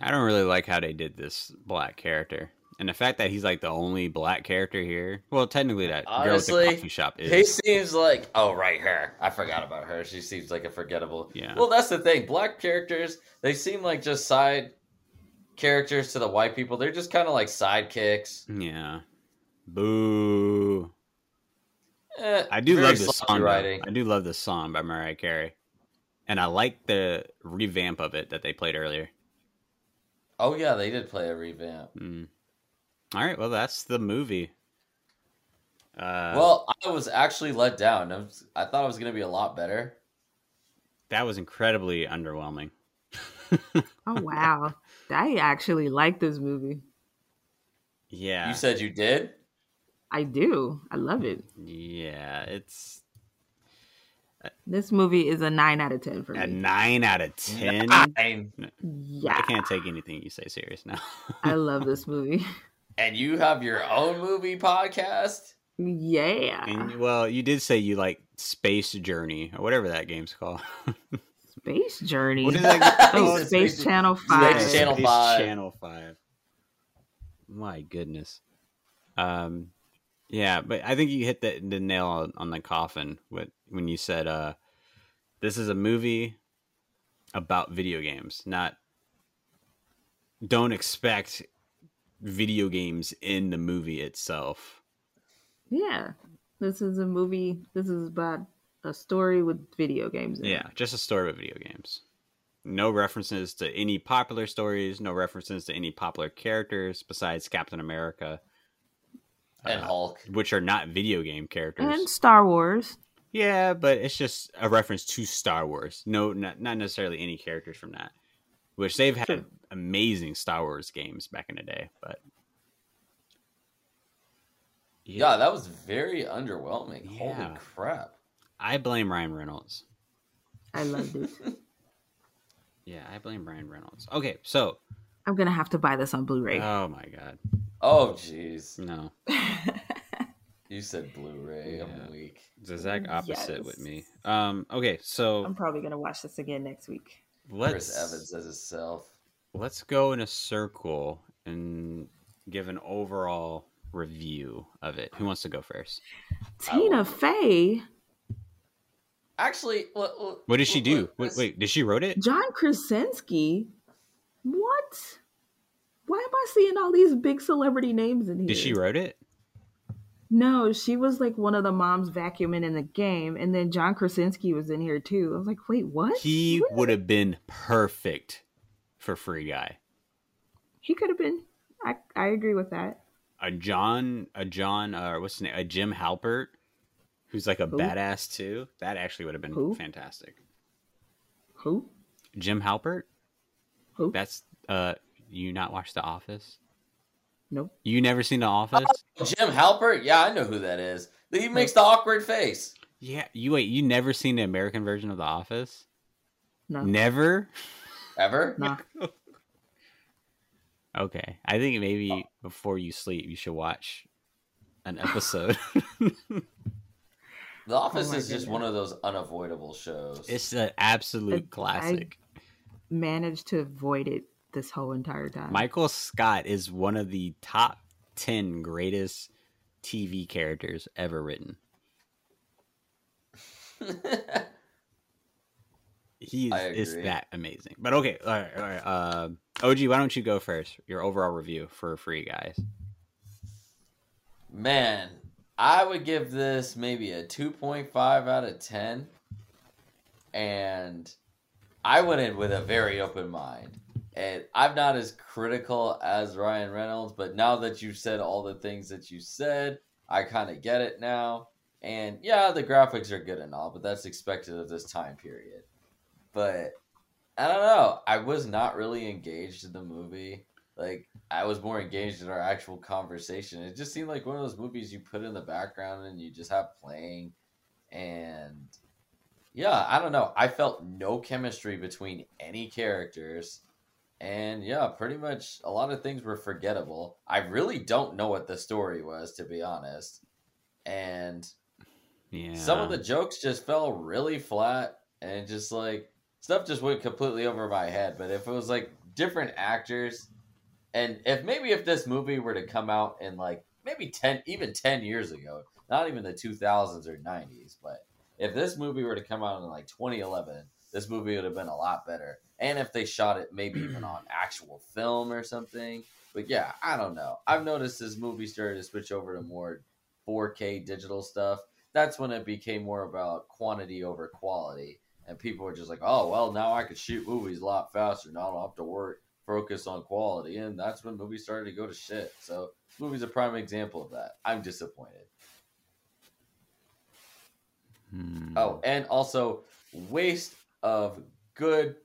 S2: I don't really like how they did this black character. And the fact that he's like the only black character here. Well, technically that girl at
S3: Honestly,
S2: the coffee shop is.
S3: He seems like oh right her. I forgot about her. She seems like a forgettable.
S2: Yeah.
S3: Well, that's the thing. Black characters they seem like just side characters to the white people. They're just kind of like sidekicks.
S2: Yeah. Boo.
S3: Eh,
S2: I do love this song.
S3: writing.
S2: I do love this song by Mariah Carey. And I like the revamp of it that they played earlier.
S3: Oh yeah, they did play a revamp.
S2: Mm. All right, well, that's the movie. Uh,
S3: well, I was actually let down. I, was, I thought it was gonna be a lot better.
S2: that was incredibly underwhelming.
S1: Oh wow, I actually like this movie.
S2: Yeah,
S3: You said you did.
S1: I do. I love it.
S2: yeah, it's
S1: This movie is a nine out of ten for me.
S2: a nine out of ten.
S3: Nine.
S1: Yeah,
S2: I can't take anything you say serious now.
S1: I love this movie.
S3: And you have your own movie podcast.
S1: Yeah,
S2: and, well, you did say you like Space Journey or whatever that game's called.
S1: Space Journey.
S2: what is that
S1: Oh,
S2: called?
S1: Space Channel
S3: Space
S1: Five.
S3: Channel
S2: Space
S3: 5.
S2: Channel Five. My goodness. Um, yeah, but I think you hit the, the nail on, the coffin with when you said, uh, "This is a movie about video games, not." Don't expect video games in the movie itself.
S1: Yeah, this is a movie. This is about a story with video games. In
S2: Yeah, just a story with video games. No references to any popular stories. No references to any popular characters besides Captain America.
S3: And
S2: Uh,
S3: Hulk.
S2: which are not video game characters.
S1: and Star Wars.
S2: yeah, but it's just a reference to Star Wars. No, not, not necessarily any characters from that. Which they've had
S1: True.
S2: amazing Star Wars games back in the day, but
S3: Yeah, that was very underwhelming.
S2: Yeah.
S3: Holy crap.
S2: I blame Ryan Reynolds.
S1: I loved it.
S2: Yeah, I blame Ryan Reynolds. Okay, so
S1: I'm gonna have to buy this on Blu-ray.
S2: oh my god,
S3: Oh jeez.
S2: no,
S3: You said Blu-ray.
S2: Yeah.
S3: I'm weak.
S2: it's the exact opposite
S1: Yes.
S2: with me. Um, okay, so
S1: I'm probably gonna watch this again next week.
S2: let's
S3: Chris Evans as himself.
S2: let's go in a circle and give an overall review of it. Who wants to go first?
S1: Tina Fey,
S3: Actually, let- let-
S2: What did she
S3: let-
S2: do?
S3: let-
S2: Wait, wait, did she wrote it?
S1: John Krasinski. What? Why am I seeing all these big celebrity names in here?
S2: Did she wrote it?
S1: No, she was like one of the moms vacuuming in the game, and then John Krasinski was in here too. I was like, wait, what?
S2: He would have been perfect for Free Guy.
S1: He could have been. I I agree with that.
S2: A John, a John, uh, what's his name? A Jim Halpert, who's like a
S1: Who?
S2: badass too. That actually would have been
S1: Who?
S2: fantastic.
S1: Who?
S2: Jim Halpert.
S1: Who?
S2: That's uh, you not watch The Office?
S1: Nope.
S2: You never seen The uh, Office?
S3: Jim Halpert? Yeah, I know who that is. He makes the awkward face.
S2: Yeah. You wait. You never seen the American version of The Office?
S1: No.
S2: Never.
S3: Ever?
S1: Nah.
S2: Okay. I think maybe before you sleep, you should watch an episode.
S3: The oh Office
S1: Oh my
S3: is just one of those unavoidable shows.
S2: it's an absolute
S1: I-
S2: classic.
S1: Managed to avoid it this whole entire time.
S2: Michael Scott is one of the top 10 greatest TV characters ever written. He is that amazing. But okay, all right, all right. Uh, OG, why don't you go first? Your overall review for Free Guys.
S3: Man, I would give this maybe a 2.5 out of 10. And I went in with a very open mind. And I'm not as critical as Ryan Reynolds, but now that you've said all the things that you said, I kind of get it now. And yeah, the graphics are good and all, but that's expected of this time period. But I don't know. I was not really engaged in the movie. Like I was more engaged in our actual conversation. It just seemed like one of those movies you put in the background and you just have playing. And yeah, I don't know. I felt no chemistry between any characters. And yeah, pretty much a lot of things were forgettable. I really don't know what the story was, to be honest. And
S2: Yeah.
S3: some of the jokes just fell really flat and just like stuff just went completely over my head but if it was like different actors and if maybe if this movie were to come out in like maybe 10 even 10 years ago not even the 2000s or 90s but if this movie were to come out in like 2011 this movie would have been a lot better and if they shot it maybe even on actual film or something but yeah i don't know i've noticed this movie started to switch over to more 4k digital stuff that's when it became more about quantity over quality. And people were just like, oh, well, now I could shoot movies a lot faster. Now I don't have to work, focus on quality. And that's when movies started to go to shit. So, this movie's a prime example of that. I'm disappointed.
S2: Hmm.
S3: Oh, and also waste of good,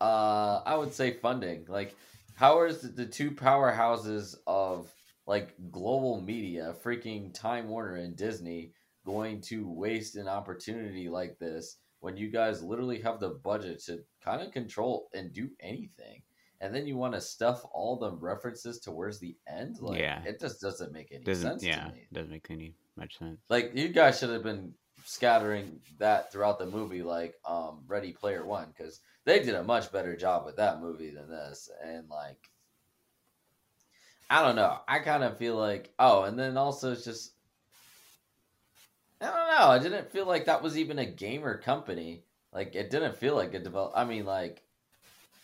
S3: uh, I would say funding. Like, how is the, the two powerhouses of like global media, freaking Time Warner and Disney, going to waste an opportunity like this when you guys literally have the budget to kind of control and do anything? And then you want to stuff all the references towards the end? Like,
S2: Yeah.
S3: it just doesn't make any
S2: doesn't
S3: sense
S2: yeah
S3: to me.
S2: doesn't make any much sense.
S3: Like you guys should have been scattering that throughout the movie, like um, Ready Player One, because they did a much better job with that movie than this. And like, I don't know. I kind of feel like oh, and then also it's just I don't know. I didn't feel like that was even a gamer company. Like it didn't feel like a develop. I mean, like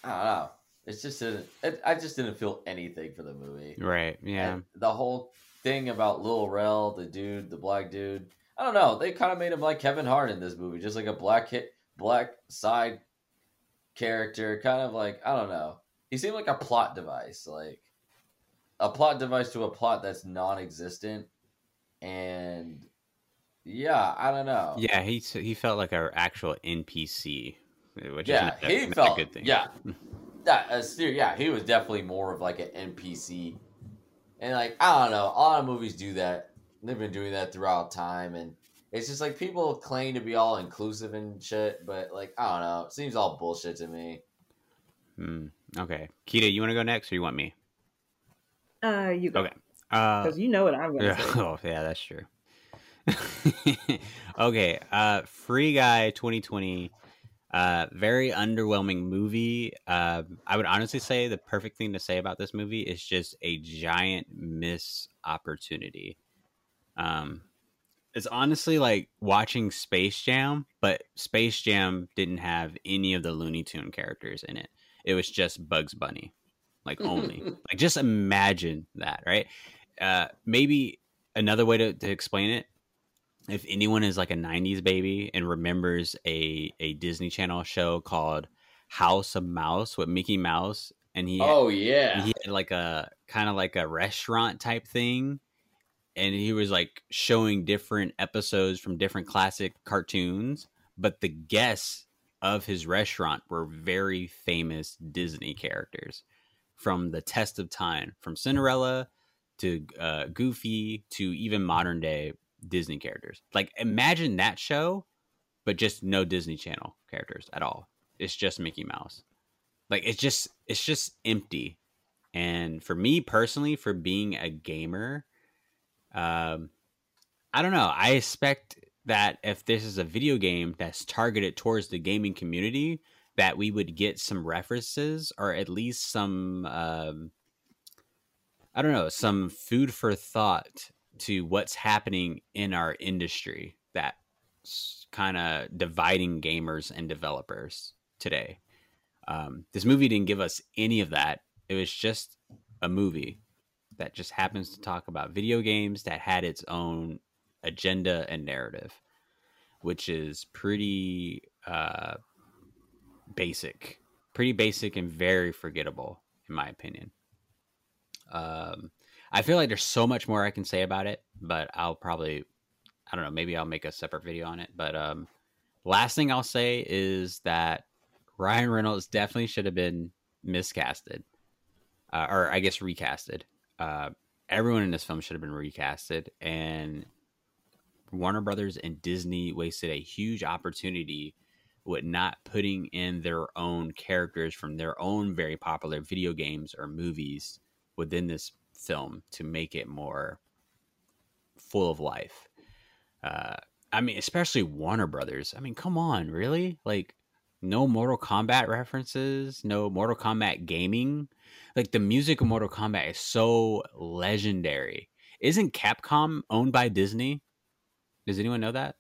S3: I don't know. It's just didn't. It, I just didn't feel anything for the movie.
S2: Right. Yeah.
S3: And the whole thing about Lil Rel, the dude, the black dude. I don't know. They kind of made him like Kevin Hart in this movie, just like a black hit, black side character. Kind of like I don't know. He seemed like a plot device, like a plot device to a plot that's non-existent. And yeah, I don't know.
S2: Yeah, he he felt like our actual NPC, which
S3: yeah,
S2: is
S3: he felt
S2: a good thing.
S3: Yeah, that uh, yeah, he was definitely more of like an NPC, and like I don't know, a lot of movies do that. They've been doing that throughout time, and it's just like people claim to be all inclusive and shit, but like I don't know, it seems all bullshit to me.
S2: Hmm. Okay, Kita, you want to go next, or you want me?
S1: Uh, you go.
S2: Okay. Uh,
S1: Because you know what I'm gonna
S2: yeah.
S1: say.
S2: Oh, yeah, that's true. okay. Uh, Free Guy 2020. Uh, very underwhelming movie. Uh, I would honestly say the perfect thing to say about this movie is just a giant miss opportunity. Um, it's honestly like watching Space Jam, but Space Jam didn't have any of the Looney Tune characters in it. It was just Bugs Bunny, like only. like just imagine that, right? Uh, maybe another way to, to explain it if anyone is like a 90s baby and remembers a, a disney channel show called house of mouse with mickey mouse and he
S3: Oh yeah,
S2: he had like a kind of like a restaurant type thing and he was like showing different episodes from different classic cartoons but the guests of his restaurant were very famous disney characters from the test of time, from Cinderella to uh, Goofy to even modern day Disney characters. Like imagine that show, but just no Disney Channel characters at all. It's just Mickey Mouse. Like it's just it's just empty. And for me personally, for being a gamer, um, I don't know. I expect that if this is a video game that's targeted towards the gaming community, that we would get some references or at least some um, I don't know, some food for thought to what's happening in our industry that's kind of dividing gamers and developers today. Um, this movie didn't give us any of that. It was just a movie that just happens to talk about video games that had its own agenda and narrative, which is pretty uh, basic, pretty basic and very forgettable, in my opinion. Um, I feel like there's so much more I can say about it, but I'll probably, I don't know, maybe I'll make a separate video on it. But um, last thing I'll say is that Ryan Reynolds definitely should have been miscasted, uh, or I guess recasted. Uh, everyone in this film should have been recasted, and Warner Brothers and Disney wasted a huge opportunity with not putting in their own characters from their own very popular video games or movies within this film to make it more full of life. Uh, I mean, especially Warner Brothers. I mean, come on, really? Like, no Mortal Kombat references, no Mortal Kombat gaming. Like, the music of Mortal Kombat is so legendary. Isn't Capcom owned by Disney? Does anyone know that?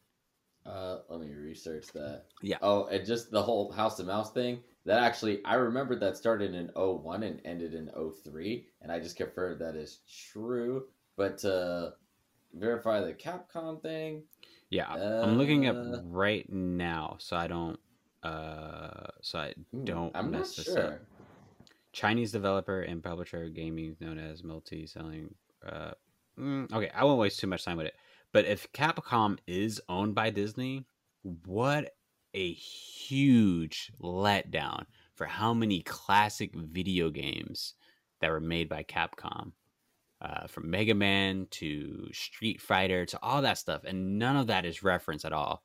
S3: Uh, let me research that.
S2: Yeah.
S3: Oh, and just the whole House of Mouse thing. That actually, I remember that started in 01 and ended in 03, and I just confirmed that is true. But to verify the Capcom thing,
S2: Yeah, I'm looking up
S3: Uh,
S2: right now, so I don't, uh, so I
S3: hmm,
S2: don't
S3: I'm not
S2: mess this
S3: sure.
S2: up. Chinese developer and publisher of gaming known as multi-selling. Uh, mm, okay, I won't waste too much time with it. But if Capcom is owned by Disney, what a huge letdown for how many classic video games that were made by Capcom. Uh, from Mega Man to Street Fighter to all that stuff, and none of that is referenced at all.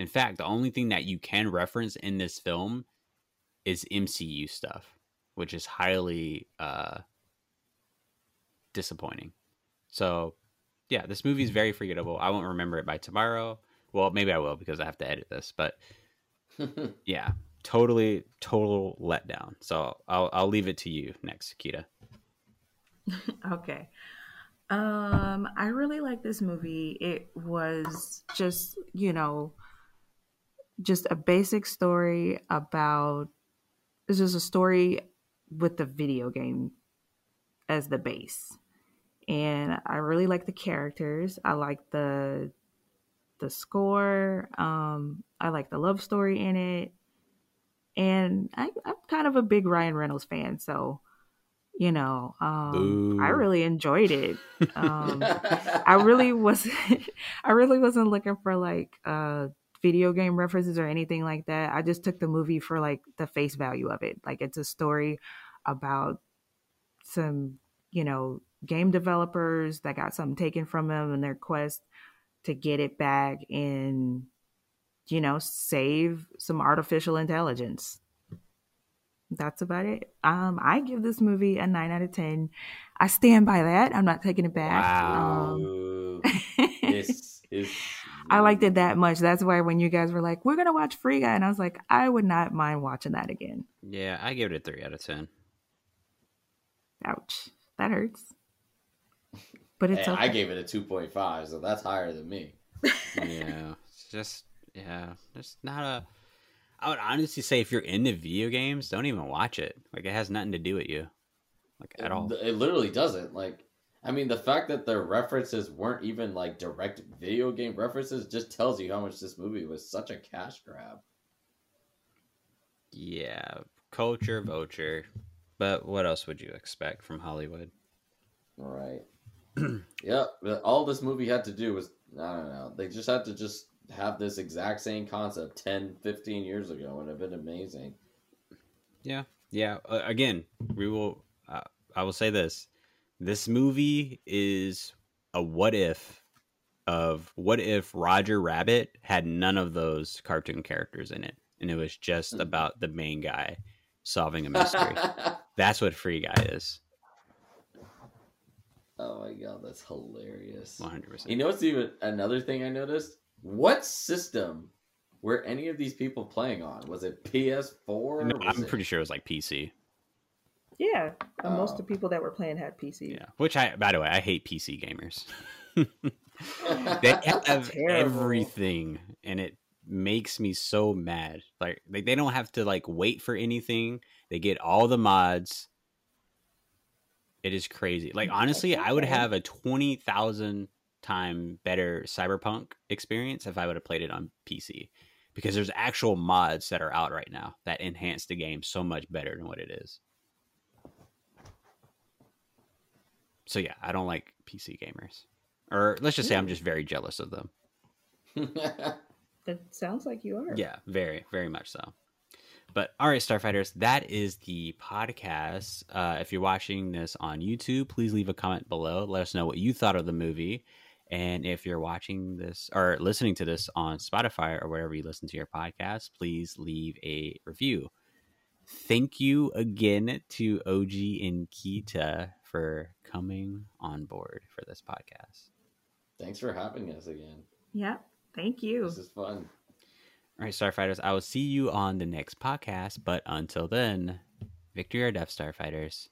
S2: In fact, the only thing that you can reference in this film is MCU stuff, which is highly uh, disappointing. So, yeah, this movie is very forgettable. I won't remember it by tomorrow. Well, maybe I will because I have to edit this, but yeah, totally, total letdown. So I'll I'll leave it to you next, Kita.
S1: Okay. Um, I really like this movie. It was just, you know, just a basic story about it's just a story with the video game as the base. And I really like the characters. I like the the score. Um, I like the love story in it. And I, I'm kind of a big Ryan Reynolds fan, so you know, um, I really enjoyed it. Um, I really wasn't. I really wasn't looking for like uh, video game references or anything like that. I just took the movie for like the face value of it. Like it's a story about some, you know, game developers that got something taken from them in their quest to get it back and, you know, save some artificial intelligence. That's about it. Um, I give this movie a nine out of ten. I stand by that. I'm not taking it back.
S2: Wow.
S1: Um,
S3: this is.
S1: I liked it that much. That's why when you guys were like, "We're gonna watch Free Guy," and I was like, I would not mind watching that again.
S2: Yeah, I give it a three out of ten.
S1: Ouch, that hurts. But it's
S3: Hey,
S1: okay.
S3: I gave it a 2.5, so that's higher than me.
S2: yeah, just yeah, it's not a. I would honestly say if you're into video games, don't even watch it. Like it has nothing to do with you, like at all.
S3: It, it literally doesn't. Like, I mean, the fact that the references weren't even like direct video game references just tells you how much this movie was such a cash grab.
S2: Yeah, culture vulture. But what else would you expect from Hollywood?
S3: Right. yep. but All this movie had to do was, I don't know, they just had to just have this exact same concept 10, 15 years ago. It would have been amazing.
S2: Yeah, yeah. Uh, again, we will. uh, I will say this: this movie is a what if of what if Roger Rabbit had none of those cartoon characters in it, and it was just
S3: Mhm.
S2: about the main guy solving a mystery. That's what Free Guy is.
S3: oh my god, that's hilarious.
S2: One hundred percent.
S3: You know what's even another thing I noticed? What system were any of these people playing on? Was it PS4?
S2: No, I'm
S3: it-
S2: pretty sure it was like PC.
S1: Yeah, uh, most
S3: Oh.
S1: of the people that were playing had PC.
S2: Yeah. Which I, by the way, I hate PC gamers. they have
S1: Terrible.
S2: everything, and it makes me so mad. Like they, they don't have to like wait for anything. They get all the mods. It is crazy. Like honestly, I would have a twenty thousand time better Cyberpunk experience if I would have played it on PC. Because there's actual mods that are out right now that enhance the game so much better than what it is. So yeah, I don't like PC gamers. Or let's just say I'm just very jealous of them.
S1: that sounds like you are.
S2: Yeah, very, very much so. But all right, Starfighters, that is the podcast. Uh, if you're watching this on YouTube, please leave a comment below. Let us know what you thought of the movie. And if you're watching this or listening to this on Spotify or wherever you listen to your podcast, please leave a review. Thank you again to OG and Kita for coming on board for this podcast.
S3: Thanks for having us again.
S1: Yeah. Thank you.
S3: This is fun.
S2: All right, Starfighters, I will see you on the next podcast. But until then, victory or death, Starfighters.